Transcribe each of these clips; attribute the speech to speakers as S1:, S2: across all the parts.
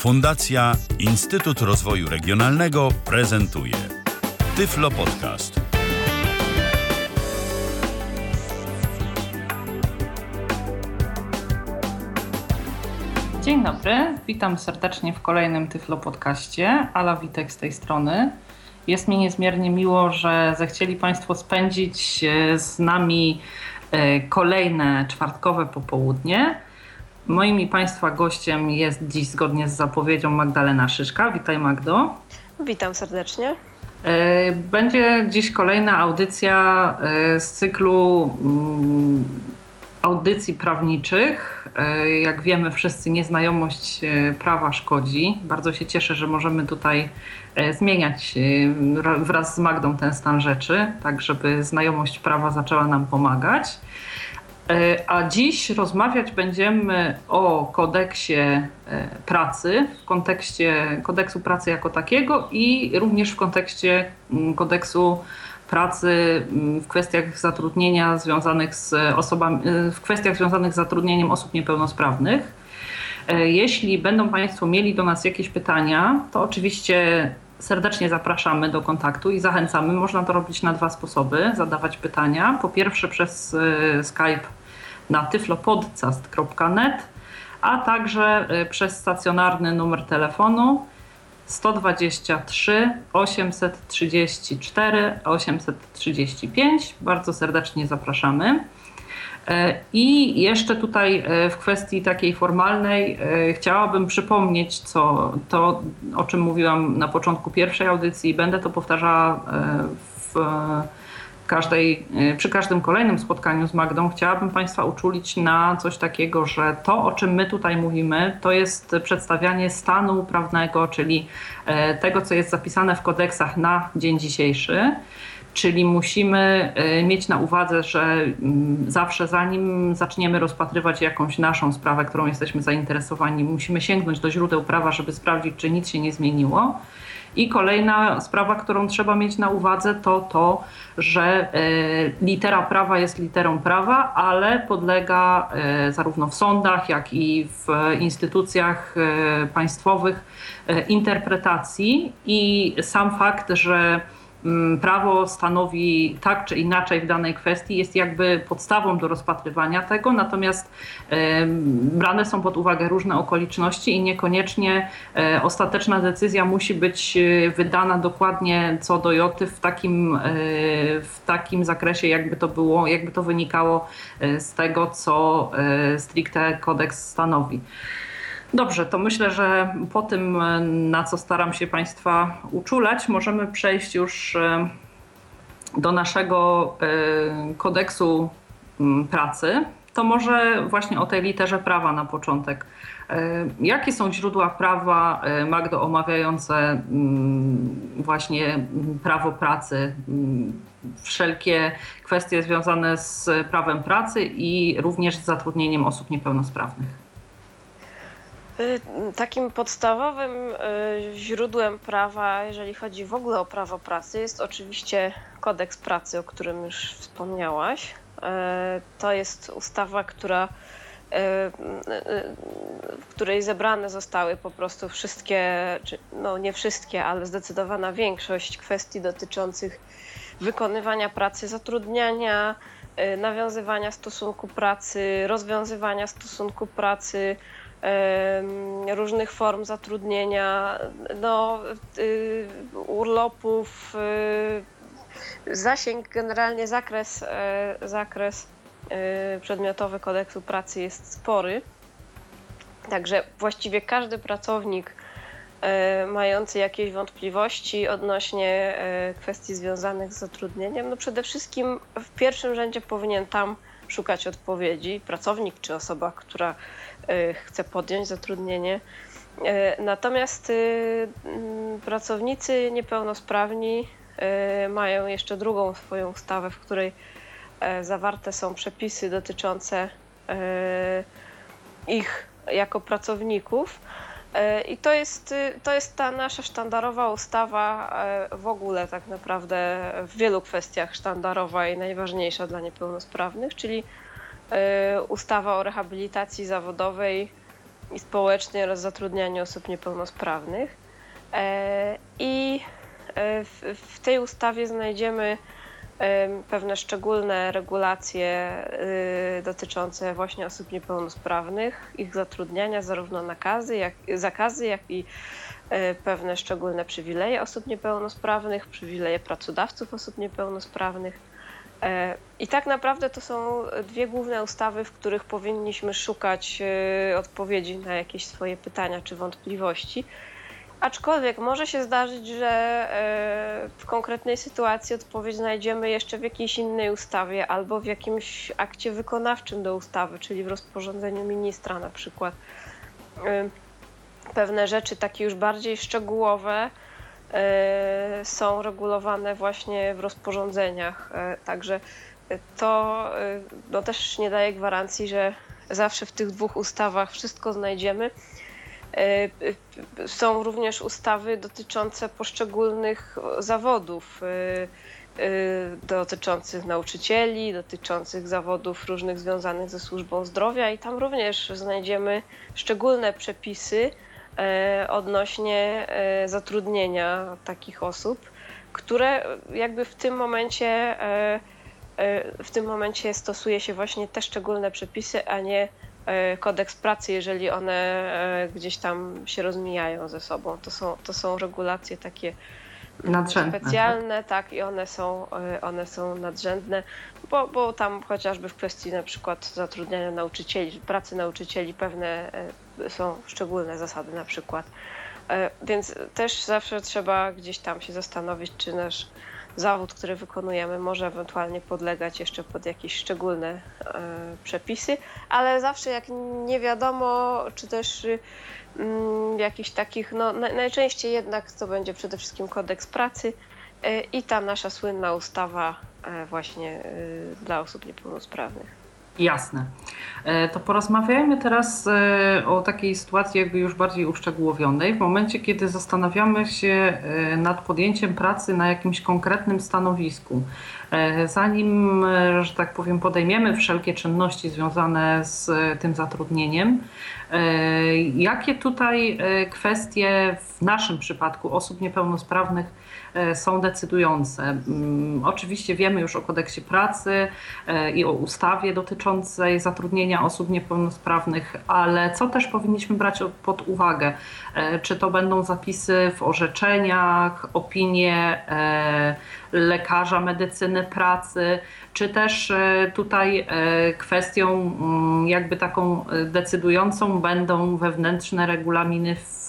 S1: Fundacja Instytut Rozwoju Regionalnego prezentuje Tyflo Podcast.
S2: Dzień dobry, witam serdecznie w kolejnym Tyflo Podcaście. Ala Witek z tej strony. Jest mi niezmiernie miło, że zechcieli Państwo spędzić e, z nami e, kolejne czwartkowe popołudnie. Moim i Państwa gościem jest dziś zgodnie z zapowiedzią Magdalena Szyszka. Witaj Magdo.
S3: Witam serdecznie.
S2: E, będzie dziś kolejna audycja z cyklu mm, audycji prawniczych. Jak wiemy wszyscy, nieznajomość prawa szkodzi. Bardzo się cieszę, że możemy tutaj E, zmieniać e, wraz z Magdą ten stan rzeczy, tak żeby znajomość prawa zaczęła nam pomagać. E, a dziś rozmawiać będziemy o kodeksie pracy, w kontekście kodeksu pracy jako takiego i również w kontekście mm, kodeksu pracy mm, w kwestiach zatrudnienia związanych z osobami, w kwestiach związanych z zatrudnieniem osób niepełnosprawnych. E, jeśli będą Państwo mieli do nas jakieś pytania, to oczywiście serdecznie zapraszamy do kontaktu i zachęcamy. Można to robić na dwa sposoby, zadawać pytania. Po pierwsze przez e, Skype na tyflopodcast.net, a także e, przez stacjonarny numer telefonu 123 834 835. Bardzo serdecznie zapraszamy. E, I jeszcze tutaj e, w kwestii takiej formalnej chciałabym przypomnieć co, to, o czym mówiłam na początku pierwszej audycji. Będę to powtarzała w każdej, przy każdym kolejnym spotkaniu z Magdą. Chciałabym Państwa uczulić na coś takiego, że to, o czym my tutaj mówimy, to jest przedstawianie stanu prawnego, czyli tego, co jest zapisane w kodeksach na dzień dzisiejszy. Czyli musimy e, mieć na uwadze, że mm, zawsze zanim zaczniemy rozpatrywać jakąś naszą sprawę, którą jesteśmy zainteresowani, musimy sięgnąć do źródeł prawa, żeby sprawdzić, czy nic się nie zmieniło. I kolejna sprawa, którą trzeba mieć na uwadze, to to, że e, litera prawa jest literą prawa, ale podlega e, zarówno w sądach, jak i w instytucjach państwowych interpretacji. I sam fakt, że prawo stanowi tak czy inaczej w danej kwestii, jest jakby podstawą do rozpatrywania tego, natomiast brane są pod uwagę różne okoliczności i niekoniecznie e, ostateczna decyzja musi być e, wydana dokładnie co do joty w takim, e, w takim zakresie, jakby to było, jakby to wynikało z tego, co stricte kodeks stanowi. Dobrze, to myślę, że po tym, na co staram się Państwa uczulać, możemy przejść już e, do naszego e, kodeksu pracy. To może właśnie o tej literze prawa na początek. E, jakie są źródła prawa, Magdo, omawiające właśnie prawo pracy, wszelkie kwestie związane z prawem pracy i również z zatrudnieniem osób niepełnosprawnych?
S3: Y, takim podstawowym y, źródłem prawa, jeżeli chodzi w ogóle o prawo pracy, jest oczywiście kodeks pracy, o którym już wspomniałaś. Y, to jest ustawa, która, w której zebrane zostały po prostu wszystkie, no nie wszystkie, ale zdecydowana większość kwestii dotyczących wykonywania pracy, zatrudniania, nawiązywania stosunku pracy, rozwiązywania stosunku pracy różnych form zatrudnienia, no, y, urlopów, y, zasięg, generalnie zakres, e, zakres e, przedmiotowy kodeksu pracy jest spory. Także właściwie każdy pracownik e, mający jakieś wątpliwości odnośnie kwestii związanych z zatrudnieniem, no przede wszystkim w pierwszym rzędzie powinien tam szukać odpowiedzi. Pracownik czy osoba, która chce podjąć zatrudnienie. E, natomiast y, pracownicy niepełnosprawni e, mają jeszcze drugą swoją ustawę, w której zawarte są przepisy dotyczące ich jako pracowników. I to jest, y, to jest ta nasza sztandarowa ustawa, w ogóle tak naprawdę w wielu kwestiach sztandarowa i najważniejsza dla niepełnosprawnych, czyli E, ustawa o rehabilitacji zawodowej i społecznej oraz zatrudnianiu osób niepełnosprawnych. I w tej ustawie znajdziemy pewne szczególne regulacje y, dotyczące właśnie osób niepełnosprawnych, ich zatrudniania, zarówno nakazy, jak, zakazy, jak i y, pewne szczególne przywileje osób niepełnosprawnych, przywileje pracodawców osób niepełnosprawnych. E, I tak naprawdę to są dwie główne ustawy, w których powinniśmy szukać y, odpowiedzi na jakieś swoje pytania czy wątpliwości. Aczkolwiek może się zdarzyć, że e, w konkretnej sytuacji odpowiedź znajdziemy jeszcze w jakiejś innej ustawie albo w jakimś akcie wykonawczym do ustawy, czyli w rozporządzeniu ministra na przykład. E, pewne rzeczy takie już bardziej szczegółowe e, są regulowane właśnie w rozporządzeniach. Także to no też nie daje gwarancji, że zawsze w tych dwóch ustawach wszystko znajdziemy. E, są również ustawy dotyczące poszczególnych zawodów, e, e, dotyczących nauczycieli, dotyczących zawodów różnych związanych ze służbą zdrowia, i tam również znajdziemy szczególne przepisy odnośnie zatrudnienia takich osób, które jakby w tym momencie w tym momencie stosuje się właśnie te szczególne przepisy, a nie E, kodeks pracy, jeżeli one e, gdzieś tam się rozmijają ze sobą. To są, to są regulacje takie nadrzędne, specjalne, tak? tak, i one są, e, one są nadrzędne, bo, bo tam chociażby w kwestii na przykład zatrudniania nauczycieli, pracy nauczycieli pewne są szczególne zasady na przykład. Więc też zawsze trzeba gdzieś tam się zastanowić, czy nasz zawód, który wykonujemy, może ewentualnie podlegać jeszcze pod jakieś szczególne e, przepisy, ale zawsze jak nie wiadomo, czy też mm, jakichś takich, no najczęściej jednak to będzie przede wszystkim kodeks pracy e, i ta nasza słynna ustawa e, właśnie dla osób niepełnosprawnych.
S2: Jasne. E, to porozmawiajmy teraz e, o takiej sytuacji jakby już bardziej uszczegółowionej. W momencie, kiedy zastanawiamy się e, nad podjęciem pracy na jakimś konkretnym stanowisku, zanim, że tak powiem, podejmiemy wszelkie czynności związane z tym zatrudnieniem, jakie tutaj kwestie w naszym przypadku osób niepełnosprawnych E, są decydujące. Mm, oczywiście wiemy już o kodeksie pracy e, i o ustawie dotyczącej zatrudnienia osób niepełnosprawnych, ale co też powinniśmy brać pod uwagę? E, czy to będą zapisy w orzeczeniach, opinie lekarza medycyny pracy, czy też tutaj kwestią mm, jakby taką decydującą będą wewnętrzne regulaminy w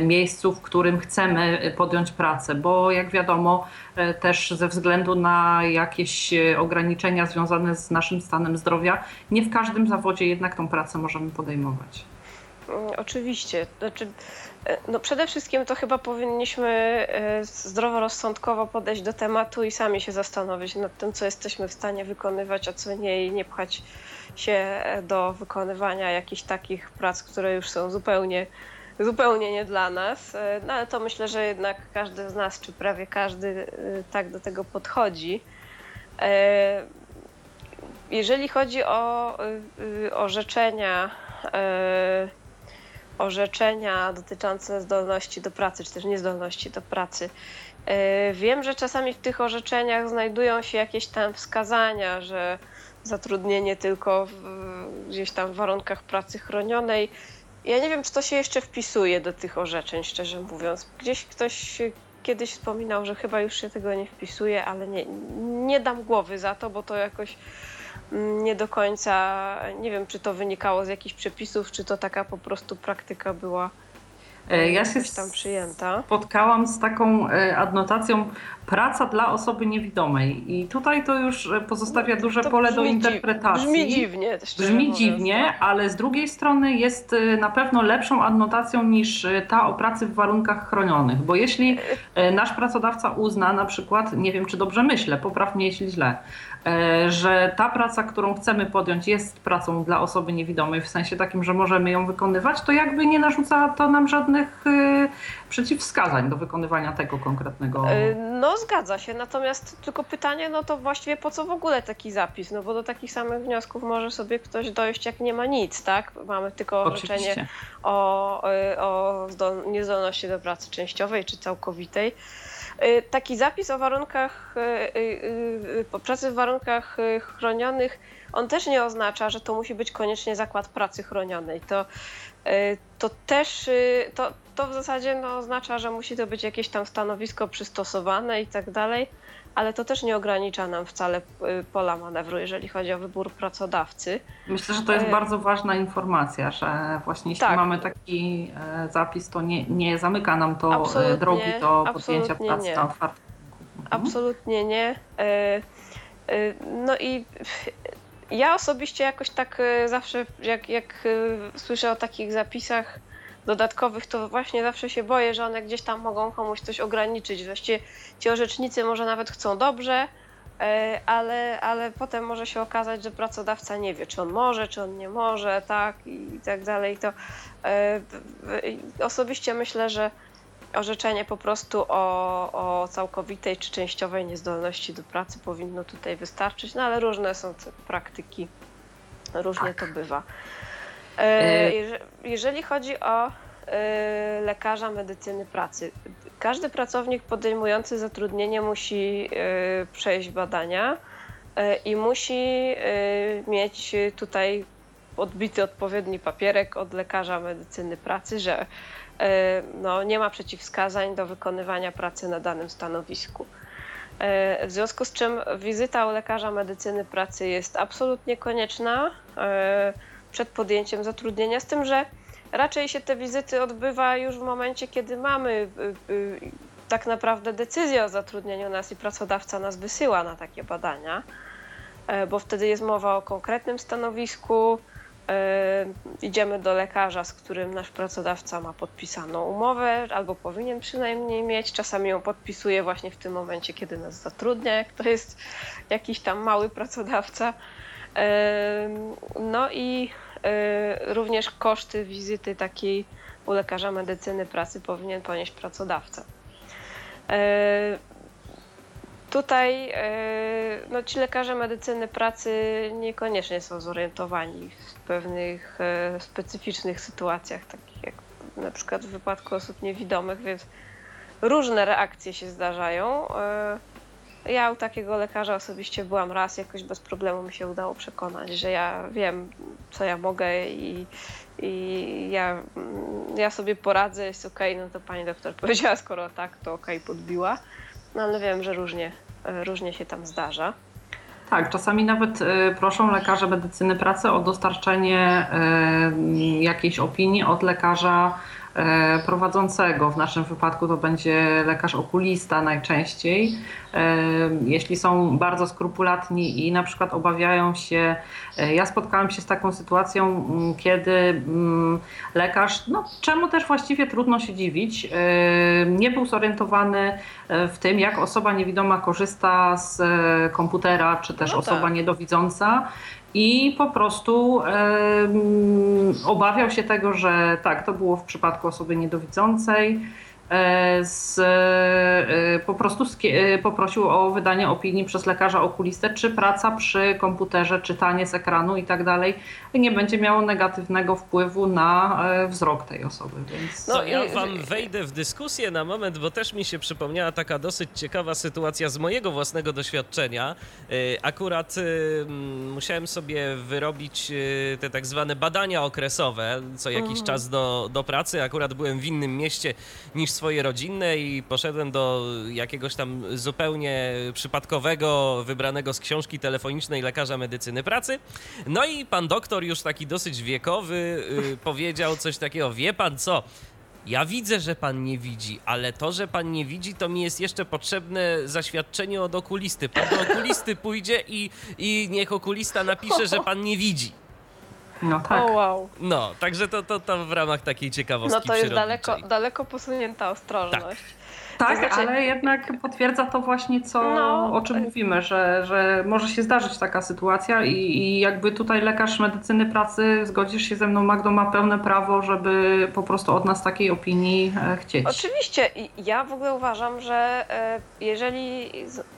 S2: miejscu, w którym chcemy podjąć pracę bo jak wiadomo, e, też ze względu na jakieś e, ograniczenia związane z naszym stanem zdrowia, nie w każdym zawodzie jednak tą pracę możemy podejmować.
S3: Mm, oczywiście. Znaczy, e, no przede wszystkim to chyba powinniśmy zdroworozsądkowo podejść do tematu i sami się zastanowić nad tym, co jesteśmy w stanie wykonywać, a co nie, i nie pchać się do wykonywania jakichś takich prac, które już są zupełnie zupełnie nie dla nas. E, no ale to myślę, że jednak każdy z nas, czy prawie każdy, e, tak do tego podchodzi. E, jeżeli chodzi o orzeczenia, orzeczenia dotyczące zdolności do pracy, czy też niezdolności do pracy, wiem, że czasami w tych orzeczeniach znajdują się jakieś tam wskazania, że zatrudnienie tylko w, gdzieś tam w warunkach pracy chronionej ja nie wiem, czy to się jeszcze wpisuje do tych orzeczeń, szczerze mówiąc. Gdzieś ktoś kiedyś wspominał, że chyba już się tego nie wpisuje, ale nie, nie dam głowy za to, bo to jakoś nie do końca, nie wiem, czy to wynikało z jakichś przepisów, czy to taka po prostu praktyka była
S2: E, ja się tam przyjęta. spotkałam z taką e, adnotacją praca dla osoby niewidomej i tutaj to już e, pozostawia no, duże pole do interpretacji.
S3: Brzmi dziwnie.
S2: Brzmi mówiąc, dziwnie, no. ale z drugiej strony jest na pewno lepszą adnotacją niż ta o pracy w warunkach chronionych, bo jeśli nasz pracodawca uzna na przykład, nie wiem czy dobrze myślę, popraw mnie jeśli źle, że ta praca, którą chcemy podjąć jest pracą dla osoby niewidomej, w sensie takim, że możemy ją wykonywać, to jakby nie narzuca to nam żadnych żadnych przeciwwskazań do wykonywania tego konkretnego.
S3: Y, no zgadza się, natomiast tylko pytanie, no to właściwie po co w ogóle taki zapis? No bo do takich samych wniosków może sobie ktoś dojść, jak nie ma nic, tak? Mamy tylko orzeczenie o, o zdol- niezdolności do pracy częściowej czy całkowitej. Y, Taki zapis o warunkach y, y, pracy w warunkach chronionych, on też nie oznacza, że to musi być koniecznie zakład pracy chronionej. To, to też to, to w zasadzie no, oznacza, że musi to być jakieś tam stanowisko przystosowane i tak dalej, ale to też nie ogranicza nam wcale y, pola manewru, jeżeli chodzi o wybór pracodawcy.
S2: Myślę, że to jest
S3: E,
S2: bardzo ważna informacja, że właśnie jeśli
S3: Tak.
S2: mamy taki e, zapis, to nie, nie zamyka nam to
S3: Absolutnie,
S2: drogi do podjęcia pracy na otwartym. Mhm.
S3: Absolutnie nie. No i ja osobiście jakoś tak zawsze, jak, jak słyszę o takich zapisach dodatkowych, to właśnie zawsze się boję, że one gdzieś tam mogą komuś coś ograniczyć. Właściwie ci orzecznicy może nawet chcą dobrze, e, ale, ale potem może się okazać, że pracodawca nie wie, czy on może, czy on nie może, tak i tak dalej. To e, w- osobiście myślę, że orzeczenie po prostu o, o całkowitej czy częściowej niezdolności do pracy powinno tutaj wystarczyć, no ale różne są te praktyki, różnie
S2: Tak.
S3: to bywa. E,
S2: E,
S3: jeże- Jeżeli chodzi o e, lekarza medycyny pracy, każdy pracownik podejmujący zatrudnienie musi przejść badania i musi mieć tutaj odbity odpowiedni papierek od lekarza medycyny pracy, że no, nie ma przeciwwskazań do wykonywania pracy na danym stanowisku. W związku z czym wizyta u lekarza medycyny pracy jest absolutnie konieczna przed podjęciem zatrudnienia, z tym, że raczej się te wizyty odbywa już w momencie, kiedy mamy y, y, tak naprawdę decyzję o zatrudnieniu nas i pracodawca nas wysyła na takie badania, e, bo wtedy jest mowa o konkretnym stanowisku. e, Idziemy do lekarza, z którym nasz pracodawca ma podpisaną umowę, albo powinien przynajmniej mieć. Czasami ją podpisuje właśnie w tym momencie, kiedy nas zatrudnia, jak to jest jakiś tam mały pracodawca. E, No i również koszty wizyty takiej u lekarza medycyny pracy powinien ponieść pracodawca. E, Tutaj e, no, ci lekarze medycyny pracy niekoniecznie są zorientowani w pewnych specyficznych sytuacjach, takich jak na przykład w wypadku osób niewidomych, więc różne reakcje się zdarzają. Ja u takiego lekarza osobiście byłam raz, jakoś bez problemu mi się udało przekonać, że ja wiem, co ja mogę i, i ja, mm, ja sobie poradzę, jest okej, no to pani doktor powiedziała, skoro tak, to okej, podbiła. No ale wiem, że różnie, różnie się tam zdarza.
S2: Tak, czasami nawet e, proszą lekarze medycyny pracy o dostarczenie e, jakiejś opinii od lekarza prowadzącego. W naszym wypadku to będzie lekarz okulista najczęściej. E, Jeśli są bardzo skrupulatni i na przykład obawiają się, e, ja spotkałam się z taką sytuacją, kiedy lekarz, no czemu też właściwie trudno się dziwić, e, nie był zorientowany e, w tym, jak osoba niewidoma korzysta z e, komputera, czy też
S3: No
S2: osoba
S3: tak.
S2: niedowidząca. I po prostu obawiał się tego, że tak, to było w przypadku osoby niedowidzącej. E, Z, e, po prostu e, poprosił o wydanie opinii przez lekarza okulistę, czy praca przy komputerze, czytanie z ekranu i tak dalej nie będzie miało negatywnego wpływu na wzrok tej osoby. Więc
S3: No
S4: ja wam wejdę w dyskusję na moment, bo też mi się przypomniała taka dosyć ciekawa sytuacja z mojego własnego doświadczenia. Akurat musiałem sobie wyrobić te tak zwane badania okresowe co jakiś
S3: Mhm.
S4: czas do, do pracy. Akurat byłem w innym mieście niż swoje rodzinne i poszedłem do jakiegoś tam zupełnie przypadkowego, wybranego z książki telefonicznej lekarza medycyny pracy. No i pan doktor, już taki dosyć wiekowy, y, powiedział coś takiego: Wie pan co? Ja widzę, że pan nie widzi, ale to, że pan nie widzi, to mi jest jeszcze potrzebne zaświadczenie od okulisty. Pan do okulisty pójdzie i, i niech okulista napisze, że pan nie widzi.
S2: No tak.
S3: O wow.
S4: No, także to, to, to w ramach takiej ciekawostki
S3: No to jest daleko, daleko posunięta ostrożność.
S2: Tak,
S3: znaczy-
S2: ale jednak potwierdza to właśnie, co,
S3: No.
S2: o czym mówimy, że, że może się zdarzyć taka sytuacja i, i jakby tutaj lekarz medycyny pracy, zgodzisz się ze mną, Magdo, ma pełne prawo, żeby po prostu od nas takiej opinii e, chcieć.
S3: Oczywiście, ja w ogóle uważam, że e, jeżeli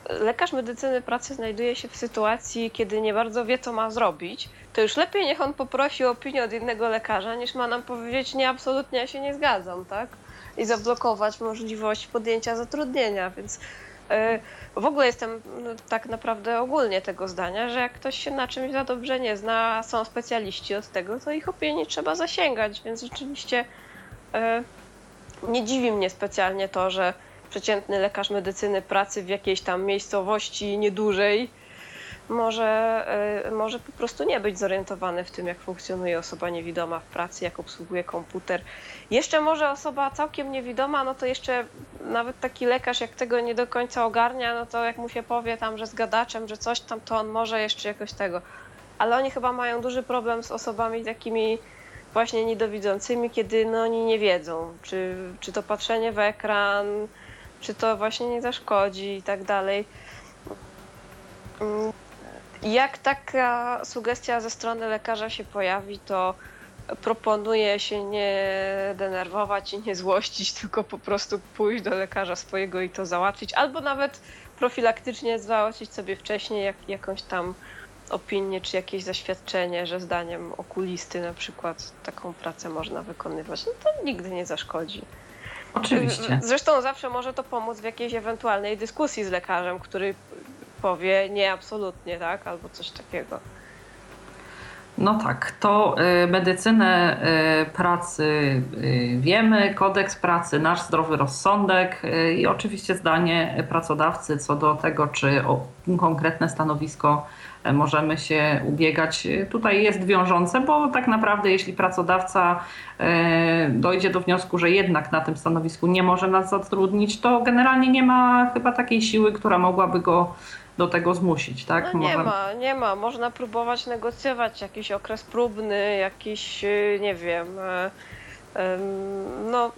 S3: lekarz medycyny pracy znajduje się w sytuacji, kiedy nie bardzo wie, co ma zrobić, to już lepiej niech on poprosi o opinię od innego lekarza, niż ma nam powiedzieć, nie, absolutnie ja się nie zgadzam, tak? I zablokować możliwość podjęcia zatrudnienia, więc e, w ogóle jestem no, tak naprawdę ogólnie tego zdania, że jak ktoś się na czymś za dobrze nie zna, a są specjaliści od tego, to ich opinii trzeba zasięgać, więc rzeczywiście e, nie dziwi mnie specjalnie to, że przeciętny lekarz medycyny pracy w jakiejś tam miejscowości niedużej może, y, może po prostu nie być zorientowany w tym, jak funkcjonuje osoba niewidoma w pracy, jak obsługuje komputer. Jeszcze może osoba całkiem niewidoma, no to jeszcze nawet taki lekarz, jak tego nie do końca ogarnia, no to jak mu się powie tam, że z gadaczem, że coś tam, to on może jeszcze jakoś tego. Ale oni chyba mają duży problem z osobami takimi właśnie niedowidzącymi, kiedy no, oni nie wiedzą, czy, czy to patrzenie w ekran, czy to właśnie nie zaszkodzi i tak dalej. Jak taka sugestia ze strony lekarza się pojawi, to proponuję się nie denerwować i nie złościć, tylko po prostu pójść do lekarza swojego i to załatwić, albo nawet profilaktycznie załatwić sobie wcześniej jak, jakąś tam opinię czy jakieś zaświadczenie, że zdaniem okulisty na przykład taką pracę można wykonywać. No to nigdy nie zaszkodzi.
S2: Oczywiście.
S3: Zresztą zawsze może to pomóc w jakiejś ewentualnej dyskusji z lekarzem, który powie nie, absolutnie, tak, albo coś takiego.
S2: No tak, to y, medycynę y, pracy y, wiemy, kodeks pracy, nasz zdrowy rozsądek i oczywiście zdanie pracodawcy co do tego, czy konkretne stanowisko możemy się ubiegać. Tutaj jest wiążące, bo tak naprawdę jeśli pracodawca y, dojdzie do wniosku, że jednak na tym stanowisku nie może nas zatrudnić, to generalnie nie ma chyba takiej siły, która mogłaby go do tego zmusić, tak?
S3: No nie
S2: Może-
S3: ma, nie ma. Można próbować negocjować jakiś okres próbny, jakiś, y, nie wiem, e, no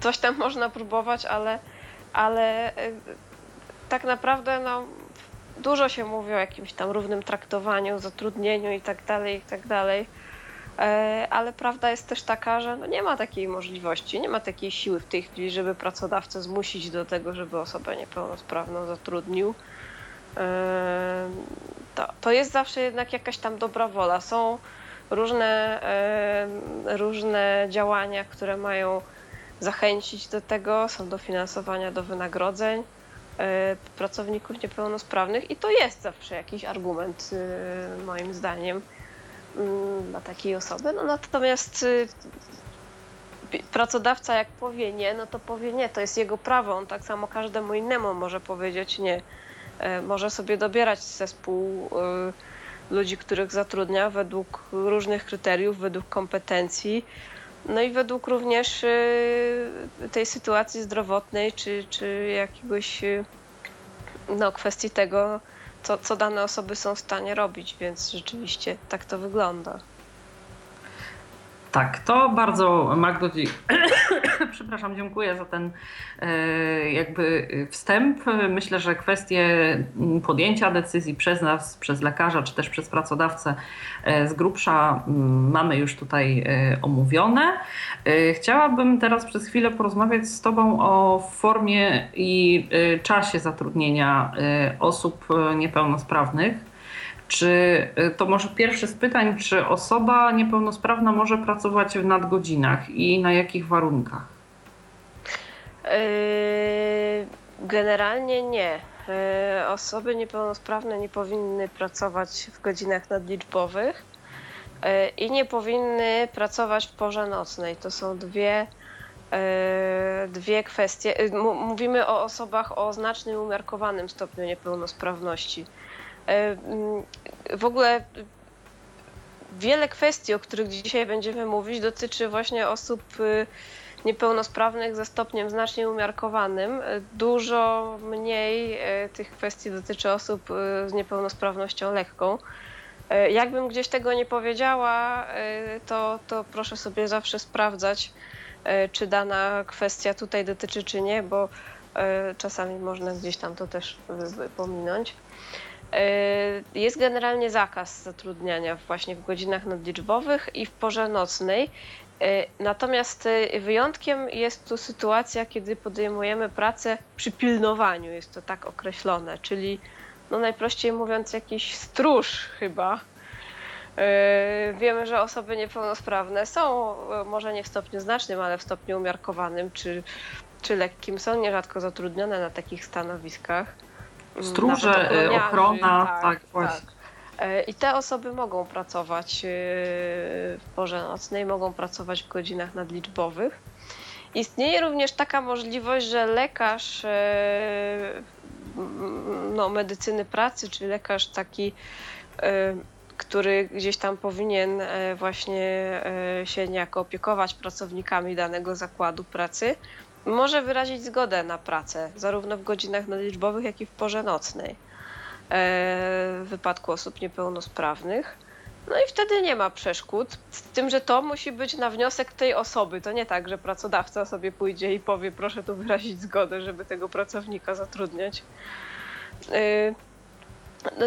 S3: coś tam można próbować, ale, ale tak naprawdę no, dużo się mówi o jakimś tam równym traktowaniu, zatrudnieniu i tak dalej, i tak dalej. E, Ale prawda jest też taka, że no nie ma takiej możliwości, nie ma takiej siły w tej chwili, żeby pracodawcę zmusić do tego, żeby osobę niepełnosprawną zatrudnił. Em, To, to jest zawsze jednak jakaś tam dobra wola. Są różne, em, różne działania, które mają zachęcić do tego, są dofinansowania do wynagrodzeń e, pracowników niepełnosprawnych i to jest zawsze jakiś argument, e, moim zdaniem, mm, dla takiej osoby. No, natomiast pi- pracodawca jak powie nie, no to powie nie, to jest jego prawo. On tak samo każdemu innemu może powiedzieć nie. E, Może sobie dobierać zespół ludzi, których zatrudnia według różnych kryteriów, według kompetencji. No i według również y, tej sytuacji zdrowotnej, czy, czy jakiegoś y, no, kwestii tego, co, co dane osoby są w stanie robić, więc rzeczywiście tak to wygląda.
S2: Tak, to bardzo Magdo, przepraszam, dziękuję za ten e, jakby wstęp. Myślę, że kwestie podjęcia decyzji przez nas, przez lekarza, czy też przez pracodawcę e, z grubsza mamy już tutaj e, omówione. E, Chciałabym teraz przez chwilę porozmawiać z Tobą o formie i e, czasie zatrudnienia e, osób e, niepełnosprawnych. Czy y, to może pierwsze z pytań, czy osoba niepełnosprawna może pracować w nadgodzinach i na jakich warunkach?
S3: Yy, Generalnie nie. Yy, Osoby niepełnosprawne nie powinny pracować w godzinach nadliczbowych yy, i nie powinny pracować w porze nocnej. To są dwie, dwie kwestie. Mówimy o osobach o znacznym umiarkowanym stopniu niepełnosprawności. W ogóle wiele kwestii, o których dzisiaj będziemy mówić, dotyczy właśnie osób yy, niepełnosprawnych ze stopniem znacznie umiarkowanym. Y, Dużo mniej y, tych kwestii dotyczy osób y, z niepełnosprawnością lekką. Y, Jakbym gdzieś tego nie powiedziała, y, to, to proszę sobie zawsze sprawdzać czy dana kwestia tutaj dotyczy, czy nie, bo czasami można gdzieś tam to też pominąć. Jest generalnie zakaz zatrudniania właśnie w godzinach nadliczbowych i w porze nocnej. Natomiast wyjątkiem jest tu sytuacja, kiedy podejmujemy pracę przy pilnowaniu, jest to tak określone, czyli no najprościej mówiąc jakiś stróż chyba. Wiemy, że osoby niepełnosprawne są, może nie w stopniu znacznym, ale w stopniu umiarkowanym czy, czy lekkim, są nierzadko zatrudnione na takich stanowiskach.
S2: Stróże, ochrona, tak, tak właśnie. Tak.
S3: I te osoby mogą pracować w porze nocnej, mogą pracować w godzinach nadliczbowych. Istnieje również taka możliwość, że lekarz no, medycyny pracy, czy lekarz taki, który gdzieś tam powinien właśnie się niejako opiekować pracownikami danego zakładu pracy, może wyrazić zgodę na pracę, zarówno w godzinach nadliczbowych, jak i w porze nocnej w wypadku osób niepełnosprawnych. No i wtedy nie ma przeszkód, z tym, że to musi być na wniosek tej osoby. To nie tak, że pracodawca sobie pójdzie i powie, proszę tu wyrazić zgodę, żeby tego pracownika zatrudniać. No,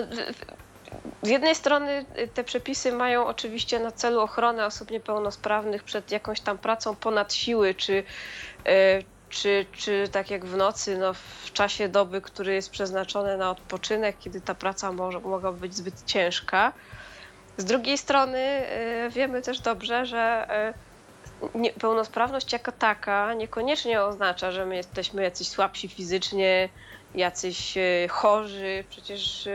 S3: z jednej strony te przepisy mają oczywiście na celu ochronę osób niepełnosprawnych przed jakąś tam pracą ponad siły, czy, czy, czy tak jak w nocy, no w czasie doby, który jest przeznaczony na odpoczynek, kiedy ta praca może, mogła być zbyt ciężka. Z drugiej strony y, wiemy też dobrze, że y, niepełnosprawność jako taka niekoniecznie oznacza, że my jesteśmy jacyś słabsi fizycznie, jacyś y, chorzy. Przecież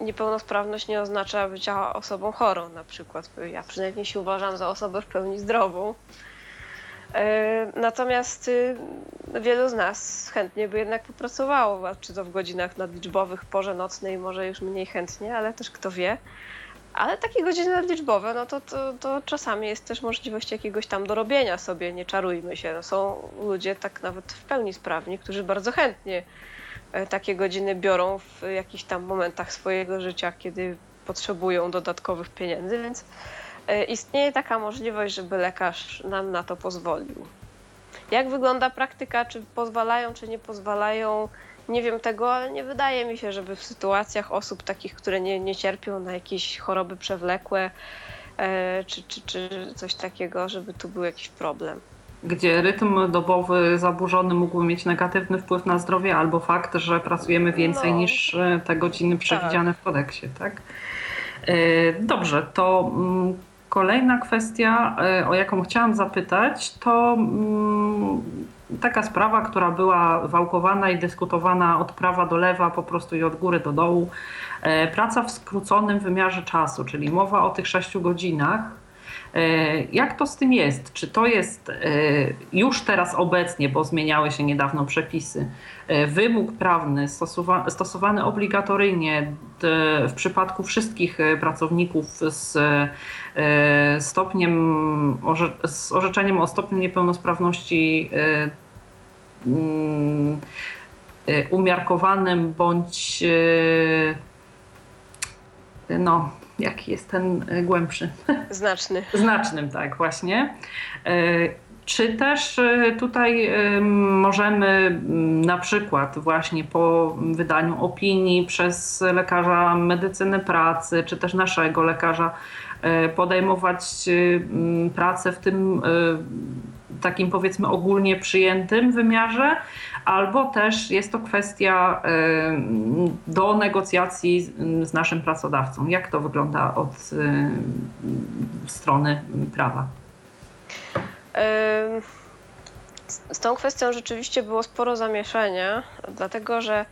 S3: niepełnosprawność nie oznacza bycia osobą chorą na przykład. Ja przynajmniej się uważam za osobę w pełni zdrową. E, natomiast y, wielu z nas chętnie by jednak popracowało, czy to w godzinach nadliczbowych, porze nocnej, może już mniej chętnie, ale też kto wie. Ale takie godziny nadliczbowe, no to, to, to czasami jest też możliwość jakiegoś tam dorobienia sobie, nie czarujmy się. No są ludzie tak nawet w pełni sprawni, którzy bardzo chętnie e, takie godziny biorą w jakichś tam momentach swojego życia, kiedy potrzebują dodatkowych pieniędzy, więc istnieje taka możliwość, żeby lekarz nam na to pozwolił. Jak wygląda praktyka, czy pozwalają, czy nie pozwalają, nie wiem tego, ale nie wydaje mi się, żeby w sytuacjach osób takich, które nie, nie cierpią na jakieś choroby przewlekłe, e, czy, czy, czy coś takiego, żeby tu był jakiś problem.
S2: Gdzie rytm dobowy zaburzony mógłby mieć negatywny wpływ na zdrowie, albo fakt, że pracujemy więcej no, niż e, te godziny przewidziane tak. w kodeksie, tak? Dobrze, to mm, Kolejna kwestia, e, o jaką chciałam zapytać, to mm, taka sprawa, która była wałkowana i dyskutowana od prawa do lewa, po prostu i od góry do dołu. E, praca w skróconym wymiarze czasu, czyli mowa o tych sześciu godzinach jak to z tym jest? Czy to jest e, już teraz obecnie, bo zmieniały się niedawno przepisy, e, wymóg prawny stosowany obligatoryjnie w przypadku wszystkich pracowników z stopniem, z orzeczeniem o stopniu niepełnosprawności mm, umiarkowanym bądź no, jaki jest ten e, głębszy.
S3: Znaczny.
S2: Znacznym, tak, właśnie. E, czy też e, tutaj możemy na przykład właśnie po wydaniu opinii przez lekarza medycyny pracy, czy też naszego lekarza podejmować pracę w tym takim powiedzmy ogólnie przyjętym wymiarze, albo też jest to kwestia do negocjacji z naszym pracodawcą. Jak to wygląda od strony prawa?
S3: Z tą kwestią rzeczywiście było sporo zamieszania, dlatego że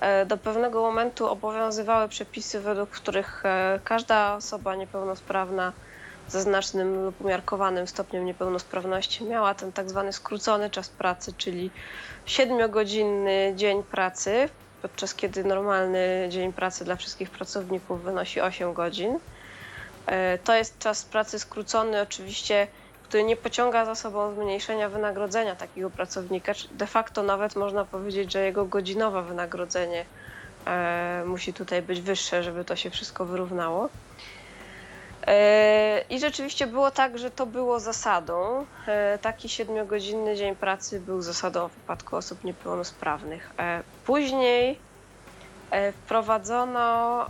S3: e, do pewnego momentu obowiązywały przepisy, według których e, każda osoba niepełnosprawna ze znacznym lub umiarkowanym stopniem niepełnosprawności miała ten tak zwany skrócony czas pracy, czyli 7-godzinny dzień pracy, podczas kiedy normalny dzień pracy dla wszystkich pracowników wynosi 8 godzin. E, to jest czas pracy skrócony, oczywiście, który nie pociąga za sobą zmniejszenia wynagrodzenia takiego pracownika. De facto nawet można powiedzieć, że jego godzinowe wynagrodzenie e, musi tutaj być wyższe, żeby to się wszystko wyrównało. I rzeczywiście było tak, że to było zasadą. Taki siedmiogodzinny dzień pracy był zasadą w wypadku osób niepełnosprawnych. Później wprowadzono,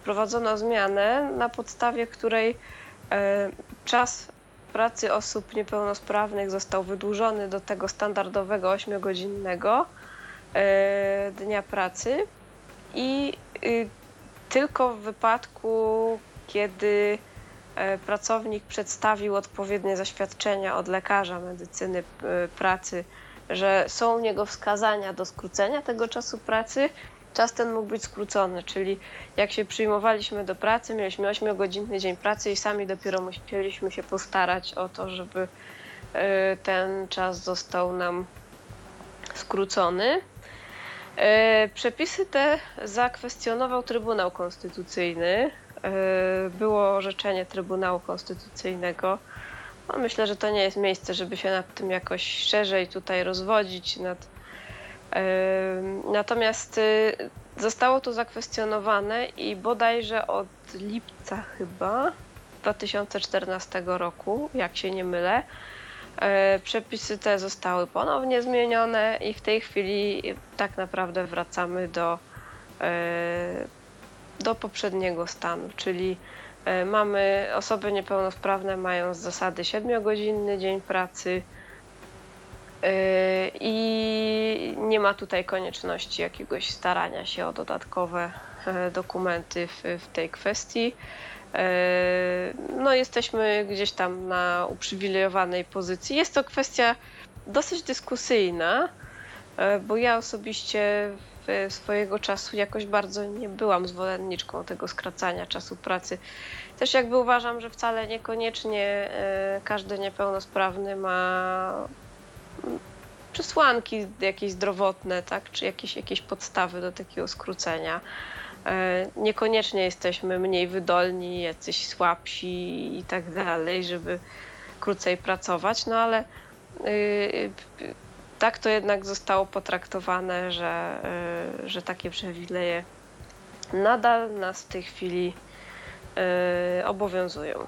S3: wprowadzono zmianę, na podstawie której czas pracy osób niepełnosprawnych został wydłużony do tego standardowego 8-godzinnego e, dnia pracy i y, tylko w wypadku, kiedy e, pracownik przedstawił odpowiednie zaświadczenia od lekarza medycyny e, pracy, że są u niego wskazania do skrócenia tego czasu pracy, czas ten mógł być skrócony, czyli jak się przyjmowaliśmy do pracy, mieliśmy 8-godzinny dzień pracy i sami dopiero musieliśmy się postarać o to, żeby e, ten czas został nam skrócony. Przepisy te zakwestionował Trybunał Konstytucyjny. E, było orzeczenie Trybunału Konstytucyjnego. No myślę, że to nie jest miejsce, żeby się nad tym jakoś szerzej tutaj rozwodzić, nad Natomiast y, zostało to zakwestionowane i bodajże od lipca chyba 2014 roku, jak się nie mylę, e, przepisy te zostały ponownie zmienione i w tej chwili tak naprawdę wracamy do, e, do poprzedniego stanu, czyli e, mamy osoby niepełnosprawne mają z zasady 7-godzinny dzień pracy, Yy, I nie ma tutaj konieczności jakiegoś starania się o dodatkowe e, dokumenty w, w tej kwestii. E, no, jesteśmy gdzieś tam na uprzywilejowanej pozycji. Jest to kwestia dosyć dyskusyjna, e, bo ja osobiście swojego czasu jakoś bardzo nie byłam zwolenniczką tego skracania czasu pracy. Też jakby uważam, że wcale niekoniecznie każdy niepełnosprawny ma przesłanki jakieś zdrowotne, tak, czy jakieś, jakieś podstawy do takiego skrócenia. E, niekoniecznie jesteśmy mniej wydolni, jacyś słabsi i tak dalej, żeby krócej pracować, no ale y, tak to jednak zostało potraktowane, że, y, że takie przywileje nadal nas w tej chwili y, obowiązują.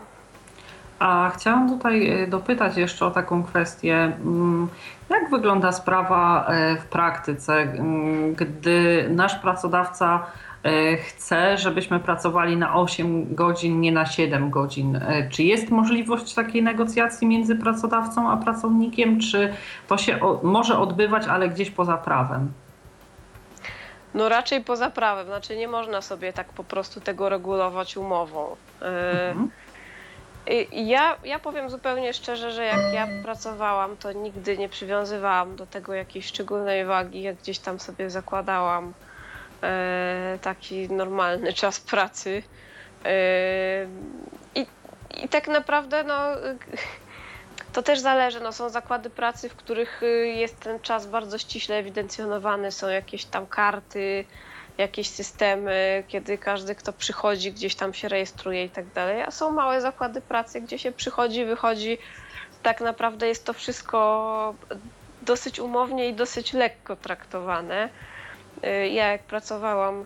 S2: A chciałam tutaj e, dopytać jeszcze o taką kwestię. Mm, jak wygląda sprawa e, w praktyce, mm, gdy nasz pracodawca e, chce, żebyśmy pracowali na 8 godzin, nie na 7 godzin? Czy jest możliwość takiej negocjacji między pracodawcą a pracownikiem, czy to się może odbywać, ale gdzieś poza prawem?
S3: No raczej poza prawem, znaczy nie można sobie tak po prostu tego regulować umową. Mhm. Ja, ja powiem zupełnie szczerze, że jak ja pracowałam, to nigdy nie przywiązywałam do tego jakiejś szczególnej wagi. Jak gdzieś tam sobie zakładałam e, taki normalny czas pracy. E, i, I tak naprawdę, no. To też zależy. No, są zakłady pracy, w których jest ten czas bardzo ściśle ewidencjonowany, są jakieś tam karty, jakieś systemy, kiedy każdy, kto przychodzi, gdzieś tam się rejestruje i tak dalej. A są małe zakłady pracy, gdzie się przychodzi, wychodzi. Tak naprawdę jest to wszystko dosyć umownie i dosyć lekko traktowane. Y, ja jak pracowałam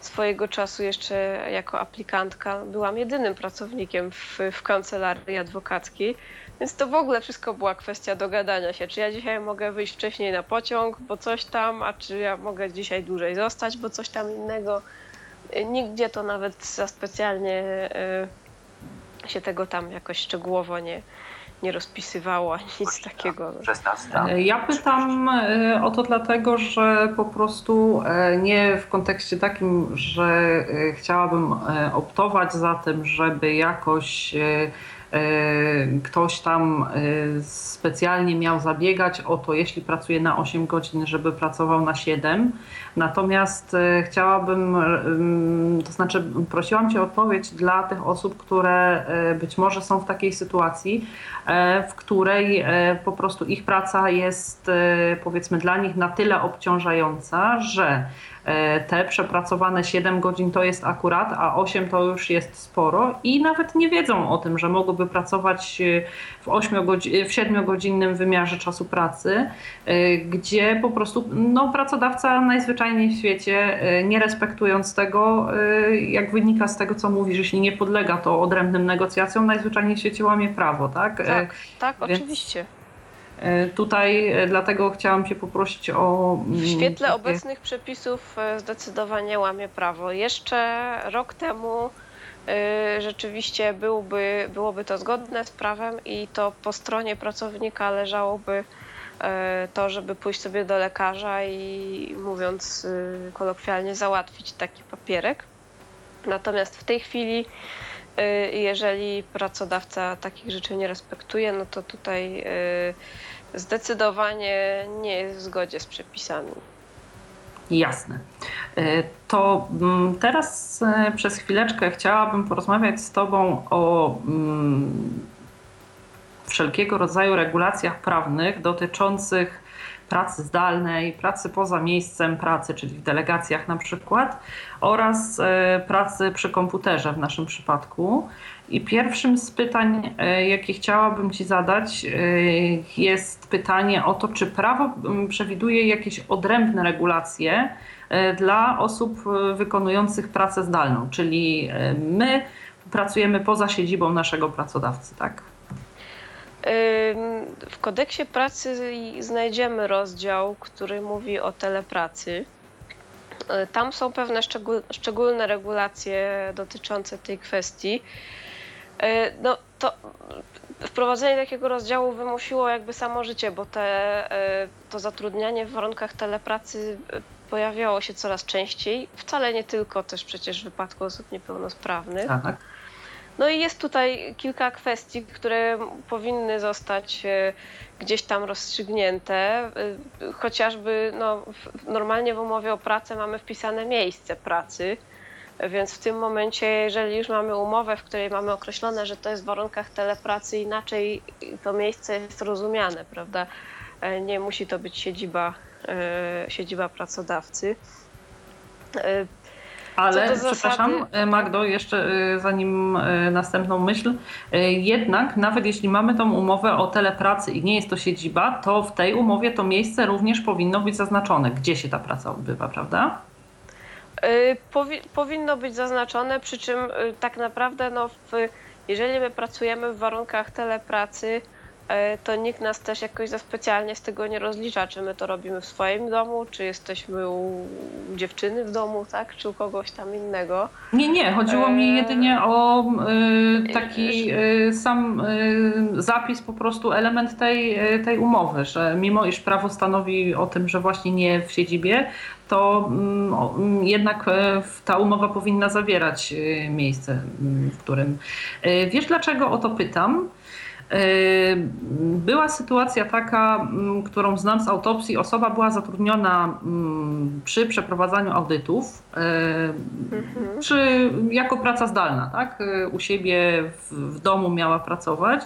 S3: swojego czasu jeszcze jako aplikantka, byłam jedynym pracownikiem w, w kancelarii adwokackiej więc to w ogóle wszystko była kwestia dogadania się, czy ja dzisiaj mogę wyjść wcześniej na pociąg, bo coś tam, a czy ja mogę dzisiaj dłużej zostać, bo coś tam innego. Nigdzie to nawet za specjalnie y, się tego tam jakoś szczegółowo nie, nie rozpisywało, ani nic takiego.
S2: Ja pytam y, o to dlatego, że po prostu y, nie w kontekście takim, że chciałabym optować za tym, żeby jakoś ktoś tam e, specjalnie miał zabiegać o to, jeśli pracuje na 8 godzin, żeby pracował na 7. Natomiast e, chciałabym, to znaczy prosiłam Cię o odpowiedź dla tych osób, które być może są w takiej sytuacji, w której po prostu ich praca jest powiedzmy dla nich na tyle obciążająca, że te przepracowane 7 godzin to jest akurat, a 8 to już jest sporo i nawet nie wiedzą o tym, że mogłyby pracować w, 8 godzi- w 7-godzinnym wymiarze czasu pracy, gdzie po prostu no, pracodawca najzwyczajniej w świecie, nie respektując tego, jak wynika z tego, co mówi, że jeśli nie podlega to odrębnym negocjacjom, najzwyczajniej w świecie łamie prawo, tak?
S3: Tak, tak, Więc... oczywiście.
S2: Tutaj dlatego chciałam się poprosić o.
S3: Mm, w świetle takie... obecnych przepisów zdecydowanie łamie prawo. Jeszcze rok temu rzeczywiście byłby, byłoby to zgodne z prawem i to po stronie pracownika leżałoby to, żeby pójść sobie do lekarza i mówiąc kolokwialnie, załatwić taki papierek. Natomiast w tej chwili, jeżeli pracodawca takich rzeczy nie respektuje, no to tutaj zdecydowanie nie jest w zgodzie z przepisami.
S2: Jasne. E, to mm, teraz e, przez chwileczkę chciałabym porozmawiać z Tobą o mm, wszelkiego rodzaju regulacjach prawnych dotyczących pracy zdalnej, pracy poza miejscem pracy, czyli w delegacjach na przykład, oraz e, pracy przy komputerze w naszym przypadku. I pierwszym z pytań, e, jakie chciałabym Ci zadać, e, jest pytanie o to, czy prawo przewiduje jakieś odrębne regulacje dla osób wykonujących pracę zdalną, czyli my pracujemy poza siedzibą naszego pracodawcy, tak?
S3: W kodeksie pracy znajdziemy rozdział, który mówi o telepracy. E, tam są pewne szczególne regulacje dotyczące tej kwestii. E, no to wprowadzenie takiego rozdziału wymusiło jakby samo życie, bo te, e, to zatrudnianie w warunkach telepracy pojawiało się coraz częściej. Wcale nie tylko też przecież w wypadku osób niepełnosprawnych. Tak. No i jest tutaj kilka kwestii, które powinny zostać e, gdzieś tam rozstrzygnięte. E, chociażby no, normalnie w umowie o pracę mamy wpisane miejsce pracy. Więc w tym momencie, jeżeli już mamy umowę, w której mamy określone, że to jest w warunkach telepracy, inaczej to miejsce jest rozumiane, prawda? E, nie musi to być siedziba, siedziba pracodawcy.
S2: Ale przepraszam, zasady... Magdo, jeszcze y, zanim y, następną myśl, jednak nawet jeśli mamy tą umowę o telepracy i nie jest to siedziba, to w tej umowie to miejsce również powinno być zaznaczone, gdzie się ta praca odbywa, prawda?
S3: Powi powinno być zaznaczone, przy czym tak naprawdę, no, w, jeżeli my pracujemy w warunkach telepracy, E, to nikt nas też jakoś za specjalnie z tego nie rozlicza, czy my to robimy w swoim domu, czy jesteśmy u dziewczyny w domu, tak, czy u kogoś tam innego.
S2: Nie, nie, chodziło mi e, jedynie o y, taki y, sam y, zapis, po prostu element tej, tej umowy, że mimo iż prawo stanowi o tym, że właśnie nie w siedzibie, to mm, jednak ta umowa powinna zawierać miejsce, w którym. Wiesz dlaczego o to pytam? Yy, była sytuacja taka, mm, którą znam z autopsji. Osoba była zatrudniona mm, przy przeprowadzaniu audytów, yy, mhm. czy jako praca zdalna, tak? Yy, u siebie w, w domu miała pracować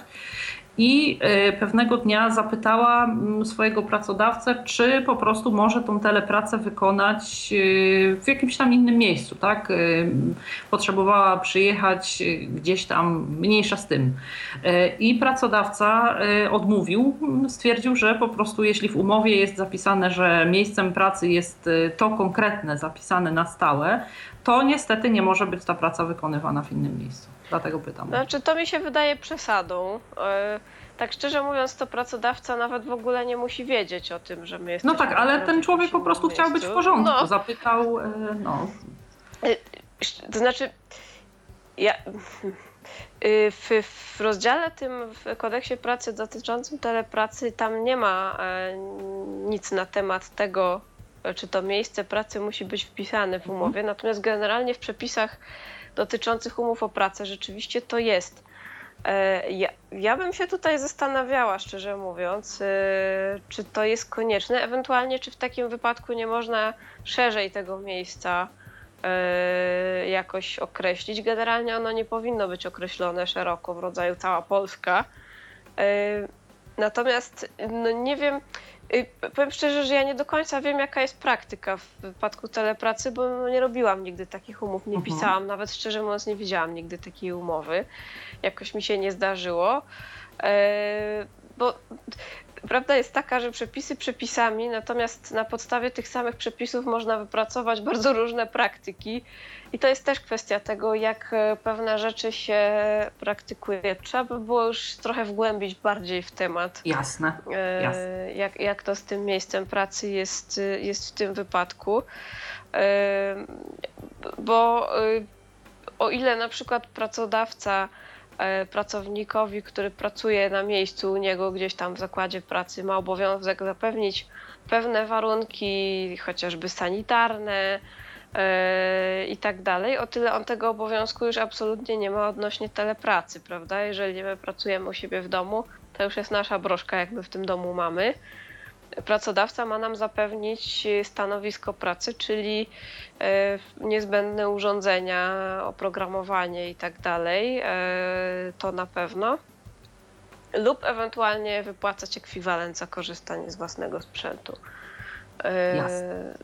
S2: i e, pewnego dnia zapytała mm, swojego pracodawcę, czy po prostu może tą telepracę wykonać e, w jakimś tam innym miejscu, tak? E, potrzebowała przyjechać gdzieś tam, mniejsza z tym. I pracodawca odmówił, stwierdził, że po prostu jeśli w umowie jest zapisane, że miejscem pracy jest to konkretne, zapisane na stałe, to niestety nie może być ta praca wykonywana w innym miejscu. Dlatego pytam.
S3: Znaczy, to mi się wydaje przesadą. E, tak szczerze mówiąc, to pracodawca nawet w ogóle nie musi wiedzieć o tym, że my jesteśmy.
S2: No tak, ale ten człowiek po prostu chciał być w porządku. No. Zapytał, e, no.
S3: E, to znaczy, ja. W, w, rozdziale tym w kodeksie pracy dotyczącym telepracy tam nie ma nic na temat tego, czy to miejsce pracy musi być wpisane w umowie. Mhm. Natomiast generalnie w przepisach dotyczących umów o pracę rzeczywiście to jest. E, ja, ja, bym się tutaj zastanawiała, szczerze mówiąc, e, czy to jest konieczne, ewentualnie czy w takim wypadku nie można szerzej tego miejsca e, jakoś określić. Generalnie ono nie powinno być określone szeroko w rodzaju cała Polska. Natomiast no nie wiem, Powiem szczerze, że ja nie do końca wiem, jaka jest praktyka w wypadku telepracy, bo nie robiłam nigdy takich umów, nie mhm. pisałam, nawet szczerze mówiąc nie widziałam nigdy takiej umowy. Jakoś mi się nie zdarzyło. Bo Prawda jest taka, że przepisy przepisami, natomiast na podstawie tych samych przepisów można wypracować bardzo różne praktyki. I to jest też kwestia tego, jak e, pewne rzeczy się praktykuje. Trzeba by było już trochę wgłębić bardziej w temat.
S2: Jasne.
S3: E, Jasne. Jak, jak to z tym miejscem pracy jest, jest w tym wypadku. E, bo o ile na przykład pracodawca E, pracownikowi, który pracuje na miejscu u niego gdzieś tam w zakładzie pracy, ma obowiązek zapewnić pewne warunki, chociażby sanitarne yy, i tak dalej, o tyle on tego obowiązku już absolutnie nie ma odnośnie telepracy, prawda? Jeżeli my pracujemy u siebie w domu, to już jest nasza broszka, jak my w tym domu mamy pracodawca ma nam zapewnić stanowisko pracy, czyli e, niezbędne urządzenia, oprogramowanie i tak dalej, e, to na pewno. Lub ewentualnie wypłacać ekwiwalent za korzystanie z własnego sprzętu.
S2: E, Jasne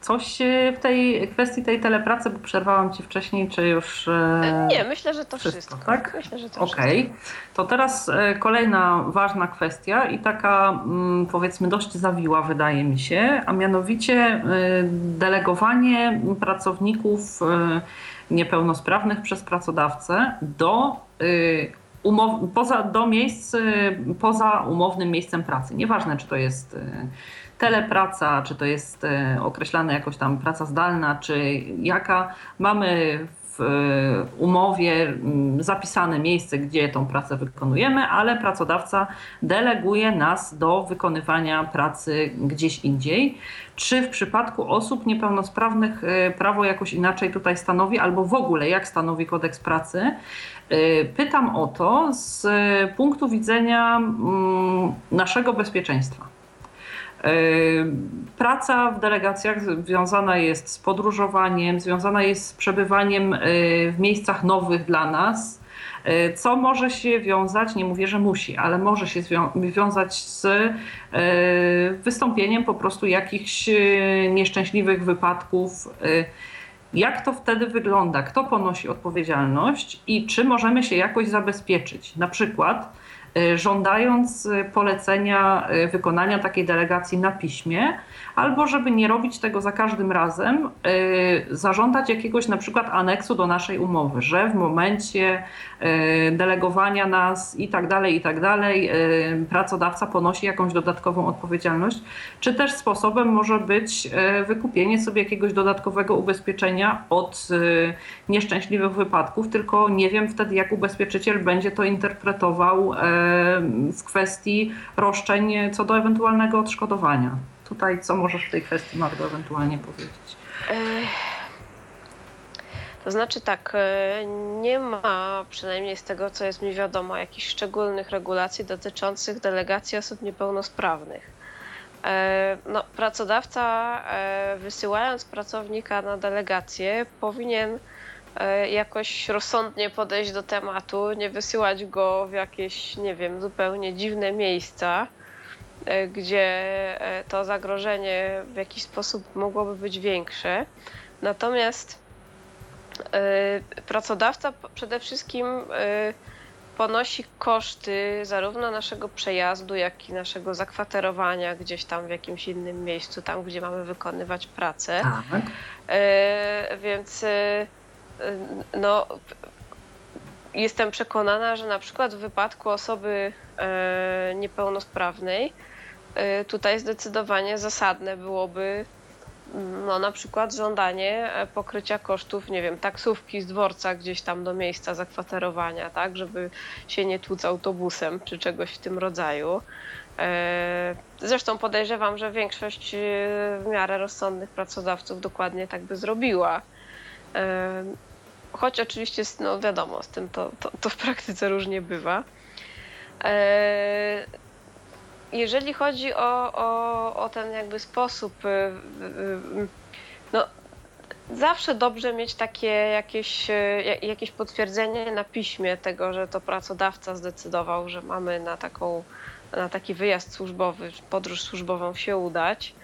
S2: coś e, w tej kwestii tej telepracy, bo przerwałam Ci wcześniej, czy już...
S3: E, nie, myślę, że to wszystko. wszystko.
S2: Tak?
S3: Myślę, że
S2: to. Okay. To teraz e, kolejna ważna kwestia i taka mm, powiedzmy dość zawiła wydaje mi się, a mianowicie delegowanie pracowników niepełnosprawnych przez pracodawcę do umow, poza, do miejsc poza umownym miejscem pracy. Nieważne, czy to jest telepraca, czy to jest e, określane jakoś tam praca zdalna, czy jaka. Mamy w e, umowie mm, zapisane miejsce, gdzie tą pracę wykonujemy, ale pracodawca deleguje nas do wykonywania pracy gdzieś indziej. Czy w przypadku osób niepełnosprawnych e, prawo jakoś inaczej tutaj stanowi, albo w ogóle jak stanowi kodeks pracy? Pytam o to z punktu widzenia mm, naszego bezpieczeństwa. Praca w delegacjach związana jest z podróżowaniem, związana jest z przebywaniem w miejscach nowych dla nas, co może się wiązać, nie mówię, że musi, ale może się wiązać z wystąpieniem po prostu jakichś nieszczęśliwych wypadków. Jak to wtedy wygląda? Kto ponosi odpowiedzialność i czy możemy się jakoś zabezpieczyć? Na przykład żądając y, polecenia y, wykonania takiej delegacji na piśmie, albo żeby nie robić tego za każdym razem, zażądać jakiegoś na przykład aneksu do naszej umowy, że w momencie delegowania nas i tak dalej, i tak dalej, pracodawca ponosi jakąś dodatkową odpowiedzialność, czy też sposobem może być wykupienie sobie jakiegoś dodatkowego ubezpieczenia od nieszczęśliwych wypadków, tylko nie wiem wtedy, jak ubezpieczyciel będzie to interpretował w kwestii roszczeń co do ewentualnego odszkodowania. Tutaj co możesz w tej kwestii Magdo ewentualnie powiedzieć?
S3: To znaczy tak, e, nie ma, przynajmniej z tego co jest mi wiadomo, jakichś szczególnych regulacji dotyczących delegacji osób niepełnosprawnych. E, no, pracodawca e, wysyłając pracownika na delegację powinien E, jakoś rozsądnie podejść do tematu, nie wysyłać go w jakieś, nie wiem, zupełnie dziwne miejsca, e, gdzie e, to zagrożenie w jakiś sposób mogłoby być większe. Natomiast pracodawca przede wszystkim ponosi koszty zarówno naszego przejazdu, jak i naszego zakwaterowania gdzieś tam w jakimś innym miejscu, tam gdzie mamy wykonywać pracę. Tak. Więc no, jestem przekonana, że na przykład w wypadku osoby e, niepełnosprawnej e, tutaj zdecydowanie zasadne byłoby no, na przykład żądanie e, pokrycia kosztów, nie wiem, taksówki z dworca gdzieś tam do miejsca zakwaterowania, tak, żeby się nie tłuc autobusem czy czegoś w tym rodzaju. Zresztą podejrzewam, że większość w miarę rozsądnych pracodawców dokładnie tak by zrobiła. Choć oczywiście, no wiadomo, z tym to, to, to w praktyce różnie bywa. E, jeżeli chodzi o, o, o ten jakby sposób, y, y, y, no zawsze dobrze mieć takie jakieś, e, jakieś potwierdzenie na piśmie tego, że to pracodawca zdecydował, że mamy na, taką, na taki wyjazd służbowy, podróż służbową się udać.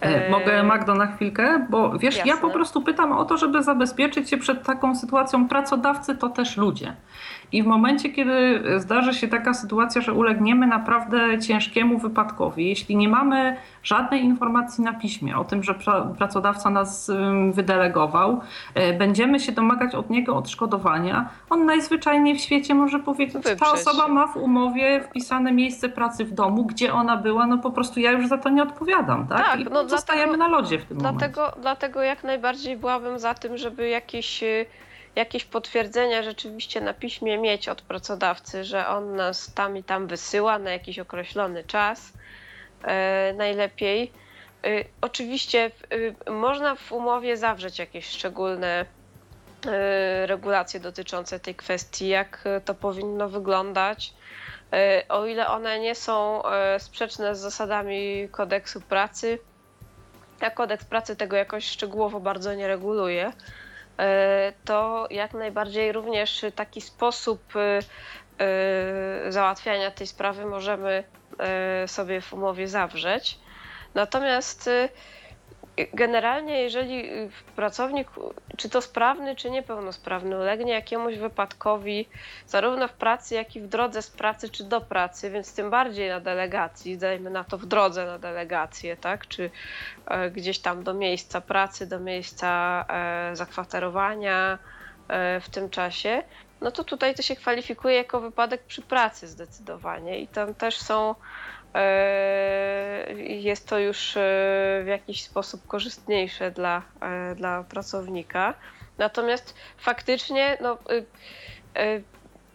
S2: E, mogę Magdo na chwilkę? Bo wiesz,
S3: Jasne.
S2: ja po prostu pytam o to, żeby zabezpieczyć się przed taką sytuacją. Pracodawcy to też ludzie. I w momencie, kiedy zdarzy się taka sytuacja, że ulegniemy naprawdę ciężkiemu wypadkowi, jeśli nie mamy żadnej informacji na piśmie o tym, że pra- pracodawca nas wydelegował, e, będziemy się domagać od niego odszkodowania, on najzwyczajniej w świecie może powiedzieć, ta
S3: Wyprzeć.
S2: osoba ma w umowie wpisane miejsce pracy w domu, gdzie ona była, no po prostu ja już za to nie odpowiadam, tak?
S3: Tak,
S2: I
S3: no
S2: zostajemy
S3: dlatego-
S2: na lodzie w tym momencie.
S3: Dlatego, dlatego jak najbardziej byłabym za tym, żeby jakieś, y, jakieś potwierdzenia rzeczywiście na piśmie mieć od pracodawcy, że on nas tam i tam wysyła na jakiś określony czas. e, najlepiej. Y, Oczywiście y, można w umowie zawrzeć jakieś szczególne regulacje dotyczące tej kwestii, jak to powinno wyglądać. O ile one nie są sprzeczne z zasadami kodeksu pracy, a kodeks pracy tego jakoś szczegółowo bardzo nie reguluje, e, to jak najbardziej również taki sposób e, e, załatwiania tej sprawy możemy e, sobie w umowie zawrzeć. Natomiast e, generalnie, jeżeli pracownik, czy to sprawny, czy niepełnosprawny, ulegnie jakiemuś wypadkowi, zarówno w pracy, jak i w drodze z pracy, czy do pracy, więc tym bardziej na delegacji, dajmy na to w drodze na delegację, tak, czy e, gdzieś tam do miejsca pracy, do miejsca e, zakwaterowania e, w tym czasie, no to tutaj to się kwalifikuje jako wypadek przy pracy zdecydowanie i tam też są jest to już e, w jakiś sposób korzystniejsze dla, e, dla pracownika. Natomiast faktycznie no, y, y,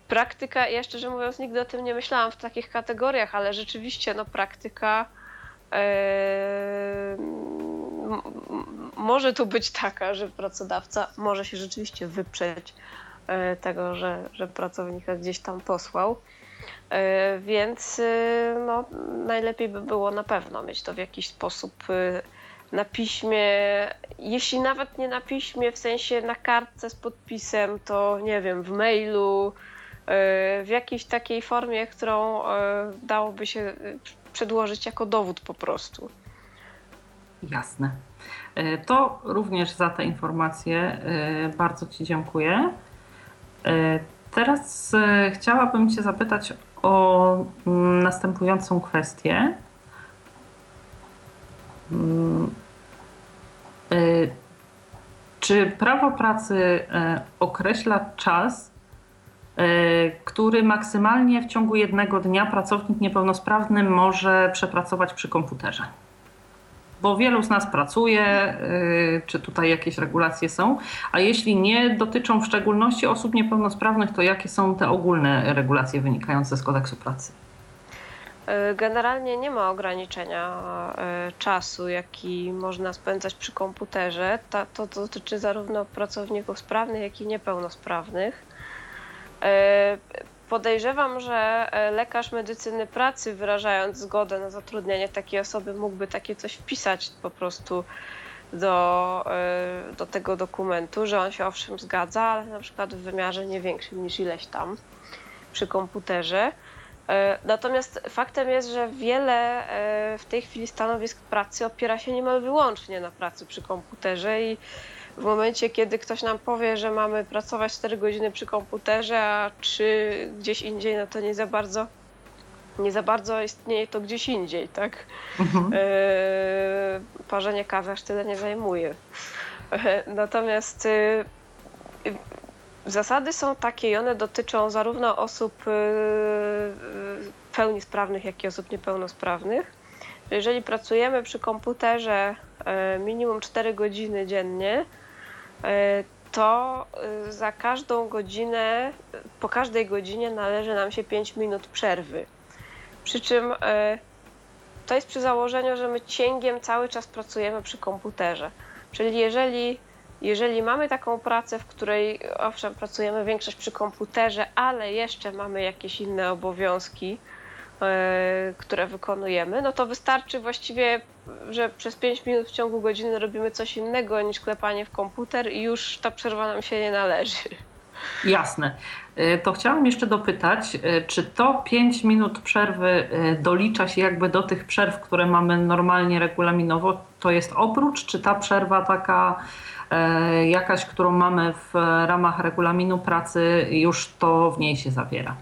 S3: praktyka, ja szczerze mówiąc nigdy o tym nie myślałam w takich kategoriach, ale rzeczywiście no, praktyka e, może tu być taka, że pracodawca może się rzeczywiście wyprzeć e, tego, że, że pracownika gdzieś tam posłał. E, Więc e, no, najlepiej by było na pewno mieć to w jakiś sposób e, na piśmie. Jeśli nawet nie na piśmie, w sensie na kartce z podpisem, to nie wiem, w mailu, e, w jakiejś takiej formie, którą e, dałoby się przedłożyć jako dowód po prostu.
S2: Jasne. To również za te informacje bardzo Ci dziękuję. Teraz e, chciałabym Cię zapytać o mm, następującą kwestię. Mm, e, Czy prawo pracy e, określa czas, który maksymalnie w ciągu jednego dnia pracownik niepełnosprawny może przepracować przy komputerze? Bo wielu z nas pracuje, y, czy tutaj jakieś regulacje są, a jeśli nie dotyczą w szczególności osób niepełnosprawnych, to jakie są te ogólne regulacje wynikające z kodeksu pracy?
S3: E, Generalnie nie ma ograniczenia e, czasu, jaki można spędzać przy komputerze. To dotyczy zarówno pracowników sprawnych, jak i niepełnosprawnych. Podejrzewam, że e, lekarz medycyny pracy, wyrażając zgodę na zatrudnienie takiej osoby, mógłby takie coś wpisać po prostu do, e, do tego dokumentu, że on się owszem zgadza, ale na przykład w wymiarze nie większym niż ileś tam przy komputerze. E, Natomiast faktem jest, że wiele w tej chwili stanowisk pracy opiera się niemal wyłącznie na pracy przy komputerze i w momencie, kiedy ktoś nam powie, że mamy pracować 4 godziny przy komputerze, a 3 gdzieś indziej, no to nie za bardzo, nie za bardzo istnieje to gdzieś indziej, tak?
S2: Mhm.
S3: E, Parzenie kawy aż tyle nie zajmuje. E, Natomiast e, e, zasady są takie i one dotyczą zarówno osób e, e, w pełni sprawnych, jak i osób niepełnosprawnych. że Jeżeli pracujemy przy komputerze e, minimum 4 godziny dziennie, e, to e, za każdą godzinę, po każdej godzinie należy nam się 5 minut przerwy. Przy czym e, to jest przy założeniu, że my cięgiem cały czas pracujemy przy komputerze. Czyli jeżeli, jeżeli mamy taką pracę, w której owszem pracujemy większość przy komputerze, ale jeszcze mamy jakieś inne obowiązki, które wykonujemy, no to wystarczy właściwie, że przez 5 minut w ciągu godziny robimy coś innego niż klepanie w komputer i już ta przerwa nam się nie należy.
S2: Jasne. E, to chciałam jeszcze dopytać, e, czy to 5 minut przerwy e, dolicza się jakby do tych przerw, które mamy normalnie regulaminowo? To jest oprócz, czy ta przerwa taka jakaś, którą mamy w ramach regulaminu pracy, już to w niej się zawiera?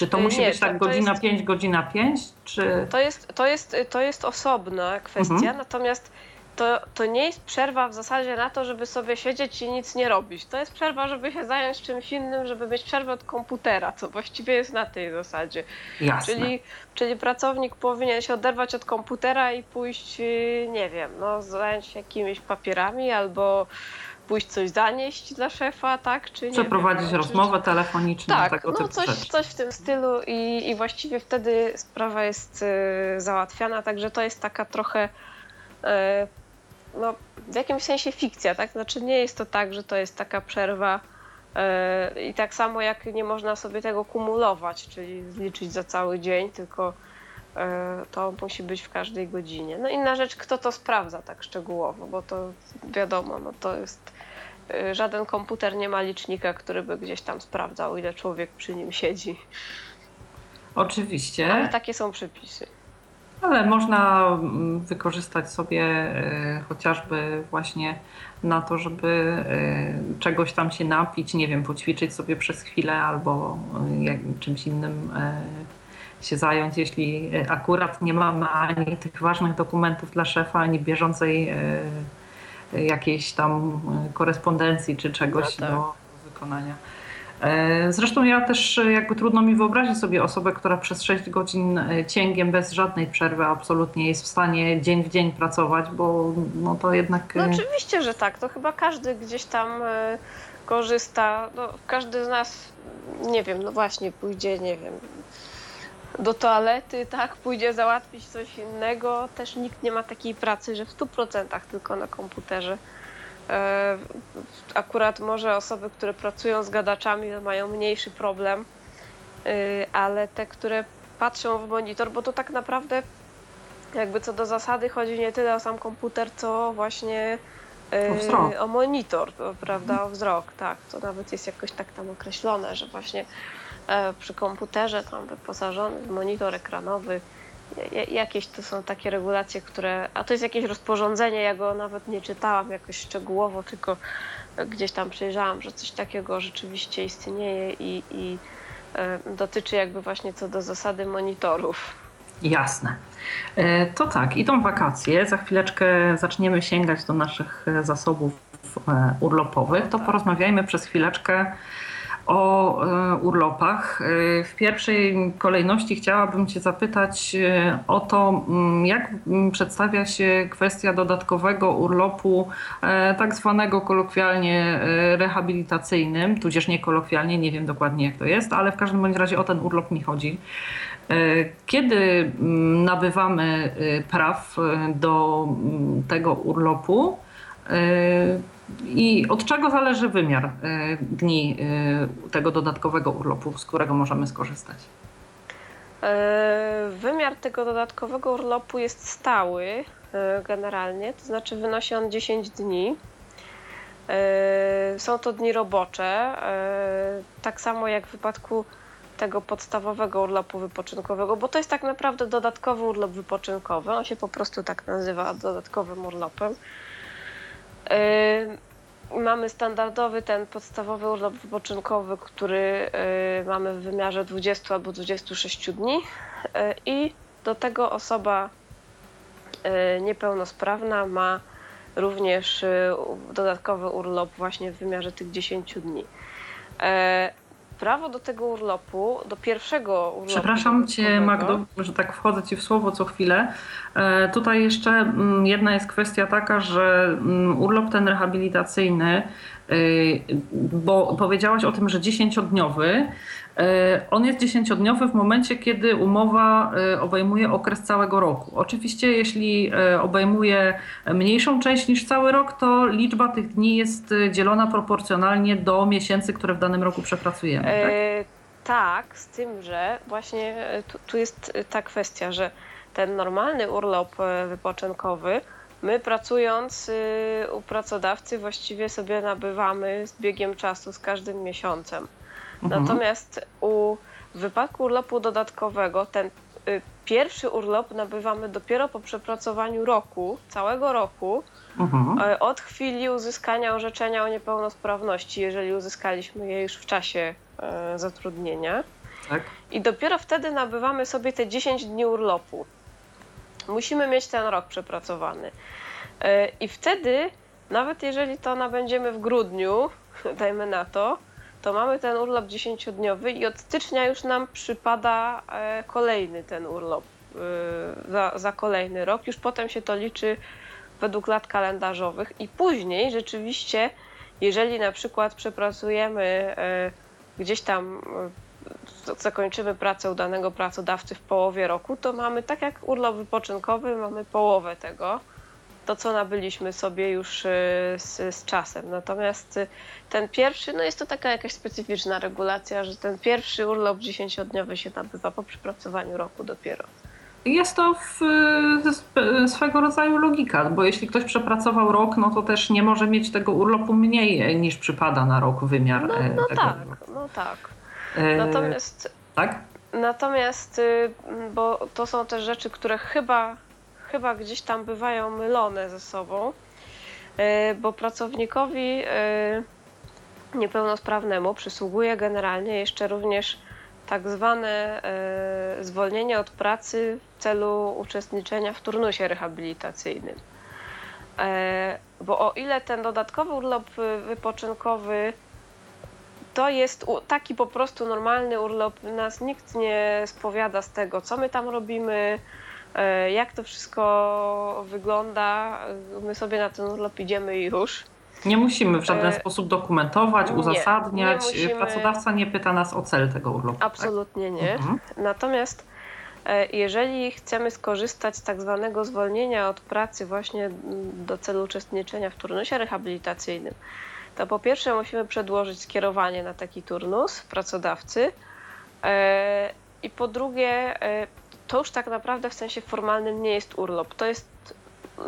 S2: Czy to musi nie, być tak godzina jest, 5, godzina 5? Czy...
S3: To, jest, to, jest, to jest osobna kwestia, mhm. natomiast to, to nie jest przerwa w zasadzie na to, żeby sobie siedzieć i nic nie robić. To jest przerwa, żeby się zająć czymś innym, żeby mieć przerwę od komputera, co właściwie jest na tej zasadzie.
S2: Jasne.
S3: Czyli, czyli pracownik powinien się oderwać od komputera i pójść, y, nie wiem, no, zająć się jakimiś papierami albo pójść coś zanieść dla szefa, tak? Czy nie
S2: Przeprowadzić wiem, rozmowę czy... telefoniczną.
S3: Tak, tak no coś, coś w tym stylu i, i właściwie wtedy sprawa jest y, załatwiana, także to jest taka trochę y, no, w jakimś sensie fikcja, tak? Znaczy nie jest to tak, że to jest taka przerwa yy, i tak samo jak nie można sobie tego kumulować, czyli zliczyć za cały dzień, tylko yy, to musi być w każdej godzinie. No inna rzecz, kto to sprawdza tak szczegółowo, bo to wiadomo, no to jest żaden komputer nie ma licznika, który by gdzieś tam sprawdzał, ile człowiek przy nim siedzi.
S2: Oczywiście.
S3: Ale takie są przepisy.
S2: Ale można mm, wykorzystać sobie e, chociażby właśnie na to, żeby e, czegoś tam się napić, nie wiem, poćwiczyć sobie przez chwilę albo czymś innym się zająć, jeśli akurat nie mamy ani tych ważnych dokumentów dla szefa, ani bieżącej jakiejś tam korespondencji czy czegoś no tak. do wykonania. E, zresztą ja też e, jakby trudno mi wyobrazić sobie osobę, która przez 6 godzin e, cięgiem bez żadnej przerwy absolutnie jest w stanie dzień w dzień pracować, bo no to jednak...
S3: No oczywiście, że tak. To chyba każdy gdzieś tam korzysta. No, każdy z nas, nie wiem, no właśnie pójdzie, nie wiem, do toalety, tak, pójdzie załatwić coś innego. Też nikt nie ma takiej pracy, że w 100% tylko na komputerze. E, akurat może osoby, które pracują z gadaczami, mają mniejszy problem, e, ale te, które patrzą w monitor, bo to tak naprawdę jakby co do zasady chodzi nie tyle o sam komputer, co właśnie
S2: e, o,
S3: o monitor, prawda, o wzrok, tak. To nawet jest jakoś tak tam określone, że właśnie przy komputerze tam wyposażony w monitor ekranowy jakieś to są takie regulacje, które. A to jest jakieś rozporządzenie, ja go nawet nie czytałam jakoś szczegółowo, tylko gdzieś tam przejrzałam, że coś takiego rzeczywiście istnieje i, i e, dotyczy jakby właśnie co do zasady monitorów.
S2: Jasne. E, to tak, idą wakacje. Za chwileczkę zaczniemy sięgać do naszych zasobów e, urlopowych. To porozmawiajmy przez chwileczkę o e, urlopach. E, w pierwszej kolejności chciałabym Cię zapytać e, o to, mm, jak mm, przedstawia się kwestia dodatkowego urlopu, tak zwanego kolokwialnie rehabilitacyjnym, tudzież nie kolokwialnie, nie wiem dokładnie jak to jest, ale w każdym bądź razie o ten urlop mi chodzi. Kiedy mm, nabywamy praw do tego urlopu, i od czego zależy wymiar e, dni e, tego dodatkowego urlopu, z którego możemy skorzystać?
S3: E, wymiar tego dodatkowego urlopu jest stały generalnie, to znaczy wynosi on 10 dni. Są to dni robocze, tak samo jak w wypadku tego podstawowego urlopu wypoczynkowego, bo to jest tak naprawdę dodatkowy urlop wypoczynkowy. On się po prostu tak nazywa dodatkowym urlopem. Mamy standardowy ten podstawowy urlop wypoczynkowy, który mamy w wymiarze 20 albo 26 dni i do tego osoba niepełnosprawna ma również dodatkowy urlop właśnie w wymiarze tych 10 dni. Prawo do tego urlopu, do pierwszego urlopu.
S2: Przepraszam Cię, Magdo, że tak wchodzę Ci w słowo co chwilę. E, tutaj jeszcze mm, jedna jest kwestia taka, że mm, urlop ten rehabilitacyjny, e, bo powiedziałaś o tym, że dziesięciodniowy, on jest dziesięciodniowy w momencie, kiedy umowa e, obejmuje okres całego roku. Oczywiście, jeśli e, obejmuje mniejszą część niż cały rok, to liczba tych dni jest dzielona proporcjonalnie do miesięcy, które w danym roku przepracujemy. Tak?
S3: tak, z tym, że właśnie tu, tu jest ta kwestia, że ten normalny urlop wypoczynkowy My pracując u pracodawcy właściwie sobie nabywamy z biegiem czasu, z każdym miesiącem. Mhm. Natomiast u, w wypadku urlopu dodatkowego ten y, pierwszy urlop nabywamy dopiero po przepracowaniu roku, całego roku, mhm. Y, od chwili uzyskania orzeczenia o niepełnosprawności, jeżeli uzyskaliśmy je już w czasie zatrudnienia. Tak. I dopiero wtedy nabywamy sobie te 10 dni urlopu musimy mieć ten rok przepracowany. E, I wtedy, nawet jeżeli to nabędziemy w grudniu, dajmy na to, to mamy ten urlop 10-dniowy i od stycznia już nam przypada e, kolejny ten urlop e, za, za kolejny rok. Już potem się to liczy według lat kalendarzowych i później rzeczywiście, jeżeli na przykład przepracujemy gdzieś tam zakończymy pracę u danego pracodawcy w połowie roku, to mamy tak jak urlop wypoczynkowy, mamy połowę tego, to co nabyliśmy sobie już y, z, z czasem. Natomiast y, ten pierwszy, no jest to taka jakaś specyficzna regulacja, że ten pierwszy urlop 10-dniowy się nabywa po przepracowaniu roku dopiero.
S2: Jest to w, swego rodzaju logika, bo jeśli ktoś przepracował rok, no to też nie może mieć tego urlopu mniej niż przypada na rok wymiar.
S3: No,
S2: e,
S3: no tak, no tak. E, natomiast.
S2: Tak?
S3: Natomiast, y, bo to są też rzeczy, które chyba, chyba gdzieś tam bywają mylone ze sobą, e, bo pracownikowi e, niepełnosprawnemu przysługuje generalnie jeszcze również tak zwane zwolnienie od pracy w celu uczestniczenia w turnusie rehabilitacyjnym. Bo o ile ten dodatkowy urlop wypoczynkowy to jest taki po prostu normalny urlop. Nas nikt nie spowiada z tego, co my tam robimy, e, jak to wszystko wygląda. My sobie na ten urlop idziemy i już.
S2: Nie musimy w żaden e... sposób dokumentować, uzasadniać. Nie, nie musimy... Pracodawca nie pyta nas o cel tego urlopu.
S3: Tak? Absolutnie tak? nie. Mhm. Natomiast e, jeżeli chcemy skorzystać z tak zwanego zwolnienia od pracy właśnie do celu uczestniczenia w turnusie rehabilitacyjnym, to po pierwsze musimy przedłożyć skierowanie na taki turnus pracodawcy e, i po drugie e, to już tak naprawdę w sensie formalnym nie jest urlop. To jest,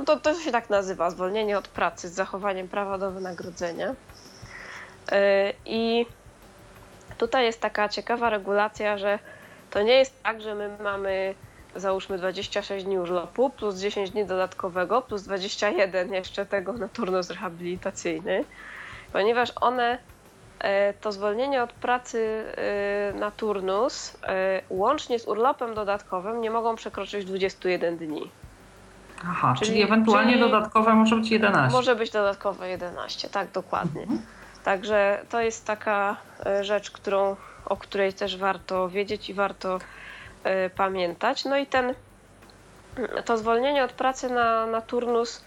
S3: to, to się tak nazywa, zwolnienie od pracy z zachowaniem prawa do wynagrodzenia. E, I tutaj jest taka ciekawa regulacja, że to nie jest tak, że my mamy załóżmy 26 dni urlopu plus 10 dni dodatkowego plus 21 jeszcze tego na turnus rehabilitacyjny ponieważ one to zwolnienie od pracy e, na turnus e, łącznie z urlopem dodatkowym nie mogą przekroczyć 21 dni.
S2: Aha, czyli, czyli ewentualnie czyli dodatkowe może być 11.
S3: Może być dodatkowe 11, tak dokładnie. Mhm. Także to jest taka rzecz, którą, o której też warto wiedzieć i warto pamiętać. No i ten, to zwolnienie od pracy na, na turnus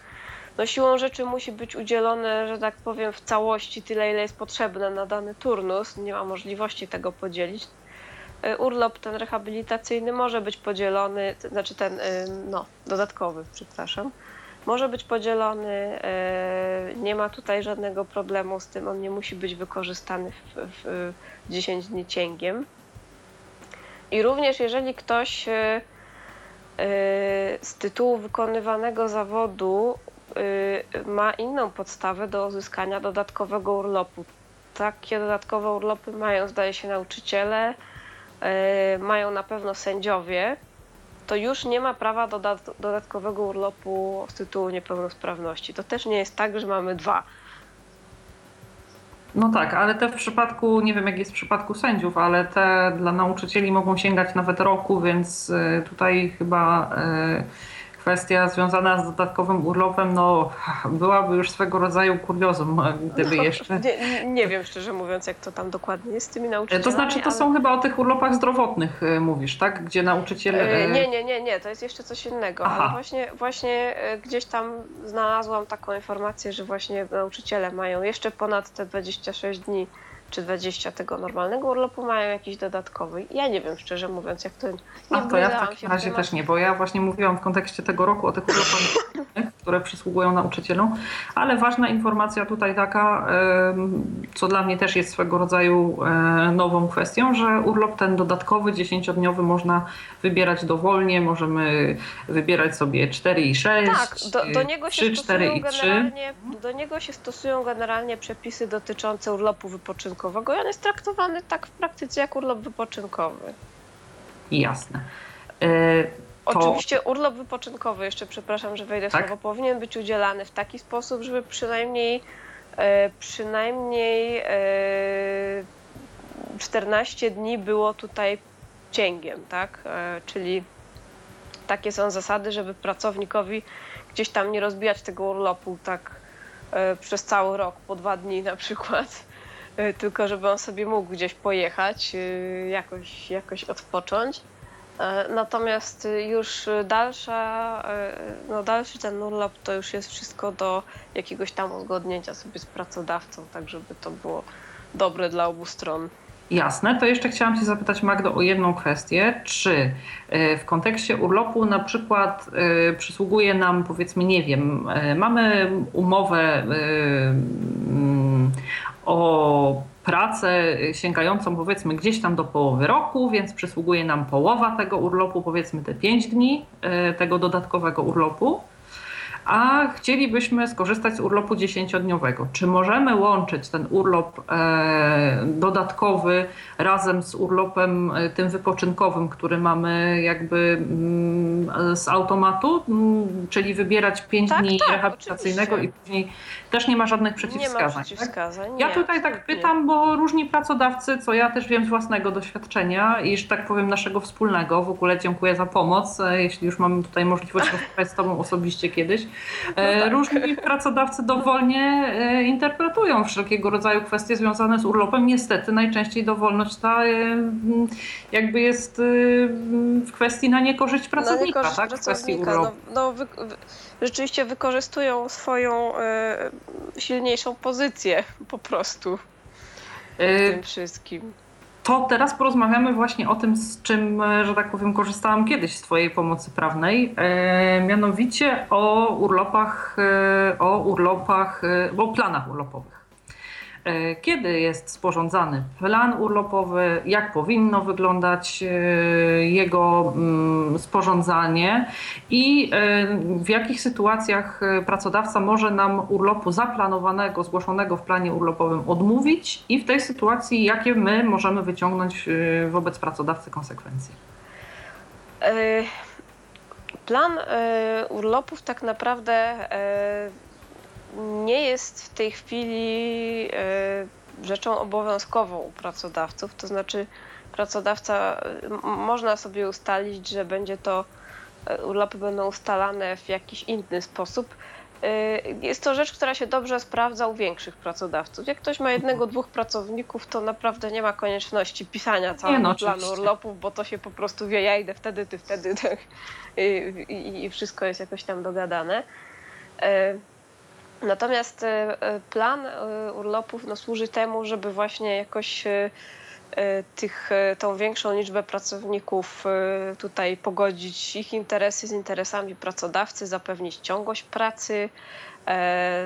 S3: no siłą rzeczy musi być udzielone, że tak powiem, w całości tyle, ile jest potrzebne na dany turnus. Nie ma możliwości tego podzielić. E, urlop ten rehabilitacyjny może być podzielony, znaczy ten, e, no, dodatkowy, przepraszam, może być podzielony, e, nie ma tutaj żadnego problemu z tym, on nie musi być wykorzystany w, w 10 dni cięgiem. I również jeżeli ktoś z tytułu wykonywanego zawodu Y, ma inną podstawę do uzyskania dodatkowego urlopu. Takie dodatkowe urlopy mają, zdaje się, nauczyciele, y, mają na pewno sędziowie. To już nie ma prawa do dodatkowego urlopu z tytułu niepełnosprawności. To też nie jest tak, że mamy dwa.
S2: No tak, ale te w przypadku, nie wiem jak jest w przypadku sędziów, ale te dla nauczycieli mogą sięgać nawet roku, więc y, tutaj chyba kwestia związana z dodatkowym urlopem no, byłaby już swego rodzaju kuriozum, gdyby no, jeszcze...
S3: Nie, nie, wiem szczerze mówiąc, jak to tam dokładnie jest z tymi nauczycielami.
S2: To znaczy, to ale... są chyba o tych urlopach zdrowotnych e, mówisz, tak? Gdzie nauczyciele...
S3: E, nie, nie, nie, nie, to jest jeszcze coś innego, Aha. ale właśnie, właśnie e, gdzieś tam znalazłam taką informację, że właśnie nauczyciele mają jeszcze ponad te 26 dni czy 20 tego normalnego urlopu mają jakiś dodatkowy. Ja nie wiem, szczerze mówiąc, jak to nie
S2: A to ja w takim razie też nie, bo ja właśnie mówiłam w kontekście tego roku o tych urlopach które przysługują nauczycielom. Ale ważna informacja tutaj taka, co dla mnie też jest swego rodzaju e, nową kwestią, że urlop ten dodatkowy, dziesięciodniowy można wybierać dowolnie, możemy wybierać sobie 4 i 6,
S3: tak, do, do niego
S2: 3, 4 i 3.
S3: Do niego się stosują generalnie przepisy dotyczące urlopu wypoczynkowego i on jest traktowany tak w praktyce jak urlop wypoczynkowy.
S2: Jasne.
S3: E, to... Oczywiście urlop wypoczynkowy, jeszcze przepraszam, że wejdę w tak? słowo, powinien być udzielany w taki sposób, żeby przynajmniej e, przynajmniej 14 e, dni było tutaj cięgiem, tak? Czyli takie są zasady, żeby pracownikowi gdzieś tam nie rozbijać tego urlopu tak przez cały rok, po dwa dni na przykład, tylko żeby on sobie mógł gdzieś pojechać, jakoś, jakoś odpocząć. E, natomiast już dalsza, e, no dalszy ten urlop to już jest wszystko do jakiegoś tam uzgodnięcia sobie z pracodawcą, tak żeby to było dobre dla obu stron.
S2: Jasne, to jeszcze chciałam Cię zapytać Magdo o jedną kwestię. Czy e, w kontekście urlopu na przykład przysługuje nam powiedzmy, nie wiem, mamy umowę o pracę sięgającą powiedzmy gdzieś tam do połowy roku, więc przysługuje nam połowa tego urlopu, powiedzmy te 5 dni e, tego dodatkowego urlopu a chcielibyśmy skorzystać z urlopu dziesięciodniowego. Czy możemy łączyć ten urlop e, dodatkowy razem z urlopem e, tym wypoczynkowym, który mamy jakby mm, z automatu, mm, czyli wybierać pięć
S3: tak,
S2: dni
S3: tak,
S2: rehabilitacyjnego
S3: oczywiście.
S2: i później też nie ma żadnych przeciwwskazań. Nie
S3: ma przeciwwskazań.
S2: Tak? Ja tutaj tak pytam, bo różni pracodawcy, co ja też wiem z własnego doświadczenia i że tak powiem naszego wspólnego, w ogóle dziękuję za pomoc, e, jeśli już mamy tutaj możliwość rozmawiać z Tobą osobiście kiedyś, tak. Różni pracodawcy dowolnie e, interpretują wszelkiego rodzaju kwestie związane z urlopem. Niestety najczęściej dowolność ta e, jakby jest w kwestii na niekorzyść pracownika, na niekorzyść tak?
S3: Pracownika. No, no wy, wy, rzeczywiście wykorzystują swoją y, silniejszą pozycję po prostu w tym wszystkim
S2: to teraz porozmawiamy właśnie o tym, z czym, e, że tak powiem, korzystałam kiedyś z Twojej pomocy prawnej, e, mianowicie o urlopach, e, o urlopach, e, o planach urlopowych. E, kiedy jest sporządzany plan urlopowy, jak powinno wyglądać e, jego mm, sporządzanie? I e, w jakich sytuacjach pracodawca może nam urlopu zaplanowanego, zgłoszonego w planie urlopowym odmówić? I w tej sytuacji jakie my możemy wyciągnąć wobec pracodawcy konsekwencje.
S3: Plan urlopów tak naprawdę nie jest w tej chwili e, rzeczą obowiązkową u pracodawców. To znaczy, pracodawca można sobie ustalić, że będzie to e, urlopy będą ustalane w jakiś inny sposób. E, jest to rzecz, która się dobrze sprawdza u większych pracodawców. Jak ktoś ma jednego, dwóch pracowników, to naprawdę nie ma konieczności pisania całego no, planu urlopów, bo to się po prostu wie, ja idę wtedy, ty wtedy, tak. I, i wszystko jest jakoś tam dogadane. Natomiast e, e, plan e, urlopów no, służy temu, żeby właśnie jakoś tych, tą większą liczbę pracowników tutaj pogodzić ich interesy z interesami pracodawcy, zapewnić ciągłość pracy,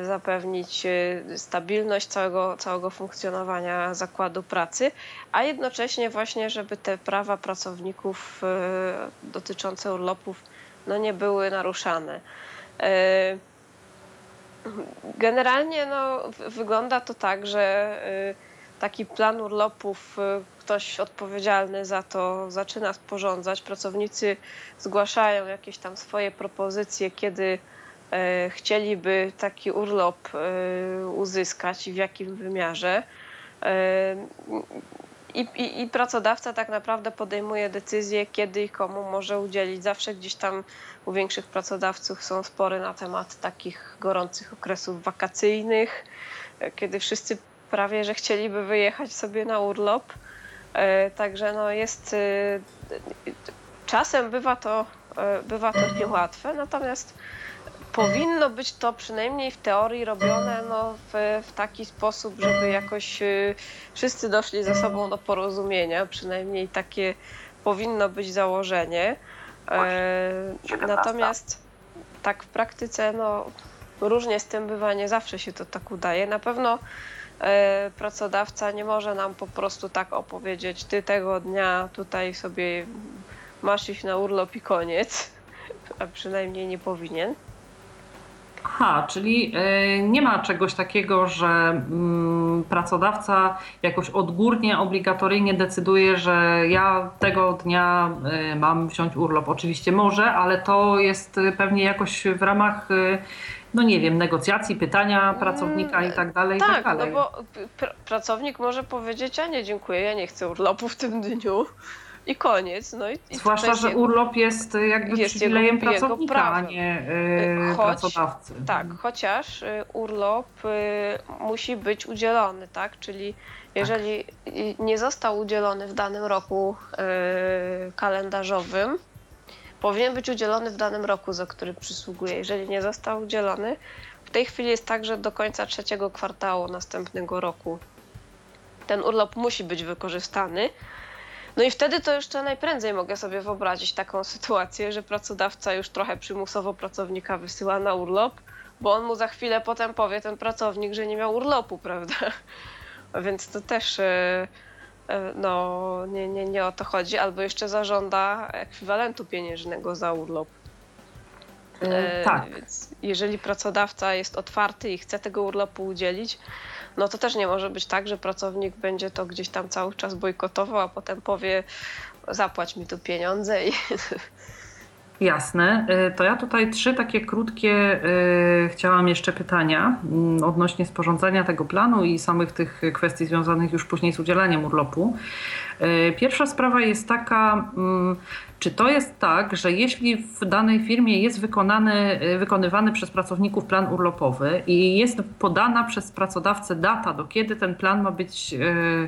S3: zapewnić stabilność całego, całego funkcjonowania zakładu pracy, a jednocześnie właśnie, żeby te prawa pracowników dotyczące urlopów no, nie były naruszane. Generalnie no, wygląda to tak, że y, taki plan urlopów y, ktoś odpowiedzialny za to zaczyna sporządzać. Pracownicy zgłaszają jakieś tam swoje propozycje, kiedy y, chcieliby taki urlop uzyskać i w jakim wymiarze. I, i, I, pracodawca tak naprawdę podejmuje decyzję, kiedy i komu może udzielić. Zawsze gdzieś tam u większych pracodawców są spory na temat takich gorących okresów wakacyjnych, kiedy wszyscy prawie że chcieliby wyjechać sobie na urlop. E, także no jest. E, czasem bywa to, e, bywa to niełatwe, natomiast powinno być to przynajmniej w teorii robione no, w, w taki sposób, żeby jakoś y, wszyscy doszli ze sobą do porozumienia. Przynajmniej takie powinno być założenie. E, natomiast tak w praktyce no, różnie z tym bywa, nie zawsze się to tak udaje. Na pewno e, pracodawca nie może nam po prostu tak opowiedzieć, ty tego dnia tutaj sobie masz iść na urlop i koniec, a przynajmniej nie powinien.
S2: Aha, czyli y, nie ma czegoś takiego, że mm, pracodawca jakoś odgórnie, obligatoryjnie decyduje, że ja tego dnia y, mam wziąć urlop. Oczywiście może, ale to jest pewnie jakoś w ramach, no nie wiem, negocjacji, pytania pracownika i tak dalej.
S3: Tak,
S2: i tak dalej.
S3: no bo pr pracownik może powiedzieć, a nie dziękuję, ja nie chcę urlopu w tym dniu i koniec. No i,
S2: Zwłaszcza, że jego, urlop jest jakby jest przywilejem jego, pracownika, jego a nie yy, Choć, pracodawcy.
S3: Tak, chociaż y, urlop y, musi być udzielony, tak? Czyli jeżeli tak. nie został udzielony w danym roku kalendarzowym, powinien być udzielony w danym roku, za który przysługuje. Jeżeli nie został udzielony, w tej chwili jest tak, że do końca trzeciego kwartału następnego roku ten urlop musi być wykorzystany. No i wtedy to jeszcze najprędzej mogę sobie wyobrazić taką sytuację, że pracodawca już trochę przymusowo pracownika wysyła na urlop, bo on mu za chwilę potem powie, ten pracownik, że nie miał urlopu, prawda? Więc to też e, e, no, nie, nie, nie o to chodzi, albo jeszcze zażąda ekwiwalentu pieniężnego za urlop.
S2: E, tak.
S3: Więc jeżeli pracodawca jest otwarty i chce tego urlopu udzielić, no to też nie może być tak, że pracownik będzie to gdzieś tam cały czas bojkotował, a potem powie zapłać mi tu pieniądze i
S2: Jasne. Y, to ja tutaj trzy takie krótkie y, chciałam jeszcze pytania y, odnośnie sporządzania tego planu i samych tych kwestii związanych już później z udzielaniem urlopu. Y, pierwsza sprawa jest taka, mm, czy to jest tak, że jeśli w danej firmie jest wykonany, wykonywany przez pracowników plan urlopowy i jest podana przez pracodawcę data, do kiedy ten plan ma być mm,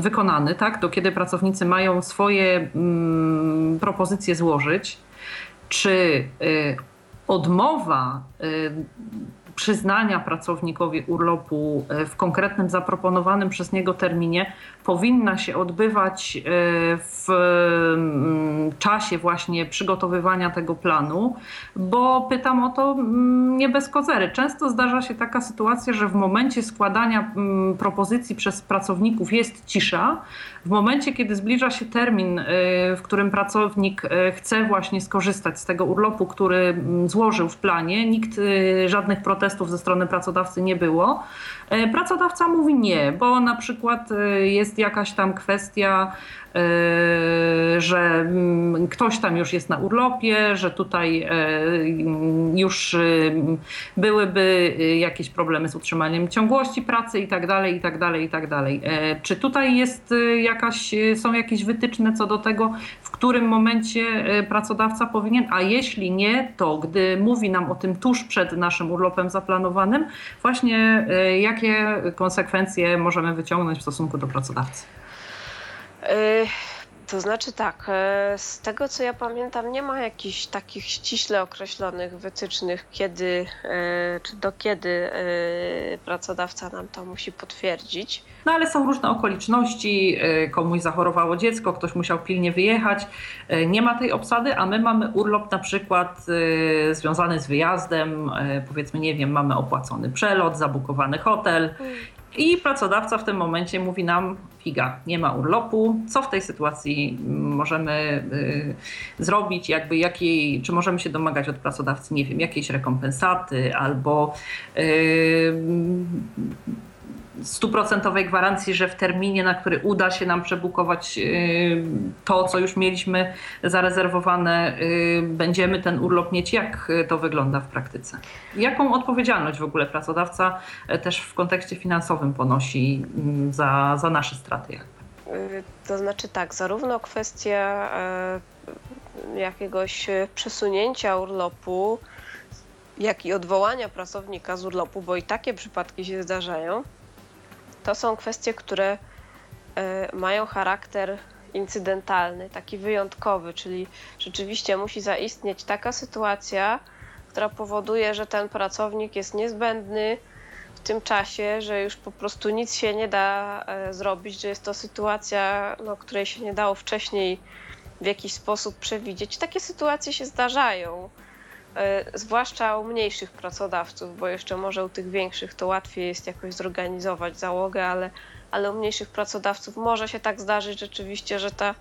S2: wykonany, tak, do kiedy pracownicy mają swoje mm, propozycje złożyć, czy odmowa przyznania pracownikowi urlopu e, w konkretnym zaproponowanym przez niego terminie powinna się odbywać e, w mm, czasie właśnie przygotowywania tego planu, bo pytam o to mm, nie bez kozery. Często zdarza się taka sytuacja, że w momencie składania mm, propozycji przez pracowników jest cisza, w momencie, kiedy zbliża się termin, y, w którym pracownik chce właśnie skorzystać z tego urlopu, który złożył w planie, nikt żadnych protestów ze strony pracodawcy nie było. Pracodawca mówi nie, bo na przykład jest jakaś tam kwestia E, że mm, ktoś tam już jest na urlopie, że tutaj e, już e, byłyby jakieś problemy z utrzymaniem ciągłości pracy i tak dalej, i tak dalej, i tak dalej. Czy tutaj jest jakaś, są jakieś wytyczne co do tego, w którym momencie pracodawca powinien, a jeśli nie, to gdy mówi nam o tym tuż przed naszym urlopem zaplanowanym, właśnie jakie konsekwencje możemy wyciągnąć w stosunku do pracodawcy?
S3: Y, to znaczy tak, e, z tego co ja pamiętam, nie ma jakichś takich ściśle określonych wytycznych, kiedy e, czy do kiedy pracodawca nam to musi potwierdzić.
S2: No ale są różne okoliczności, komuś zachorowało dziecko, ktoś musiał pilnie wyjechać, nie ma tej obsady, a my mamy urlop na przykład związany z wyjazdem, powiedzmy, nie wiem, mamy opłacony przelot, zabukowany hotel mm. I pracodawca w tym momencie mówi nam, figa, nie ma urlopu, co w tej sytuacji możemy y, zrobić, jakby jakiej, czy możemy się domagać od pracodawcy, nie wiem, jakiejś rekompensaty albo y, stuprocentowej gwarancji, że w terminie, na który uda się nam przebukować y, to, co już mieliśmy zarezerwowane, y, będziemy ten urlop mieć. Jak to wygląda w praktyce? Jaką odpowiedzialność w ogóle pracodawca e, też w kontekście finansowym ponosi mm, za, za nasze straty?
S3: Y, to znaczy tak, zarówno kwestia e, jakiegoś przesunięcia urlopu, jak i odwołania pracownika z urlopu, bo i takie przypadki się zdarzają, to są kwestie, które e, mają charakter incydentalny, taki wyjątkowy, czyli rzeczywiście musi zaistnieć taka sytuacja, która powoduje, że ten pracownik jest niezbędny w tym czasie, że już po prostu nic się nie da e, zrobić, że jest to sytuacja, no, której się nie dało wcześniej w jakiś sposób przewidzieć. Takie sytuacje się zdarzają. Zwłaszcza u mniejszych pracodawców, bo jeszcze może u tych większych to łatwiej jest jakoś zorganizować załogę, ale, ale u mniejszych pracodawców może się tak zdarzyć rzeczywiście, że ta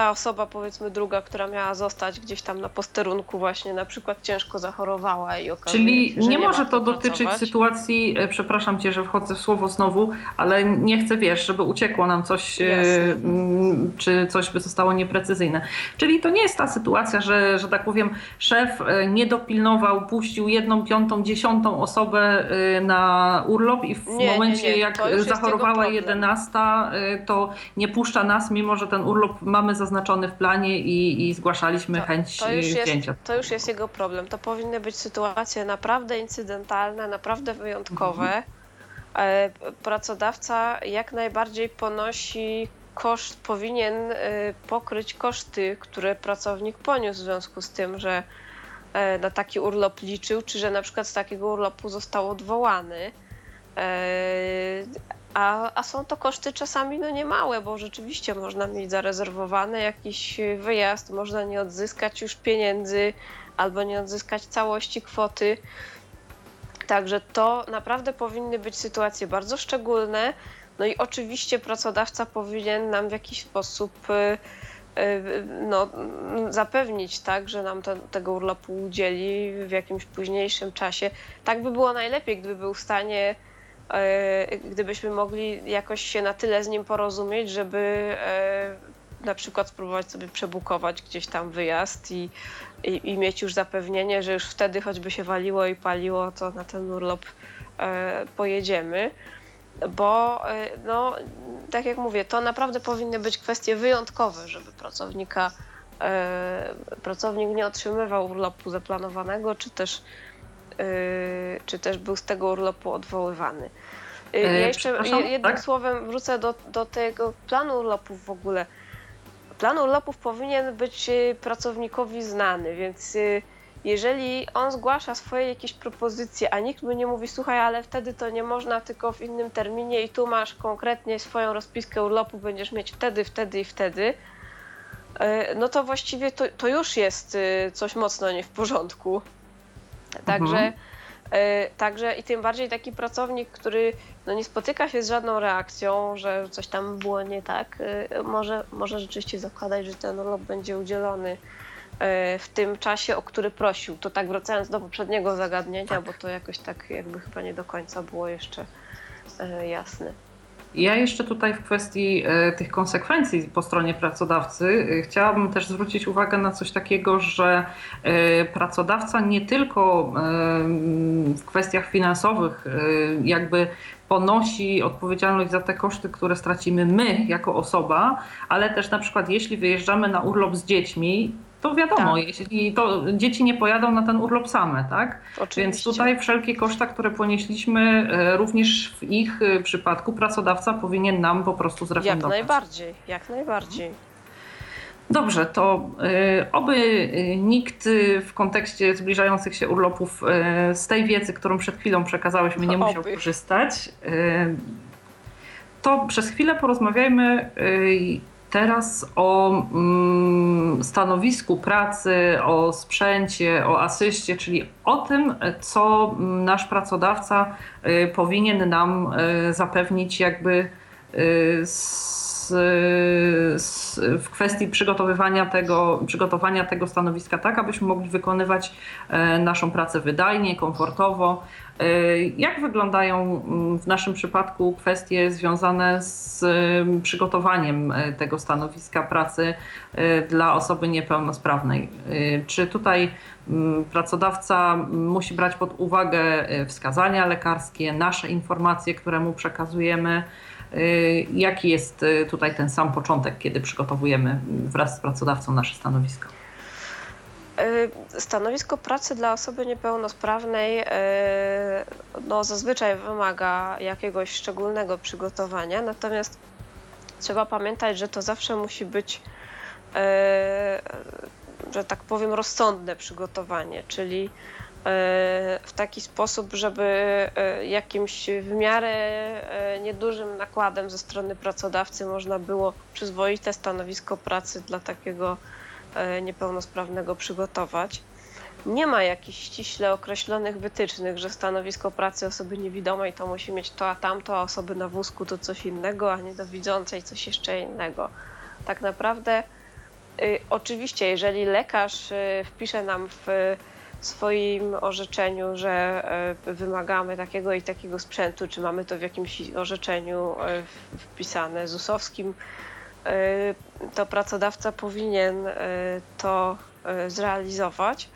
S3: ta osoba, powiedzmy druga, która miała zostać gdzieś tam na posterunku właśnie na przykład ciężko zachorowała i okazuje
S2: Czyli
S3: się, że
S2: nie,
S3: nie
S2: może to dotyczyć
S3: pracować.
S2: sytuacji, e, przepraszam cię, że wchodzę w słowo znowu, ale nie chcę, wiesz, żeby uciekło nam coś, e,
S3: Jasne.
S2: czy coś by zostało nieprecyzyjne. Czyli to nie jest ta sytuacja, że, że tak powiem, szef e, nie dopilnował, puścił jedną, piątą, dziesiątą osobę na urlop i w
S3: Nie,
S2: momencie,
S3: nie,
S2: jak zachorowała jedenasta, to nie puszcza nas, mimo że ten urlop mamy zaznaczony w planie i, i zgłaszaliśmy
S3: To-
S2: chęć
S3: to już, jest, to już jest jego problem. To powinny być sytuacje naprawdę incydentalne, naprawdę wyjątkowe.
S2: Mhm.
S3: E, Pracodawca jak najbardziej ponosi koszt, powinien e, pokryć koszty, które pracownik poniósł w związku z tym, że e, na taki urlop liczył, czy że na przykład z takiego urlopu został odwołany. A, a są to koszty czasami no niemałe, bo rzeczywiście można mieć zarezerwowany jakiś wyjazd, można nie odzyskać już pieniędzy albo nie odzyskać całości kwoty. Także to naprawdę powinny być sytuacje bardzo szczególne. No i oczywiście pracodawca powinien nam w jakiś sposób y, y, no, zapewnić, tak, że nam tego urlopu udzieli w jakimś późniejszym czasie. Tak by było najlepiej, gdyby był w stanie, gdybyśmy mogli jakoś się na tyle z nim porozumieć, żeby y, na przykład spróbować sobie przebukować gdzieś tam wyjazd i, i, i mieć już zapewnienie, że już wtedy choćby się waliło i paliło, to na ten urlop e, pojedziemy. Bo e, no, tak jak mówię, to naprawdę powinny być kwestie wyjątkowe, żeby pracownika, e, pracownik nie otrzymywał urlopu zaplanowanego, czy też, e, czy też był z tego urlopu odwoływany. E,
S2: E,
S3: Ja jeszcze
S2: przepraszam,
S3: jednym
S2: tak?
S3: słowem wrócę do, do tego planu urlopów w ogóle. Plan urlopów powinien być y, pracownikowi znany, więc jeżeli on zgłasza swoje jakieś propozycje, a nikt mu nie mówi, słuchaj, ale wtedy to nie można, tylko w innym terminie i tu masz konkretnie swoją rozpiskę urlopu, będziesz mieć wtedy, wtedy i wtedy, no to właściwie to, to już jest coś mocno nie w porządku. Także,
S2: Mhm.
S3: Y, także i tym bardziej taki pracownik, który no nie spotyka się z żadną reakcją, że coś tam było nie tak, y, może, może rzeczywiście zakładać, że ten urlop będzie udzielony y, w tym czasie, o który prosił. To tak wracając do poprzedniego zagadnienia, bo to jakoś tak jakby chyba nie do końca było jeszcze jasne.
S2: Ja jeszcze tutaj w kwestii e, tych konsekwencji po stronie pracodawcy e, chciałabym też zwrócić uwagę na coś takiego, że e, pracodawca nie tylko w kwestiach finansowych jakby ponosi odpowiedzialność za te koszty, które stracimy my jako osoba, ale też na przykład jeśli wyjeżdżamy na urlop z dziećmi, to wiadomo,
S3: Tak.
S2: jeśli to dzieci nie pojadą na ten urlop same, tak?
S3: Oczywiście.
S2: Więc tutaj wszelkie koszta, które ponieśliśmy, e, również w ich e, przypadku pracodawca powinien nam po prostu
S3: Jak
S2: zrefundować.
S3: najbardziej, jak najbardziej.
S2: Dobrze, to e, oby nikt w kontekście zbliżających się urlopów z tej wiedzy, którą przed chwilą przekazałeś mi, nie musiał
S3: Oby.
S2: korzystać. To przez chwilę porozmawiajmy teraz o mm, stanowisku pracy, o sprzęcie, o asyście, czyli o tym, co nasz pracodawca e, powinien nam e, zapewnić jakby e, z, w kwestii przygotowywania tego, przygotowania tego stanowiska tak, abyśmy mogli wykonywać e, naszą pracę wydajnie, komfortowo. E, Jak wyglądają w naszym przypadku kwestie związane z em, przygotowaniem e, tego stanowiska pracy dla osoby niepełnosprawnej? Czy tutaj pracodawca musi brać pod uwagę wskazania lekarskie, nasze informacje, które mu przekazujemy? Y, Jaki jest y, tutaj ten sam początek, kiedy przygotowujemy wraz z pracodawcą nasze stanowisko?
S3: Y, Stanowisko pracy dla osoby niepełnosprawnej y, no, zazwyczaj wymaga jakiegoś szczególnego przygotowania, natomiast trzeba pamiętać, że to zawsze musi być, y, że tak powiem, rozsądne przygotowanie, czyli y, w taki sposób, żeby y, jakimś w miarę y, niedużym nakładem ze strony pracodawcy można było przyzwoite stanowisko pracy dla takiego e, niepełnosprawnego przygotować. nie ma jakichś ściśle określonych wytycznych, że stanowisko pracy osoby niewidomej to musi mieć to a tamto, a osoby na wózku to coś innego, a niedowidzącej coś jeszcze innego. Tak naprawdę, y, oczywiście, jeżeli lekarz y, wpisze nam w swoim orzeczeniu, że y, wymagamy takiego i takiego sprzętu, czy mamy to w jakimś orzeczeniu y, wpisane ZUS-owskim, y, to pracodawca powinien to zrealizować.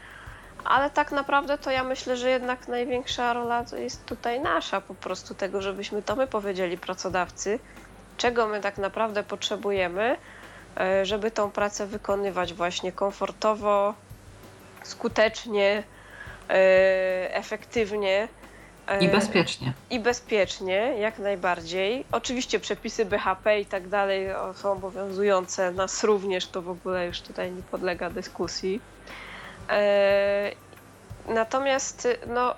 S3: Ale tak naprawdę to ja myślę, że jednak największa rola jest tutaj nasza, po prostu tego, żebyśmy to my powiedzieli pracodawcy, czego my tak naprawdę potrzebujemy, e, żeby tą pracę wykonywać właśnie komfortowo, skutecznie, e, efektywnie.
S2: E, I bezpiecznie.
S3: I bezpiecznie, jak najbardziej. Oczywiście przepisy BHP i tak dalej są obowiązujące nas również, to w ogóle już tutaj nie podlega dyskusji. E, natomiast no,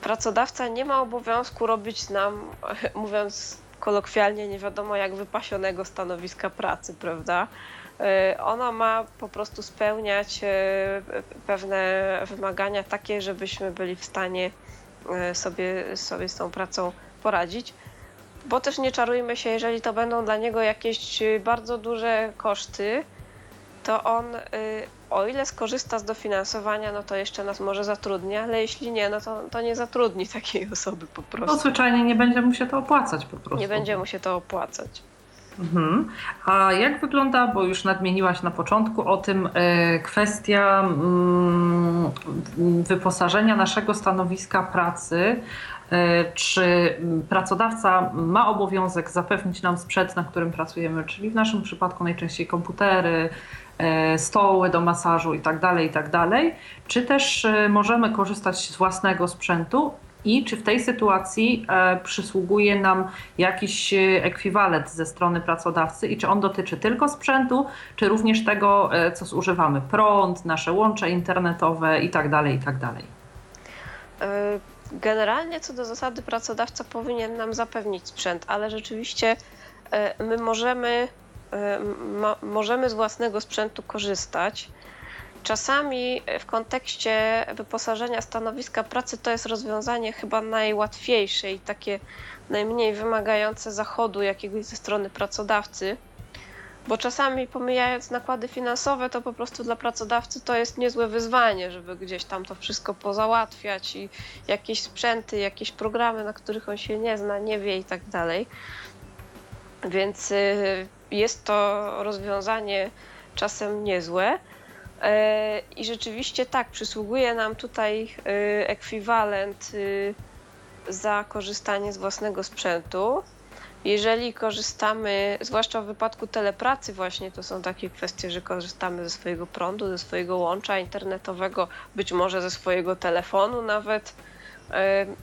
S3: pracodawca nie ma obowiązku robić nam, mówiąc kolokwialnie, nie wiadomo jak wypasionego stanowiska pracy, prawda? E, ona ma po prostu spełniać e, pewne wymagania takie, żebyśmy byli w stanie sobie, sobie z tą pracą poradzić. Bo też nie czarujmy się, jeżeli to będą dla niego jakieś bardzo duże koszty, to on o ile skorzysta z dofinansowania, no to jeszcze nas może zatrudni, ale jeśli nie, no to, to nie zatrudni takiej osoby po prostu.
S2: No zwyczajnie nie będzie mu się to opłacać po prostu.
S3: Nie będzie mu się to opłacać.
S2: Mhm. A jak wygląda, bo już nadmieniłaś na początku o tym, e, kwestia mm, wyposażenia naszego stanowiska pracy. E, czy pracodawca ma obowiązek zapewnić nam sprzęt, na którym pracujemy, czyli w naszym przypadku najczęściej komputery, E, stoły do masażu i tak dalej, i tak czy też możemy korzystać z własnego sprzętu i czy w tej sytuacji e, przysługuje nam jakiś ekwiwalent ze strony pracodawcy i czy on dotyczy tylko sprzętu, czy również tego, co zużywamy, prąd, nasze łącze internetowe i tak dalej, i tak.
S3: Generalnie co do zasady pracodawca powinien nam zapewnić sprzęt, ale rzeczywiście my możemy możemy z własnego sprzętu korzystać. Czasami w kontekście wyposażenia stanowiska pracy to jest rozwiązanie chyba najłatwiejsze i takie najmniej wymagające zachodu jakiegoś ze strony pracodawcy, bo czasami pomijając nakłady finansowe, to po prostu dla pracodawcy to jest niezłe wyzwanie, żeby gdzieś tam to wszystko pozałatwiać i jakieś sprzęty, jakieś programy, na których on się nie zna, nie wie i tak dalej. Więc y, jest to rozwiązanie czasem niezłe. E, I rzeczywiście tak, przysługuje nam tutaj e, ekwiwalent e, za korzystanie z własnego sprzętu. Jeżeli korzystamy, zwłaszcza w wypadku telepracy, właśnie to są takie kwestie, że korzystamy ze swojego prądu, ze swojego łącza internetowego, być może ze swojego telefonu nawet.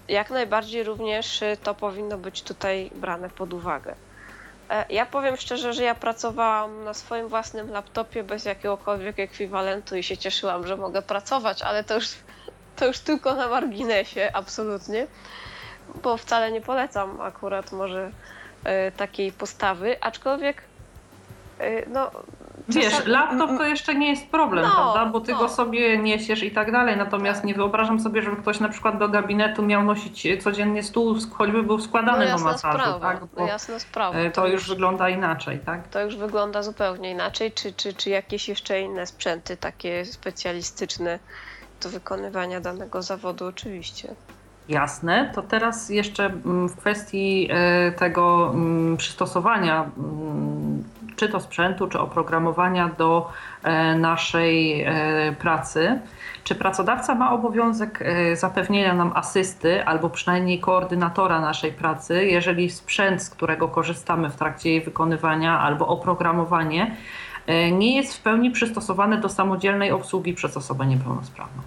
S3: Jak najbardziej również to powinno być tutaj brane pod uwagę. E, ja powiem szczerze, że ja pracowałam na swoim własnym laptopie bez jakiegokolwiek ekwiwalentu i się cieszyłam, że mogę pracować, ale to już, to już tylko na marginesie, absolutnie. Bo wcale nie polecam akurat może y, takiej postawy, aczkolwiek y, no,
S2: Wiesz, laptop to jeszcze nie jest problem, no, prawda? Bo ty no. go sobie niesiesz i tak dalej. Natomiast tak. nie wyobrażam sobie, żeby ktoś na przykład do gabinetu miał nosić codziennie stół, choćby był składany no, do masażu. Sprawa. Tak?
S3: Bo no jasna sprawa.
S2: To, to już, już wygląda inaczej, tak?
S3: To już wygląda zupełnie inaczej. Czy, czy, czy jakieś jeszcze inne sprzęty takie specjalistyczne do wykonywania danego zawodu, oczywiście.
S2: Jasne. To teraz jeszcze mm, w kwestii e, tego mm, przystosowania mm, czy to sprzętu, czy oprogramowania do e, naszej e, pracy. Czy pracodawca ma obowiązek zapewnienia nam asysty albo przynajmniej koordynatora naszej pracy, jeżeli sprzęt, z którego korzystamy w trakcie jej wykonywania, albo oprogramowanie nie jest w pełni przystosowany do samodzielnej obsługi przez osobę niepełnosprawną?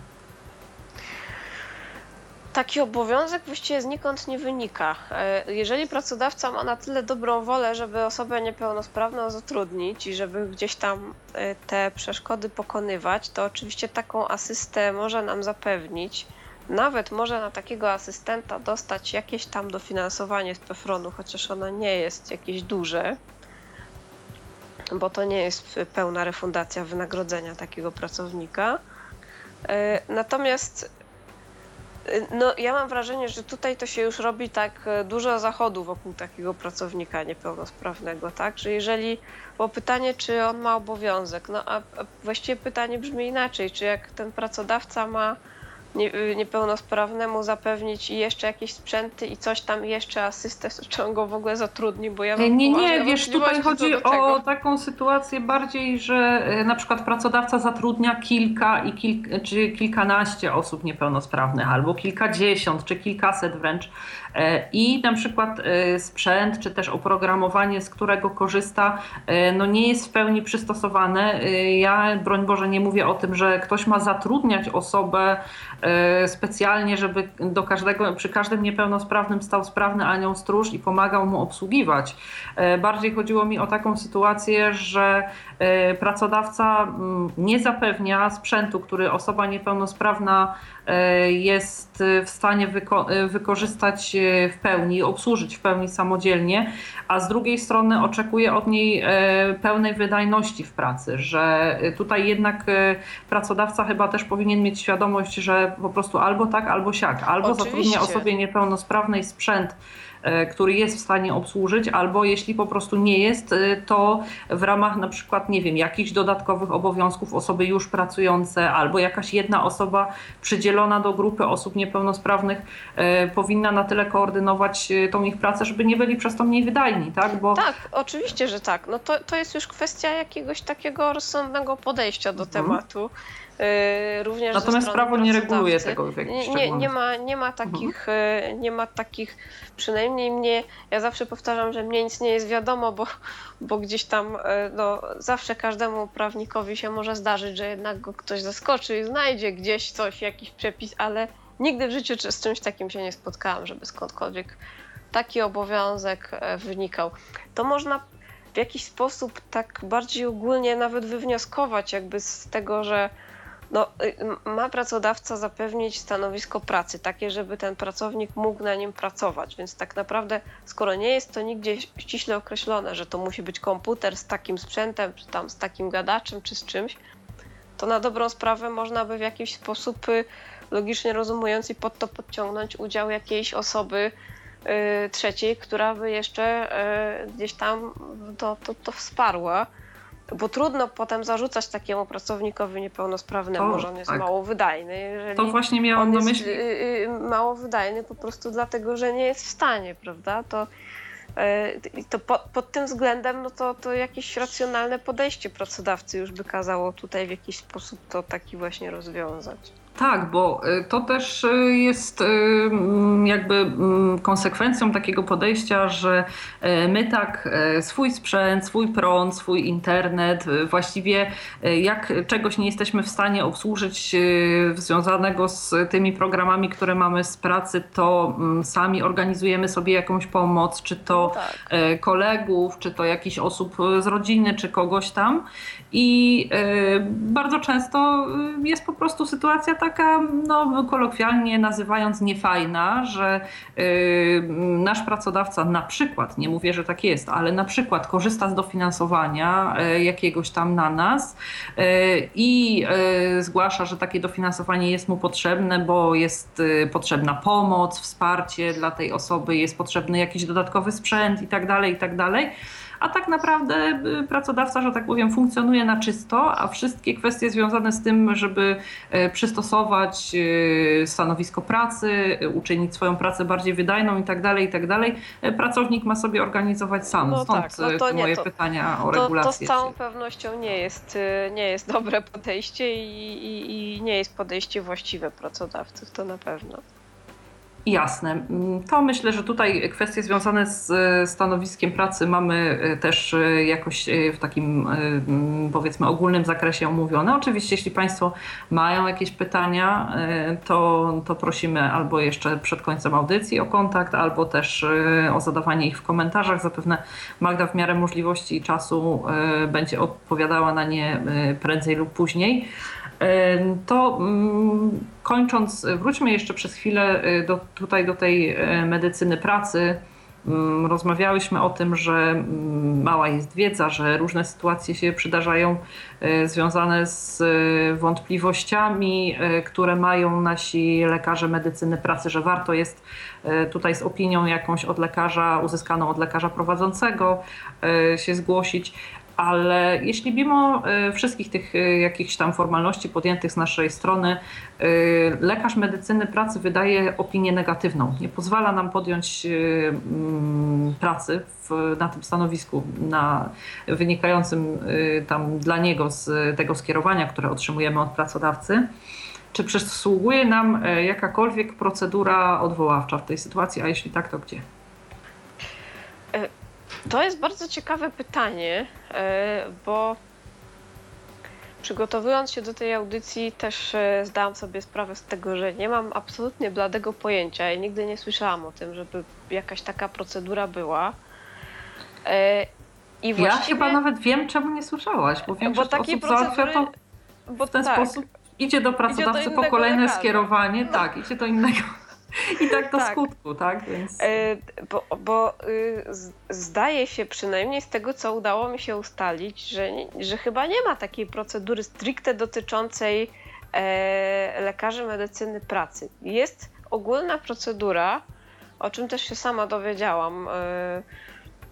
S3: Taki obowiązek właściwie znikąd nie wynika. E, jeżeli pracodawca ma na tyle dobrą wolę, żeby osobę niepełnosprawną zatrudnić i żeby gdzieś tam e, te przeszkody pokonywać, to oczywiście taką asystę może nam zapewnić. Nawet może na takiego asystenta dostać jakieś tam dofinansowanie z PFRON-u, chociaż ono nie jest jakieś duże, bo to nie jest pełna refundacja wynagrodzenia takiego pracownika. Natomiast no, ja mam wrażenie, że tutaj to się już robi tak dużo zachodu wokół takiego pracownika niepełnosprawnego, tak? Że jeżeli, bo pytanie, czy on ma obowiązek, no a, właściwie pytanie brzmi inaczej, czy jak ten pracodawca ma niepełnosprawnemu zapewnić i jeszcze jakieś sprzęty i coś tam jeszcze asystę, czy on go w ogóle zatrudni, bo ja
S2: Nie, nie, wiesz, tutaj chodzi o taką sytuację bardziej, że y, na przykład pracodawca zatrudnia kilka i kil, czy kilkanaście osób niepełnosprawnych, albo kilkadziesiąt, czy kilkaset wręcz i na przykład e, sprzęt, czy też oprogramowanie, z którego korzysta, e, no nie jest w pełni przystosowane. Ja, broń Boże, nie mówię o tym, że ktoś ma zatrudniać osobę E, specjalnie, żeby do każdego, przy każdym niepełnosprawnym stał sprawny anioł stróż i pomagał mu obsługiwać. E, bardziej chodziło mi o taką sytuację, że e, pracodawca mm, nie zapewnia sprzętu, który osoba niepełnosprawna E, jest w stanie wyko e, wykorzystać e, w pełni, obsłużyć w pełni samodzielnie, a z drugiej strony oczekuje od niej pełnej wydajności w pracy, że tutaj jednak pracodawca chyba też powinien mieć świadomość, że po prostu albo tak, albo siak, albo Oczywiście. zatrudnia osobie niepełnosprawnej sprzęt, E, który jest w stanie obsłużyć, albo jeśli po prostu nie jest, e, to w ramach na przykład, nie wiem, jakichś dodatkowych obowiązków osoby już pracujące, albo jakaś jedna osoba przydzielona do grupy osób niepełnosprawnych e, powinna na tyle koordynować tą ich pracę, żeby nie byli przez to mniej wydajni, tak?
S3: Bo... Tak, oczywiście, że tak. No to, to jest już kwestia jakiegoś takiego rozsądnego podejścia do mhm. Tematu. Również
S2: Natomiast prawo nie reguluje tego w jakiś
S3: nie, nie, ma, nie ma takich, mhm. nie ma takich przynajmniej mnie, ja zawsze powtarzam, że mnie nic nie jest wiadomo, bo, bo gdzieś tam e, no, zawsze każdemu prawnikowi się może zdarzyć, że jednak go ktoś zaskoczy i znajdzie gdzieś coś, jakiś przepis, ale nigdy w życiu z czymś takim się nie spotkałam, żeby skądkolwiek taki obowiązek wynikał. To można w jakiś sposób tak bardziej ogólnie nawet wywnioskować jakby z tego, że no, y, ma pracodawca zapewnić stanowisko pracy, takie, żeby ten pracownik mógł na nim pracować. Więc tak naprawdę, skoro nie jest to nigdzie ściśle określone, że to musi być komputer z takim sprzętem, czy tam z takim gadaczem, czy z czymś, to na dobrą sprawę można by w jakiś sposób y, logicznie rozumując i pod to podciągnąć udział jakiejś osoby y, trzeciej, która by jeszcze gdzieś tam to, to, to wsparła bo trudno potem zarzucać takiemu pracownikowi niepełnosprawnemu, to, że on jest tak. mało wydajny. Jeżeli
S2: to właśnie miałam na myśli.
S3: Y, y, mało wydajny po prostu dlatego, że nie jest w stanie, prawda? To, y, to po, pod tym względem no to, to jakieś racjonalne podejście pracodawcy już by kazało tutaj w jakiś sposób to taki właśnie rozwiązać.
S2: Tak, bo y, to też y, jest y, jakby konsekwencją takiego podejścia, że my tak swój sprzęt, swój prąd, swój internet, właściwie jak czegoś nie jesteśmy w stanie obsłużyć związanego z tymi programami, które mamy z pracy, to sami organizujemy sobie jakąś pomoc, czy to tak. kolegów, czy to jakichś osób z rodziny, czy kogoś tam. I bardzo często jest po prostu sytuacja taka, taka, no, kolokwialnie nazywając, niefajna, że yy, nasz pracodawca na przykład, nie mówię, że tak jest, ale na przykład korzysta z dofinansowania yy, jakiegoś tam na nas yy, i zgłasza, że takie dofinansowanie jest mu potrzebne, bo jest potrzebna pomoc, wsparcie dla tej osoby, jest potrzebny jakiś dodatkowy sprzęt i tak dalej, i tak dalej a tak naprawdę y, pracodawca, że tak powiem, funkcjonuje na czysto, a wszystkie kwestie związane z tym, żeby y, przystosować y, stanowisko pracy, uczynić swoją pracę bardziej wydajną i tak dalej, i tak dalej, pracownik ma sobie organizować sam. No Stąd tak, no to moje nie, to, pytania o regulację.
S3: To, to z całą pewnością nie jest, nie jest dobre podejście i, i, i nie jest podejście właściwe pracodawców, to na pewno.
S2: Jasne. Mm, to myślę, że tutaj kwestie związane z e, stanowiskiem pracy mamy e, też e, jakoś w takim mm, powiedzmy ogólnym zakresie omówione. Oczywiście, jeśli Państwo mają jakieś pytania, to, to prosimy albo jeszcze przed końcem audycji o kontakt, albo też o zadawanie ich w komentarzach. Zapewne Magda w miarę możliwości i czasu będzie odpowiadała na nie prędzej lub później. To mm, kończąc, wróćmy jeszcze przez chwilę y, do, tutaj do tej y, medycyny pracy. Mm, rozmawiałyśmy o tym, że mm, mała jest wiedza, że różne sytuacje się przydarzają e, związane z e, wątpliwościami, e, które mają nasi lekarze medycyny pracy, że warto jest tutaj z opinią jakąś od lekarza, uzyskaną od lekarza prowadzącego się zgłosić ale jeśli mimo e, wszystkich tych e, jakichś tam formalności podjętych z naszej strony, e, lekarz medycyny pracy wydaje opinię negatywną, nie pozwala nam podjąć mm, pracy w, na tym stanowisku, na wynikającym tam dla niego z tego skierowania, które otrzymujemy od pracodawcy, czy przysługuje nam jakakolwiek procedura odwoławcza w tej sytuacji, a jeśli tak, to gdzie?
S3: To jest bardzo ciekawe pytanie, e, bo przygotowując się do tej audycji też e, zdałam sobie sprawę z tego, że nie mam absolutnie bladego pojęcia i nigdy nie słyszałam o tym, żeby jakaś taka procedura była.
S2: E, I właściwie... Ja chyba nawet wiem, czemu nie słyszałaś, bo wiem, bo że osób procedury... to w ten tak, sposób idzie do pracodawcy idzie do po kolejne lekarza. skierowanie, no. tak, idzie do innego I tak do tak. skutku, tak? Więc... E,
S3: bo, bo y, zdaje się przynajmniej z tego, co udało mi się ustalić, że, że chyba nie ma takiej procedury stricte dotyczącej e, lekarzy medycyny pracy. Jest ogólna procedura, o czym też się sama dowiedziałam, e,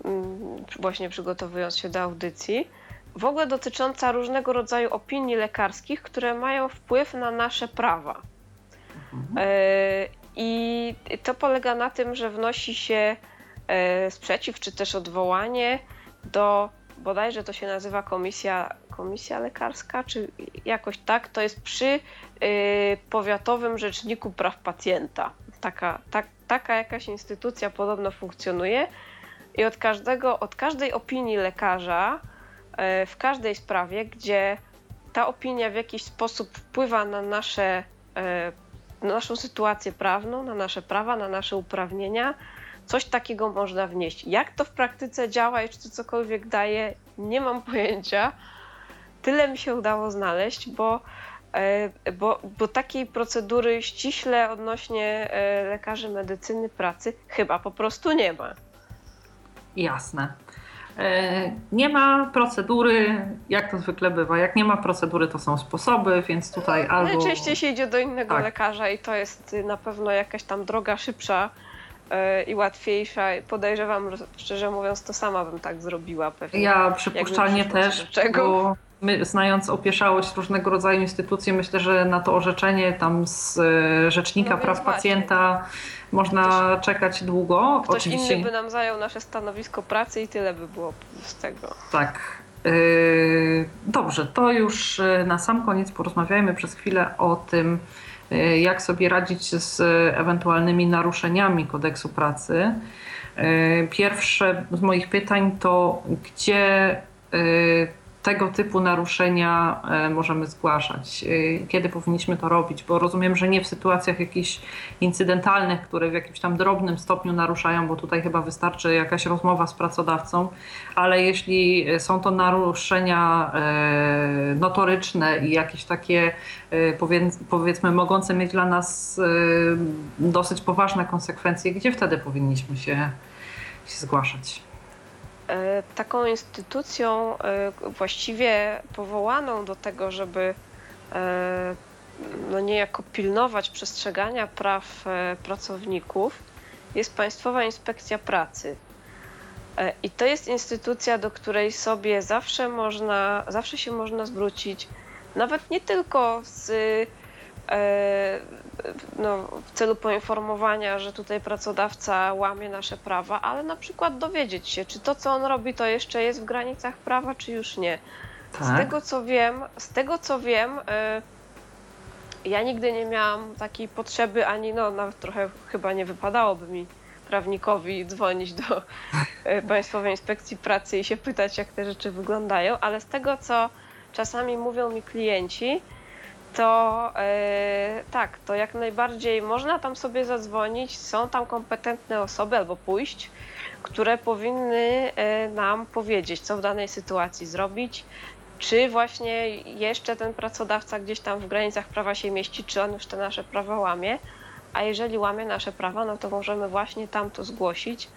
S3: mm, właśnie przygotowując się do audycji, w ogóle dotycząca różnego rodzaju opinii lekarskich, które mają wpływ na nasze prawa. Mhm. I to polega na tym, że wnosi się e, sprzeciw czy też odwołanie do bodajże to się nazywa komisja, komisja lekarska, czy jakoś tak, to jest przy e, powiatowym rzeczniku praw pacjenta. Taka, tak, taka jakaś instytucja podobno funkcjonuje i od każdego, od każdej opinii lekarza e, w każdej sprawie, gdzie ta opinia w jakiś sposób wpływa na nasze na naszą sytuację prawną, na nasze prawa, na nasze uprawnienia. Coś takiego można wnieść. Jak to w praktyce działa i czy to cokolwiek daje, nie mam pojęcia. Tyle mi się udało znaleźć, bo, e, bo, bo takiej procedury ściśle odnośnie e, lekarzy medycyny pracy chyba po prostu nie ma.
S2: Jasne. E, nie ma procedury, jak to zwykle bywa. Jak nie ma procedury, to są sposoby, więc tutaj albo.
S3: Najczęściej się idzie do innego tak. lekarza i to jest na pewno jakaś tam droga szybsza e, i łatwiejsza. Podejrzewam, szczerze mówiąc, to sama bym tak zrobiła pewnie.
S2: Ja przypuszczalnie też, bo my, znając opieszałość różnego rodzaju instytucji, myślę, że na to orzeczenie tam z e, Rzecznika no Praw właśnie. Pacjenta można ktoś, czekać długo.
S3: Ktoś Oczywiście... inny by nam zajął nasze stanowisko pracy i tyle by było z tego.
S2: Tak. Yy, dobrze, to już e, na sam koniec porozmawiajmy przez chwilę o tym, jak sobie radzić z ewentualnymi naruszeniami kodeksu pracy. Pierwsze z moich pytań to, gdzie tego typu naruszenia e, możemy zgłaszać? E, kiedy powinniśmy to robić? Bo rozumiem, że nie w sytuacjach jakichś incydentalnych, które w jakimś tam drobnym stopniu naruszają, bo tutaj chyba wystarczy jakaś rozmowa z pracodawcą, ale jeśli są to naruszenia e, notoryczne i jakieś takie powiedzmy mogące mieć dla nas dosyć poważne konsekwencje, gdzie wtedy powinniśmy się, się zgłaszać?
S3: E, taką instytucją e, właściwie powołaną do tego, żeby e, no niejako pilnować przestrzegania praw pracowników, jest Państwowa Inspekcja Pracy. I to jest instytucja, do której sobie zawsze można, zawsze się można zwrócić, nawet nie tylko z no, w celu poinformowania, że tutaj pracodawca łamie nasze prawa, ale na przykład dowiedzieć się, czy to, co on robi, to jeszcze jest w granicach prawa, czy już nie. Tak. Z tego co wiem, z tego co wiem, y, ja nigdy nie miałam takiej potrzeby, ani no nawet trochę chyba nie wypadałoby mi prawnikowi dzwonić do y, Państwowej Inspekcji Pracy i się pytać, jak te rzeczy wyglądają, ale z tego co czasami mówią mi klienci, to yy, tak, to jak najbardziej można tam sobie zadzwonić. Są tam kompetentne osoby albo pójść, które powinny yy, nam powiedzieć, co w danej sytuacji zrobić. Czy właśnie jeszcze ten pracodawca gdzieś tam w granicach prawa się mieści, czy on już te nasze prawa łamie. A jeżeli łamie nasze prawa, no to możemy właśnie tam to zgłosić.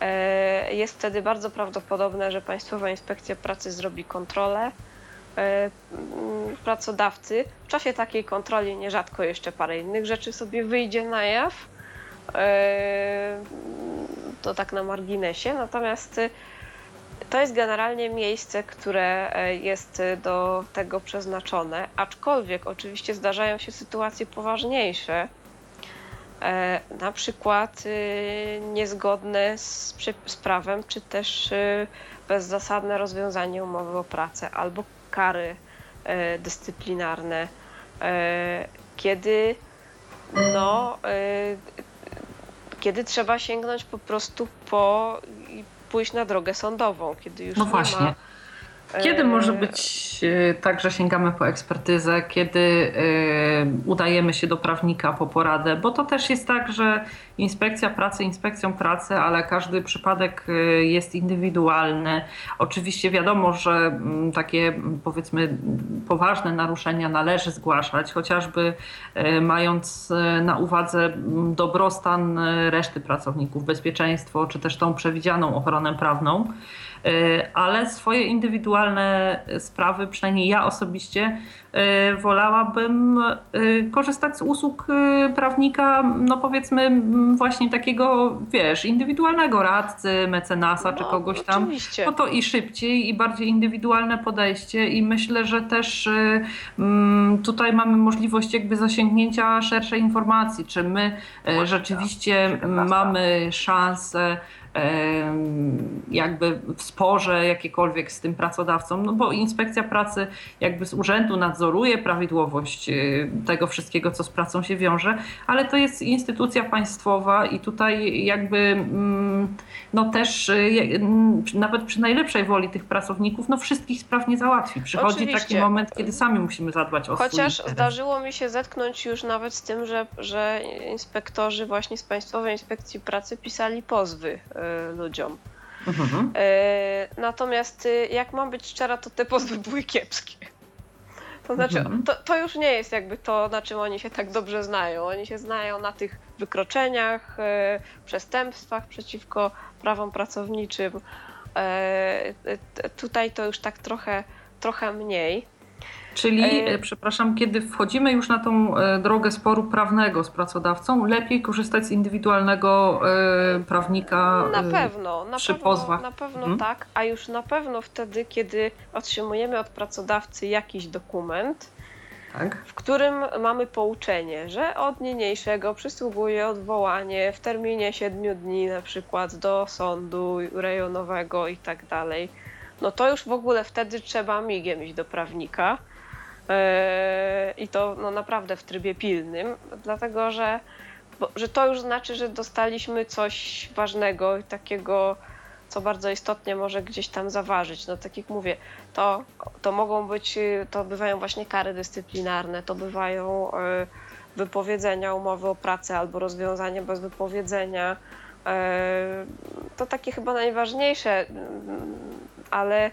S3: e, jest wtedy bardzo prawdopodobne, że Państwowa Inspekcja Pracy zrobi kontrolę e, pracodawcy. W czasie takiej kontroli nierzadko jeszcze parę innych rzeczy sobie wyjdzie na jaw. E, To tak na marginesie. Natomiast y, to jest generalnie miejsce, które e, jest y, do tego przeznaczone, aczkolwiek oczywiście zdarzają się sytuacje poważniejsze, e, na przykład y, niezgodne z, prawem, czy też bezzasadne rozwiązanie umowy o pracę albo kary e, dyscyplinarne, e, kiedy no, e, kiedy trzeba sięgnąć po prostu po i pójść na drogę sądową, kiedy już
S2: No
S3: nie
S2: właśnie.
S3: ma.
S2: Kiedy może być e, tak, że sięgamy po ekspertyzę, kiedy e, udajemy się do prawnika po poradę, bo to też jest tak, że inspekcja pracy inspekcją pracy, ale każdy przypadek e, jest indywidualny. Oczywiście wiadomo, że mm, takie mm, powiedzmy poważne naruszenia należy zgłaszać, chociażby mając na uwadze mm, dobrostan reszty pracowników, bezpieczeństwo, czy też tą przewidzianą ochronę prawną. E, ale swoje indywidualne sprawy, przynajmniej ja osobiście, e, wolałabym e, korzystać z usług prawnika, no powiedzmy właśnie takiego, wiesz, indywidualnego radcy, mecenasa czy
S3: no,
S2: kogoś tam.
S3: Oczywiście.
S2: No to i szybciej, i bardziej indywidualne podejście, i myślę, że też tutaj mamy możliwość jakby zasięgnięcia szerszej informacji, czy my e, rzeczywiście mamy szansę jakby w sporze jakiekolwiek z tym pracodawcą, no bo inspekcja pracy jakby z urzędu nadzoruje prawidłowość y, tego wszystkiego, co z pracą się wiąże, ale to jest instytucja państwowa i tutaj jakby mm, no też y, mm, nawet przy najlepszej woli tych pracowników, no wszystkich spraw nie załatwi. Przychodzi taki
S3: Oczywiście.
S2: moment, kiedy sami musimy zadbać o
S3: Chociaż zdarzyło mi się zetknąć już nawet z tym, że, że inspektorzy właśnie z Państwowej Inspekcji Pracy pisali pozwy y, ludziom.
S2: Mhm.
S3: E, Natomiast y, jak mam być szczera, to te pozwy były kiepskie. To znaczy,
S2: Mhm.
S3: to, to już nie jest jakby to, na czym oni się tak dobrze znają. Oni się znają na tych wykroczeniach, e, przestępstwach przeciwko prawom pracowniczym. E, Tutaj to już tak trochę, trochę mniej.
S2: Czyli,
S3: E,
S2: e, przepraszam, kiedy wchodzimy już na tą e, drogę sporu prawnego z pracodawcą, lepiej korzystać z indywidualnego prawnika.
S3: Na pewno, na
S2: przy
S3: pewno,
S2: pozwach.
S3: na pewno
S2: Mhm.
S3: tak, a już na pewno wtedy, kiedy otrzymujemy od pracodawcy jakiś dokument,
S2: Tak.
S3: w którym mamy pouczenie, że od niniejszego przysługuje odwołanie w terminie 7 dni na przykład do sądu rejonowego i tak dalej, no to już w ogóle wtedy trzeba migiem iść do prawnika. Yy, I to no, naprawdę w trybie pilnym, dlatego że, bo, że to już znaczy, że dostaliśmy coś ważnego i takiego, co bardzo istotnie może gdzieś tam zaważyć. No tak jak mówię, to, to mogą być, y, to bywają właśnie kary dyscyplinarne, to bywają y, wypowiedzenia umowy o pracę albo rozwiązanie bez wypowiedzenia. To takie chyba najważniejsze, mm, ale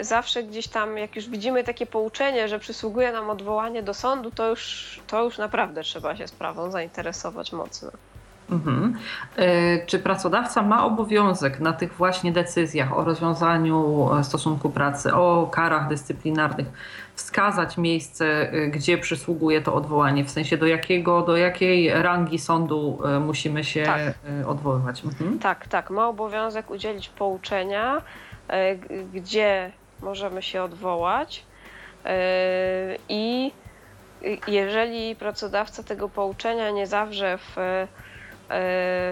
S3: zawsze gdzieś tam, jak już widzimy takie pouczenie, że przysługuje nam odwołanie do sądu, to już, to już naprawdę trzeba się sprawą zainteresować mocno.
S2: Mhm. E, Czy pracodawca ma obowiązek na tych właśnie decyzjach o rozwiązaniu e, stosunku pracy, o karach dyscyplinarnych wskazać miejsce, e, gdzie przysługuje to odwołanie, w sensie do jakiego, do jakiej rangi sądu e, musimy się
S3: Tak.
S2: e, odwoływać? Mhm.
S3: Tak, tak, ma obowiązek udzielić pouczenia, gdzie możemy się odwołać e, i i jeżeli pracodawca tego pouczenia nie zawrze w, e,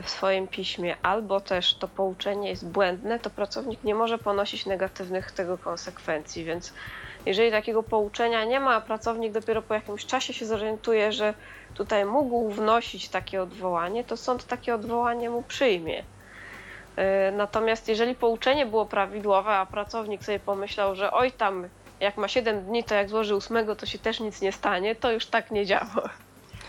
S3: w swoim piśmie, albo też to pouczenie jest błędne, to pracownik nie może ponosić negatywnych tego konsekwencji, więc jeżeli takiego pouczenia nie ma, a pracownik dopiero po jakimś czasie się zorientuje, że tutaj mógł wnosić takie odwołanie, to sąd takie odwołanie mu przyjmie. E, Natomiast jeżeli pouczenie było prawidłowe, a pracownik sobie pomyślał, że oj tam, jak ma 7 dni, to jak złoży 8, to się też nic nie stanie, to już tak nie działa.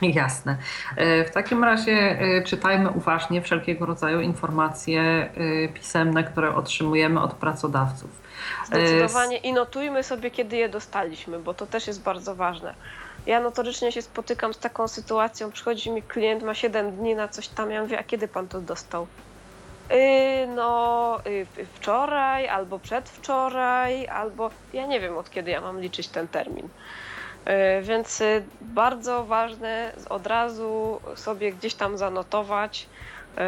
S2: Jasne. E, W takim razie e, czytajmy uważnie wszelkiego rodzaju informacje pisemne, które otrzymujemy od pracodawców.
S3: Zdecydowanie i notujmy sobie, kiedy je dostaliśmy, bo to też jest bardzo ważne. Ja notorycznie się spotykam z taką sytuacją, przychodzi mi klient, ma 7 dni na coś tam, ja mówię, a kiedy pan to dostał? Yy, no, yy, wczoraj, albo przedwczoraj, albo ja nie wiem od kiedy ja mam liczyć ten termin. Yy, więc bardzo ważne od razu sobie gdzieś tam zanotować,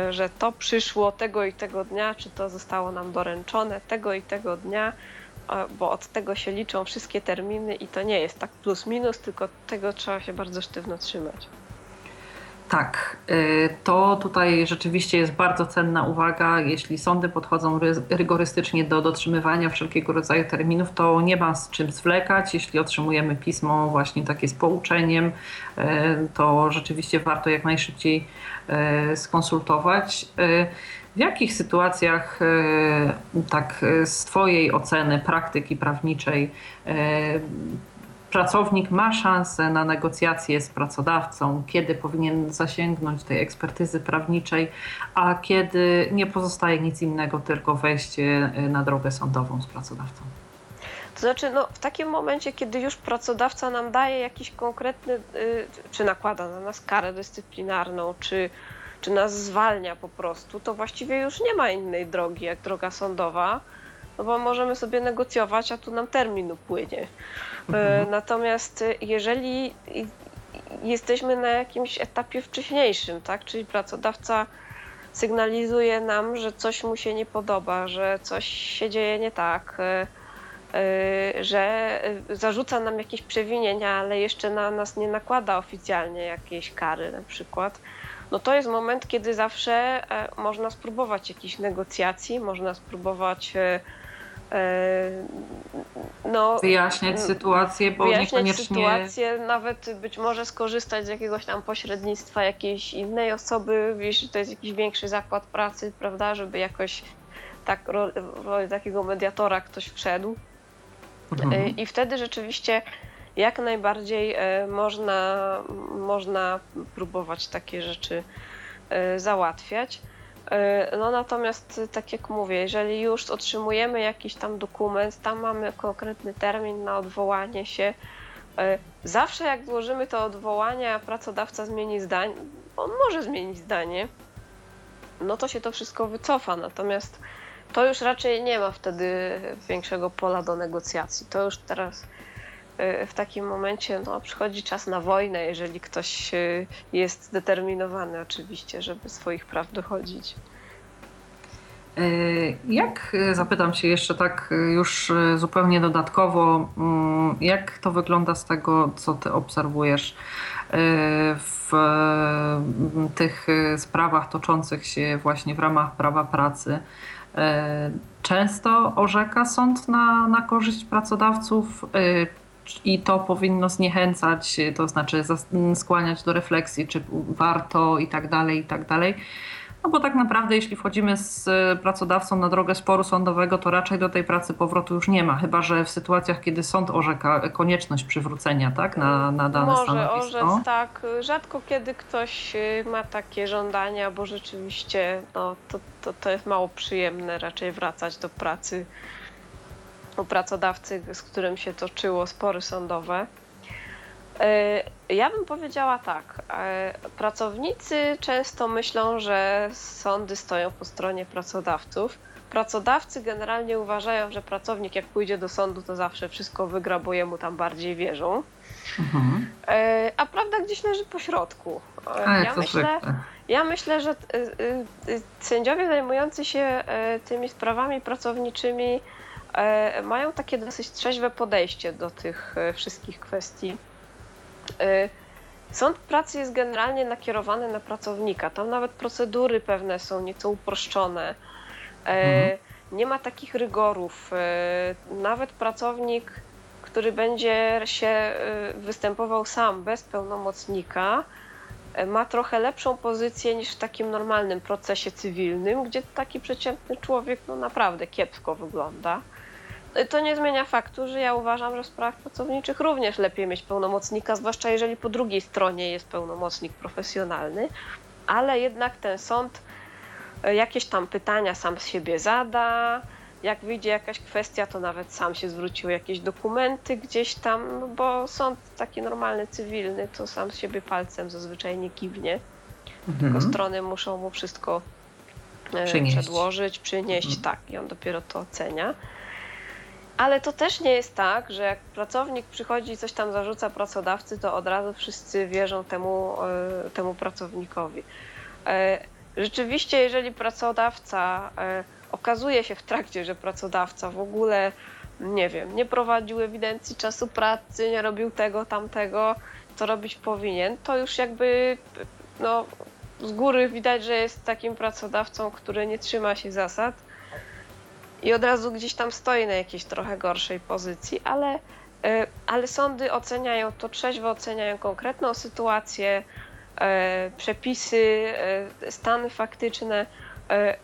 S3: że to przyszło tego i tego dnia, czy to zostało nam doręczone tego i tego dnia, bo od tego się liczą wszystkie terminy i to nie jest tak plus minus, tylko tego trzeba się bardzo sztywno trzymać.
S2: Tak, y, to tutaj rzeczywiście jest bardzo cenna uwaga. Jeśli sądy podchodzą rygorystycznie do dotrzymywania wszelkiego rodzaju terminów, to nie ma z czym zwlekać. Jeśli otrzymujemy pismo właśnie takie z pouczeniem, y, to rzeczywiście warto jak najszybciej y, skonsultować. W jakich sytuacjach, tak z Twojej oceny praktyki prawniczej, pracownik ma szansę na negocjacje z pracodawcą, kiedy powinien zasięgnąć tej ekspertyzy prawniczej, a kiedy nie pozostaje nic innego, tylko wejście y, na drogę sądową z pracodawcą.
S3: To znaczy, no, w takim momencie, kiedy już pracodawca nam daje jakiś konkretny, y, czy nakłada na nas karę dyscyplinarną, czy, czy nas zwalnia po prostu, to właściwie już nie ma innej drogi jak droga sądowa, no bo możemy sobie negocjować, a tu nam termin upłynie. E, mhm. Natomiast e, jeżeli jesteśmy na jakimś etapie wcześniejszym, tak, czyli pracodawca sygnalizuje nam, że coś mu się nie podoba, że coś się dzieje nie tak, e, że zarzuca nam jakieś przewinienia, ale jeszcze na nas nie nakłada oficjalnie jakiejś kary na przykład, no to jest moment, kiedy zawsze można spróbować jakichś negocjacji, można spróbować
S2: no, wyjaśniać sytuację, bo wyjaśniać niekoniecznie...
S3: sytuację, nawet być może skorzystać z jakiegoś tam pośrednictwa jakiejś innej osoby, jeśli to jest jakiś większy zakład pracy, prawda, żeby jakoś tak w roli takiego mediatora ktoś wszedł. Mhm. E, I wtedy rzeczywiście jak najbardziej e, można, można próbować takie rzeczy załatwiać. E, no natomiast, tak jak mówię, jeżeli już otrzymujemy jakiś tam dokument, tam mamy konkretny termin na odwołanie się. E, zawsze jak złożymy to odwołanie, a pracodawca zmieni zdanie, on może zmienić zdanie, no to się to wszystko wycofa. Natomiast to już raczej nie ma wtedy większego pola do negocjacji. To już teraz w takim momencie no, przychodzi czas na wojnę, jeżeli ktoś jest zdeterminowany oczywiście, żeby swoich praw dochodzić.
S2: E, jak, zapytam się jeszcze tak już zupełnie dodatkowo, mm, jak to wygląda z tego, co ty obserwujesz w tych sprawach toczących się właśnie w ramach prawa pracy? Często orzeka sąd na, na korzyść pracodawców i to powinno zniechęcać, to znaczy skłaniać do refleksji, czy warto i tak dalej, i tak dalej. No bo tak naprawdę, jeśli wchodzimy z pracodawcą na drogę sporu sądowego, to raczej do tej pracy powrotu już nie ma, chyba że w sytuacjach, kiedy sąd orzeka konieczność przywrócenia tak, na, na dane
S3: Może
S2: stanowisko.
S3: Orzec, tak. Rzadko kiedy ktoś y, ma takie żądania, bo rzeczywiście no, to, to, to jest mało przyjemne raczej wracać do pracy u pracodawcy, z którym się toczyło spory sądowe. Y, ja bym powiedziała tak. Y, pracownicy często myślą, że sądy stoją po stronie pracodawców. Pracodawcy generalnie uważają, że pracownik jak pójdzie do sądu, to zawsze wszystko wygra, bo jemu tam bardziej wierzą. Mhm. Y, a prawda gdzieś leży po środku.
S2: ja, myślę,
S3: ja myślę, że sędziowie zajmujący się tymi sprawami pracowniczymi E, mają takie dosyć trzeźwe podejście do tych e, wszystkich kwestii. E, sąd pracy jest generalnie nakierowany na pracownika. Tam nawet procedury pewne są nieco uproszczone. Mhm. Nie ma takich rygorów. Nawet pracownik, który będzie się występował sam, bez pełnomocnika, ma trochę lepszą pozycję niż w takim normalnym procesie cywilnym, gdzie taki przeciętny człowiek no, naprawdę kiepsko wygląda to nie zmienia faktu, że ja uważam, że w sprawach pracowniczych również lepiej mieć pełnomocnika, zwłaszcza jeżeli po drugiej stronie jest pełnomocnik profesjonalny, ale jednak ten sąd e, jakieś tam pytania sam z siebie zada, jak wyjdzie jakaś kwestia, to nawet sam się zwrócił jakieś dokumenty gdzieś tam, no bo sąd taki normalny, cywilny, to sam z siebie palcem zazwyczaj nie kiwnie, mhm. tylko strony muszą mu wszystko
S2: Przynieść.
S3: przedłożyć, przynieść,
S2: Mhm.
S3: tak, i on dopiero to ocenia. Ale to też nie jest tak, że jak pracownik przychodzi i coś tam zarzuca pracodawcy, to od razu wszyscy wierzą temu, e, temu pracownikowi. E, Rzeczywiście, jeżeli pracodawca e, okazuje się w trakcie, że pracodawca w ogóle, nie wiem, nie prowadził ewidencji czasu pracy, nie robił tego, tamtego, co robić powinien, to już jakby no, z góry widać, że jest takim pracodawcą, który nie trzyma się zasad i od razu gdzieś tam stoi na jakiejś trochę gorszej pozycji, ale, e, ale sądy oceniają to trzeźwo, oceniają konkretną sytuację, e, przepisy, e, stany faktyczne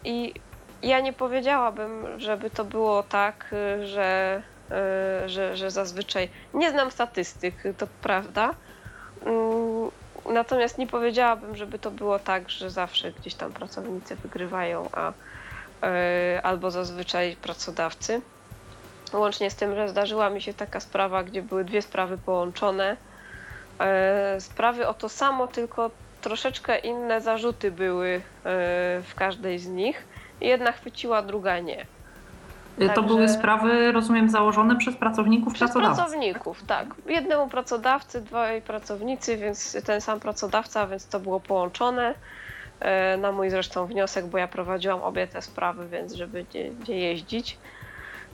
S3: i ja nie powiedziałabym, żeby to było tak, że, że, że zazwyczaj nie znam statystyk, to prawda. Mm, Natomiast nie powiedziałabym, żeby to było tak, że zawsze gdzieś tam pracownicy wygrywają, a albo zazwyczaj pracodawcy. Łącznie z tym, że zdarzyła mi się taka sprawa, gdzie były dwie sprawy połączone. E, Sprawy o to samo, tylko troszeczkę inne zarzuty były e, w każdej z nich. Jedna chwyciła, druga nie.
S2: To
S3: Także-
S2: były sprawy, rozumiem, założone przez pracowników
S3: Przez
S2: pracodawców.
S3: pracowników, tak. Jednemu pracodawcy, dwaj pracownicy, więc ten sam pracodawca, więc to było połączone. E, Na mój zresztą wniosek, bo ja prowadziłam obie te sprawy, więc żeby nie, nie jeździć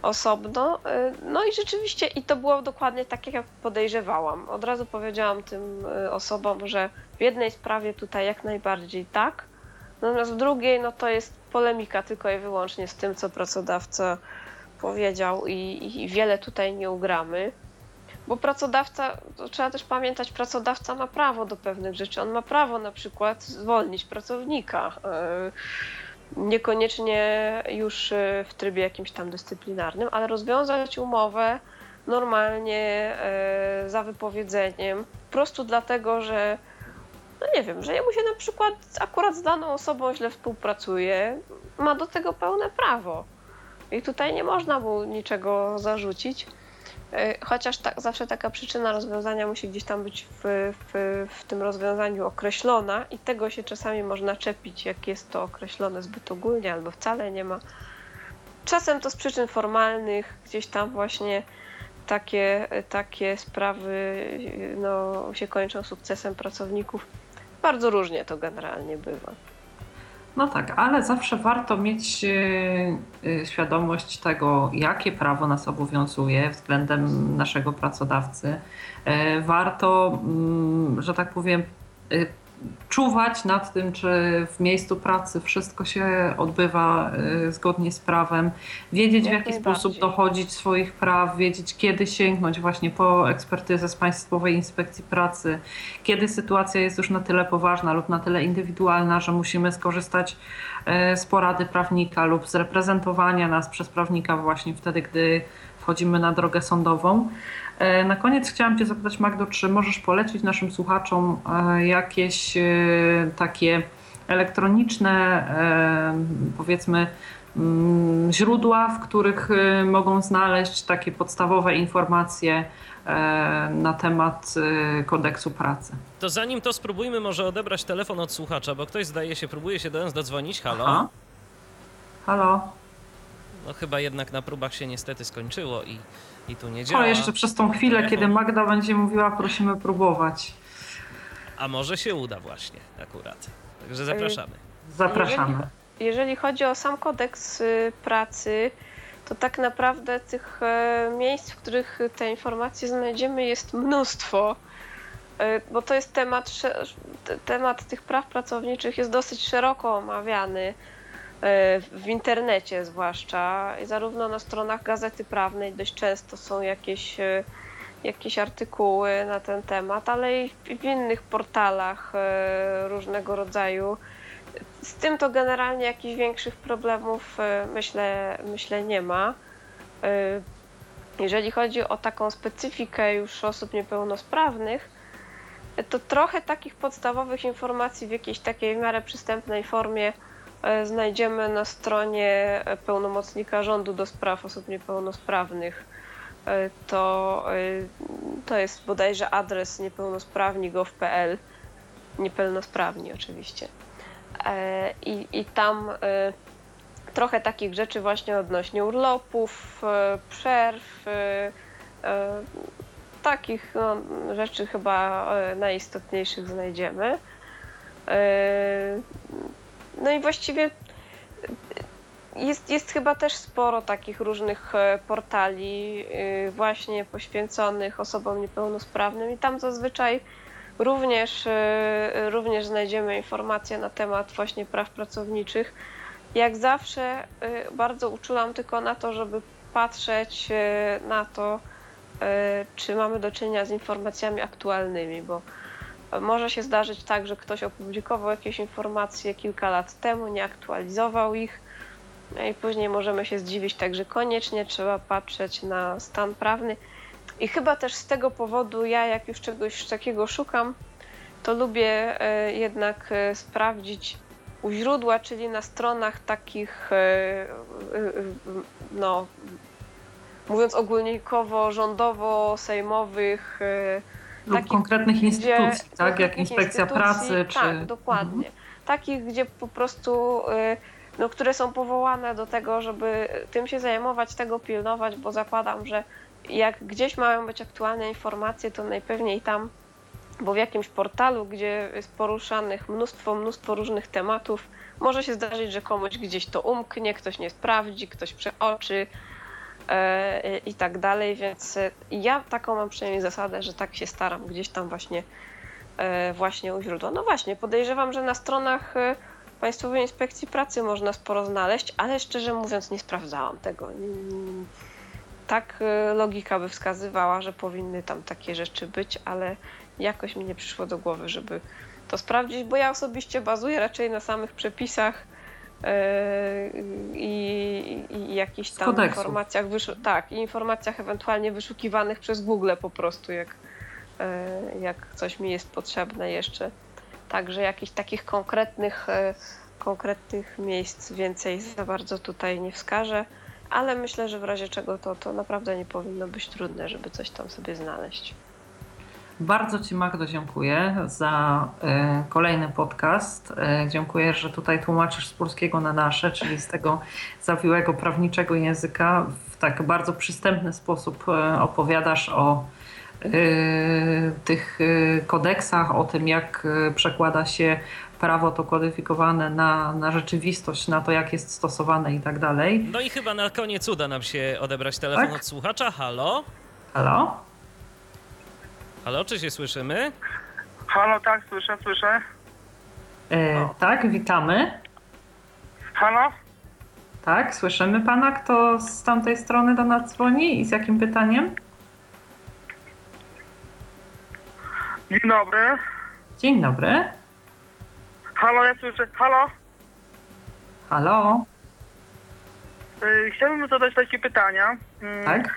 S3: osobno. E, No i rzeczywiście, i to było dokładnie tak, jak podejrzewałam. Od razu powiedziałam tym e, osobom, że w jednej sprawie tutaj jak najbardziej tak, natomiast w drugiej, no to jest polemika tylko i wyłącznie z tym, co pracodawca powiedział i, i wiele tutaj nie ugramy. Bo pracodawca, trzeba też pamiętać, pracodawca ma prawo do pewnych rzeczy. On ma prawo na przykład zwolnić pracownika. yy, Niekoniecznie już yy, w trybie jakimś tam dyscyplinarnym, ale rozwiązać umowę normalnie yy, za wypowiedzeniem, po prostu dlatego, że no nie wiem, że jemu się na przykład akurat z daną osobą źle współpracuje, ma do tego pełne prawo. I tutaj nie można mu niczego zarzucić. E, Chociaż tak, zawsze taka przyczyna rozwiązania musi gdzieś tam być w, w, w tym rozwiązaniu określona i tego się czasami można czepić, jak jest to określone zbyt ogólnie albo wcale nie ma. Czasem to z przyczyn formalnych, gdzieś tam właśnie takie, takie sprawy no, się kończą sukcesem pracowników. Bardzo różnie to generalnie bywa.
S2: No tak, ale zawsze warto mieć e, e, świadomość tego, jakie prawo nas obowiązuje względem naszego pracodawcy. E, Warto, mm, że tak powiem, czuwać nad tym, czy w miejscu pracy wszystko się odbywa e, zgodnie z prawem, wiedzieć w
S3: Jak
S2: jaki sposób dochodzić swoich praw, wiedzieć kiedy sięgnąć właśnie po ekspertyzę z Państwowej Inspekcji Pracy, kiedy sytuacja jest już na tyle poważna lub na tyle indywidualna, że musimy skorzystać e, z porady prawnika lub z reprezentowania nas przez prawnika właśnie wtedy, gdy wchodzimy na drogę sądową. E, Na koniec chciałam Cię zapytać, Magdo, czy możesz polecić naszym słuchaczom e, jakieś e, takie elektroniczne, powiedzmy, mm, źródła, w których mogą znaleźć takie podstawowe informacje na temat kodeksu pracy.
S4: To zanim to spróbujmy może odebrać telefon od słuchacza, bo ktoś zdaje się, próbuje się do nas dodzwonić. Halo?
S2: Aha. Halo?
S4: No chyba jednak na próbach się niestety skończyło i, i tu nie działa.
S2: O, jeszcze przez tą chwilę, kiedy Magda będzie mówiła, prosimy próbować.
S4: A może się uda właśnie akurat. Także zapraszamy.
S2: Zapraszamy.
S3: Jeżeli chodzi o sam kodeks y, pracy, to tak naprawdę tych e, miejsc, w których te informacje znajdziemy, jest mnóstwo. E, Bo to jest temat, temat tych praw pracowniczych jest dosyć szeroko omawiany w internecie zwłaszcza zarówno na stronach Gazety Prawnej dość często są jakieś, e, jakieś artykuły na ten temat, ale i w innych portalach e, różnego rodzaju. Z tym to generalnie jakichś większych problemów e, myślę, myślę nie ma. E, Jeżeli chodzi o taką specyfikę już osób niepełnosprawnych, e, to trochę takich podstawowych informacji w jakiejś takiej w miarę przystępnej formie e, znajdziemy na stronie e, pełnomocnika rządu do spraw osób niepełnosprawnych. E, To, e, to jest bodajże adres niepełnosprawni.gov.pl. Niepełnosprawni oczywiście. E, I, i tam e, trochę takich rzeczy właśnie odnośnie urlopów, e, przerw, e, e, takich no, rzeczy chyba e, najistotniejszych znajdziemy. No i właściwie jest, jest chyba też sporo takich różnych e, portali e, właśnie poświęconych osobom niepełnosprawnym i tam zazwyczaj również, e, również znajdziemy informacje na temat właśnie praw pracowniczych. Jak zawsze e, bardzo uczulam tylko na to, żeby patrzeć na to, czy mamy do czynienia z informacjami aktualnymi, bo może się zdarzyć tak, że ktoś opublikował jakieś informacje kilka lat temu, nie aktualizował ich no i później możemy się zdziwić, także koniecznie trzeba patrzeć na stan prawny. I chyba też z tego powodu ja, jak już czegoś takiego szukam, to lubię e, jednak e, sprawdzić u źródła, czyli na stronach takich, e, no, mówiąc ogólnikowo, rządowo-sejmowych,
S2: Lub
S3: takich,
S2: konkretnych
S3: gdzie-
S2: instytucji, tak? Jak inspekcja pracy, czy.
S3: Tak, dokładnie. Takich, gdzie po prostu, y, no, które są powołane do tego, żeby tym się zajmować, tego pilnować, bo zakładam, że jak gdzieś mają być aktualne informacje, to najpewniej tam, bo w jakimś portalu, gdzie jest poruszanych mnóstwo, mnóstwo różnych tematów, może się zdarzyć, że komuś gdzieś to umknie, ktoś nie sprawdzi, ktoś przeoczy i tak dalej, więc e, ja taką mam przynajmniej zasadę, że tak się staram gdzieś tam właśnie e, właśnie u źródła. No właśnie, podejrzewam, że na stronach e, Państwowej Inspekcji Pracy można sporo znaleźć, ale szczerze mówiąc nie sprawdzałam tego. Mm, Tak e, logika by wskazywała, że powinny tam takie rzeczy być, ale jakoś mi nie przyszło do głowy, żeby to sprawdzić, bo ja osobiście bazuję raczej na samych przepisach e, i, i jakichś tam
S2: kodeksów.
S3: informacjach, tak, i informacjach ewentualnie wyszukiwanych przez Google po prostu, jak, e, jak coś mi jest potrzebne jeszcze. Także jakichś takich konkretnych, e, konkretnych miejsc więcej za bardzo tutaj nie wskażę, ale myślę, że w razie czego to, to naprawdę nie powinno być trudne, żeby coś tam sobie znaleźć.
S2: Bardzo Ci, Magdo, dziękuję za e, kolejny podcast. E, dziękuję, że tutaj tłumaczysz z polskiego na nasze, czyli z tego zawiłego prawniczego języka w tak bardzo przystępny sposób e, opowiadasz o tych kodeksach, o tym, jak przekłada się prawo to kodyfikowane na, na rzeczywistość, na to, jak jest stosowane i tak dalej.
S4: No i chyba na koniec uda nam się odebrać telefon
S2: Tak?
S4: od słuchacza. Halo?
S2: Halo?
S4: Halo, czy się słyszymy?
S5: Halo, tak, słyszę, słyszę.
S2: E, tak, witamy.
S5: Halo?
S2: Tak, słyszymy pana, kto z tamtej strony do nas dzwoni i z jakim pytaniem?
S5: Dzień dobry.
S2: Dzień dobry.
S5: Halo, ja słyszę. Halo?
S2: Halo?
S5: Y, chciałbym zadać takie pytania. Mm,
S2: Tak?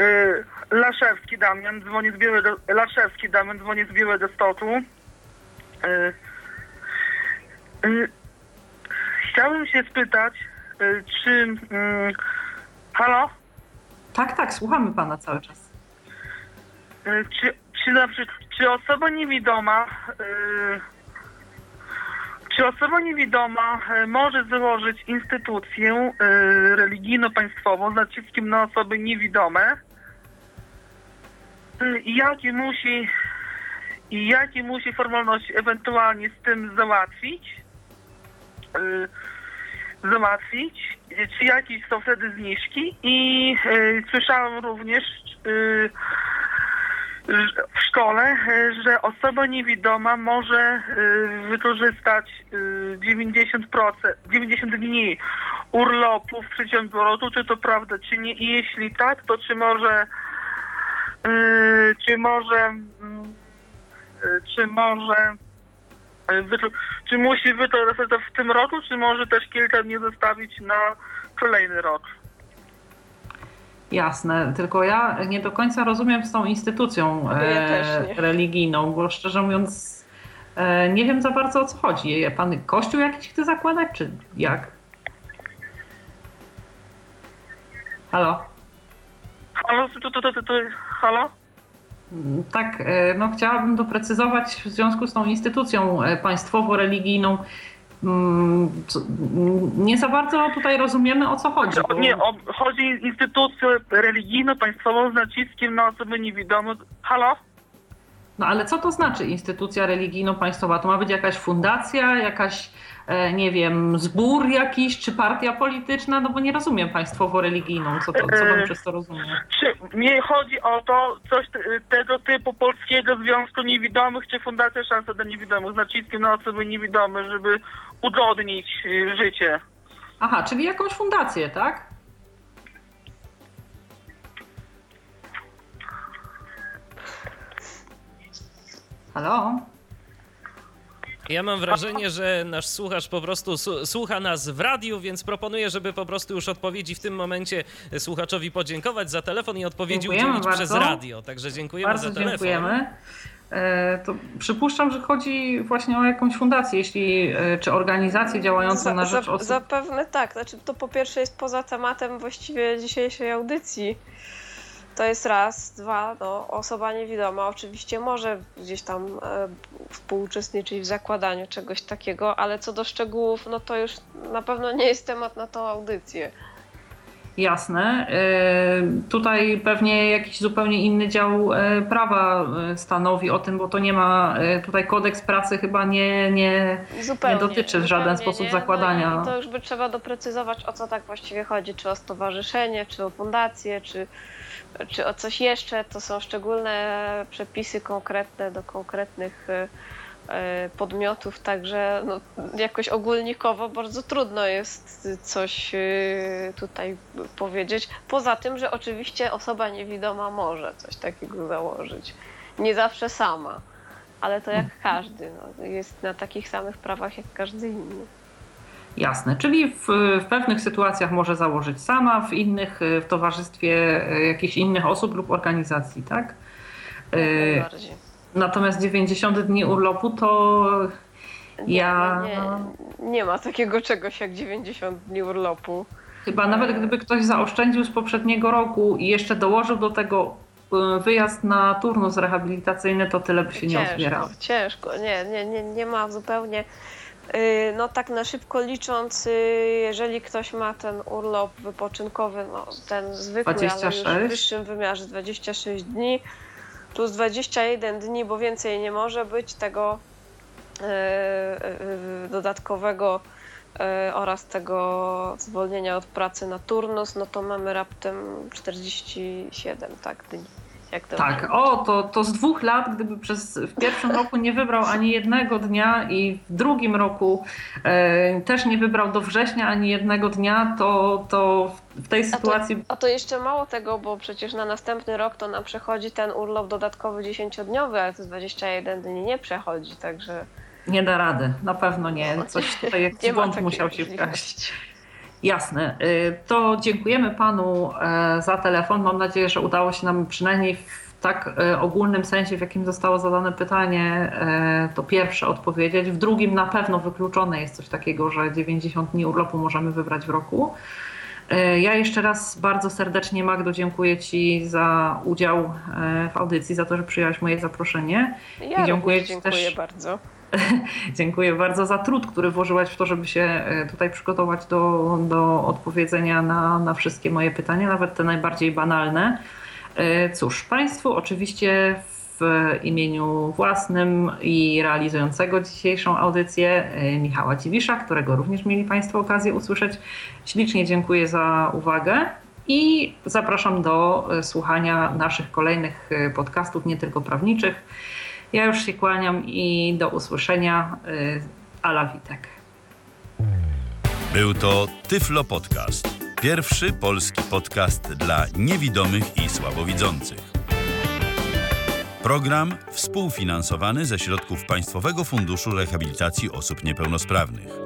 S5: Y, Laszewski Damian dzwoni z Białego... Laszewski Damian dzwoni z Białego Stoku. Y, y, chciałbym się spytać, y, czy... mm, halo?
S2: Tak, tak, słuchamy pana cały czas.
S5: Czy, czy, na przykład, czy osoba niewidoma, czy osoba niewidoma może założyć instytucję religijno-państwową z naciskiem na osoby niewidome? Y, I jakie musi i jakie musi formalności ewentualnie z tym załatwić? Y, załatwić? Czy jakieś są wtedy zniżki? I y, słyszałem również w szkole, że osoba niewidoma może wykorzystać e, 90%, 90 dni urlopu w przeciągu roku, czy to prawda, czy nie? I jeśli tak, to czy może czy może mm, e, czy może e, wyko- czy musi to w tym roku, czy może też kilka dni zostawić na kolejny rok?
S2: Jasne, tylko ja nie do końca rozumiem z tą instytucją
S3: Ja nie.
S2: religijną, bo szczerze mówiąc e, nie wiem za bardzo o co chodzi. Pan kościół jakiś chce zakładać, czy jak? Halo?
S5: Halo, to, to, to, to, to, halo?
S2: Tak, e, no chciałabym doprecyzować w związku z tą instytucją e, państwowo-religijną. mm, mm, Nie za bardzo tutaj rozumiemy o co chodzi. bo-
S5: Nie, o, chodzi o instytucję religijną, państwową z naciskiem na osoby niewidome. Halo?
S2: No ale co to znaczy instytucja religijno-państwowa? To ma być jakaś fundacja, jakaś, nie wiem, zbór jakiś, czy partia polityczna? No bo nie rozumiem państwowo-religijną, co, to, co pan
S5: E,
S2: przez to rozumie.
S5: Mnie chodzi o to, coś te- tego typu Polskiego Związku Niewidomych, czy Fundacja Szansa dla Niewidomych z naciskiem na osoby niewidome, żeby udowodnić y, życie.
S2: Aha, czyli jakąś fundację, tak? Halo?
S4: Ja mam wrażenie, że nasz słuchacz po prostu słucha nas w radiu, więc proponuję, żeby po prostu już odpowiedzi w tym momencie słuchaczowi podziękować za telefon i odpowiedzi
S2: Dziękujemy
S4: udzielić przez
S2: bardzo.
S4: radio. Także dziękujemy
S2: Bardzo
S4: za telefon.
S2: dziękujemy. E, To przypuszczam, że chodzi właśnie o jakąś fundację, jeśli, e, czy organizację działającą na rzecz
S3: za,
S2: osób.
S3: Zapewne tak. Znaczy, to po pierwsze jest poza tematem właściwie dzisiejszej audycji. To jest raz. Dwa, no, osoba niewidoma oczywiście może gdzieś tam współuczestniczyć w zakładaniu czegoś takiego, ale co do szczegółów, no to już na pewno nie jest temat na tą audycję.
S2: Jasne. E, Tutaj pewnie jakiś zupełnie inny dział e, prawa e, stanowi o tym, bo to nie ma, tutaj kodeks pracy chyba nie, nie,
S3: Zupełnie,
S2: dotyczy w żaden sposób
S3: nie.
S2: zakładania.
S3: No to już by trzeba doprecyzować, o co tak właściwie chodzi. Czy o stowarzyszenie, czy o fundację, czy, czy o coś jeszcze. To są szczególne przepisy konkretne do konkretnych podmiotów, także no, jakoś ogólnikowo bardzo trudno jest coś e, tutaj powiedzieć. Poza tym, że oczywiście osoba niewidoma może coś takiego założyć. Nie zawsze sama ale to jak każdy. No, jest na takich samych prawach jak każdy inny.
S2: jasne. Czyli w, w pewnych sytuacjach może założyć sama, w innych e, w towarzystwie e, jakichś innych osób lub organizacji, tak? E,
S3: najbardziej.
S2: Natomiast 90 dni urlopu to
S3: Nie,
S2: ja-
S3: nie, nie, nie ma takiego czegoś jak 90 dni urlopu.
S2: Chyba nawet gdyby ktoś zaoszczędził z poprzedniego roku i jeszcze dołożył do tego y, wyjazd na turnus rehabilitacyjny, to tyle by się nie odbierało.
S3: Ciężko, ciężko. Nie, nie, nie, nie ma zupełnie. Yy, No tak na szybko licząc, yy, jeżeli ktoś ma ten urlop wypoczynkowy, no ten zwykły, ale
S2: 26.
S3: już w wyższym wymiarze 26 dni, plus 21 dni, bo więcej nie może być tego yy, yy, dodatkowego yy, oraz tego zwolnienia od pracy na turnus, no to mamy raptem 47 tak, dni. Jak to
S2: Tak, o, to, to z dwóch lat, gdyby przez, w pierwszym roku nie wybrał ani jednego dnia i w drugim roku e, też nie wybrał do września ani jednego dnia, to, to w tej
S3: A to,
S2: sytuacji
S3: a to jeszcze mało tego, bo przecież na następny rok to nam przechodzi ten urlop dodatkowy 10-dniowy, ale to 21 dni nie przechodzi, także
S2: nie da rady. Na pewno nie. Coś tutaj jakiś błąd musiał się wkraść. Jasne. Y, To dziękujemy panu e, za telefon. Mam nadzieję, że udało się nam przynajmniej w tak e, ogólnym sensie, w jakim zostało zadane pytanie, e, to pierwsze odpowiedzieć. W drugim na pewno wykluczone jest coś takiego, że 90 dni urlopu możemy wybrać w roku. Ja jeszcze raz bardzo serdecznie, Magdo, dziękuję Ci za udział w audycji, za to, że przyjęłaś moje zaproszenie.
S3: Ja
S2: dziękuję
S3: również
S2: ci
S3: dziękuję
S2: też.
S3: bardzo.
S2: Dziękuję bardzo za trud, który włożyłaś w to, żeby się e, tutaj przygotować do, do odpowiedzenia na, na wszystkie moje pytania, nawet te najbardziej banalne. E, Cóż, Państwu oczywiście w imieniu własnym i realizującego dzisiejszą audycję e, Michała Dziwisza, którego również mieli Państwo okazję usłyszeć, ślicznie dziękuję za uwagę. I zapraszam do słuchania naszych kolejnych podcastów, nie tylko prawniczych. Ja już się kłaniam i do usłyszenia. y, Ala Witek.
S1: Był to Tyflo Podcast. Pierwszy polski podcast dla niewidomych i słabowidzących. Program współfinansowany ze środków Państwowego Funduszu Rehabilitacji Osób Niepełnosprawnych.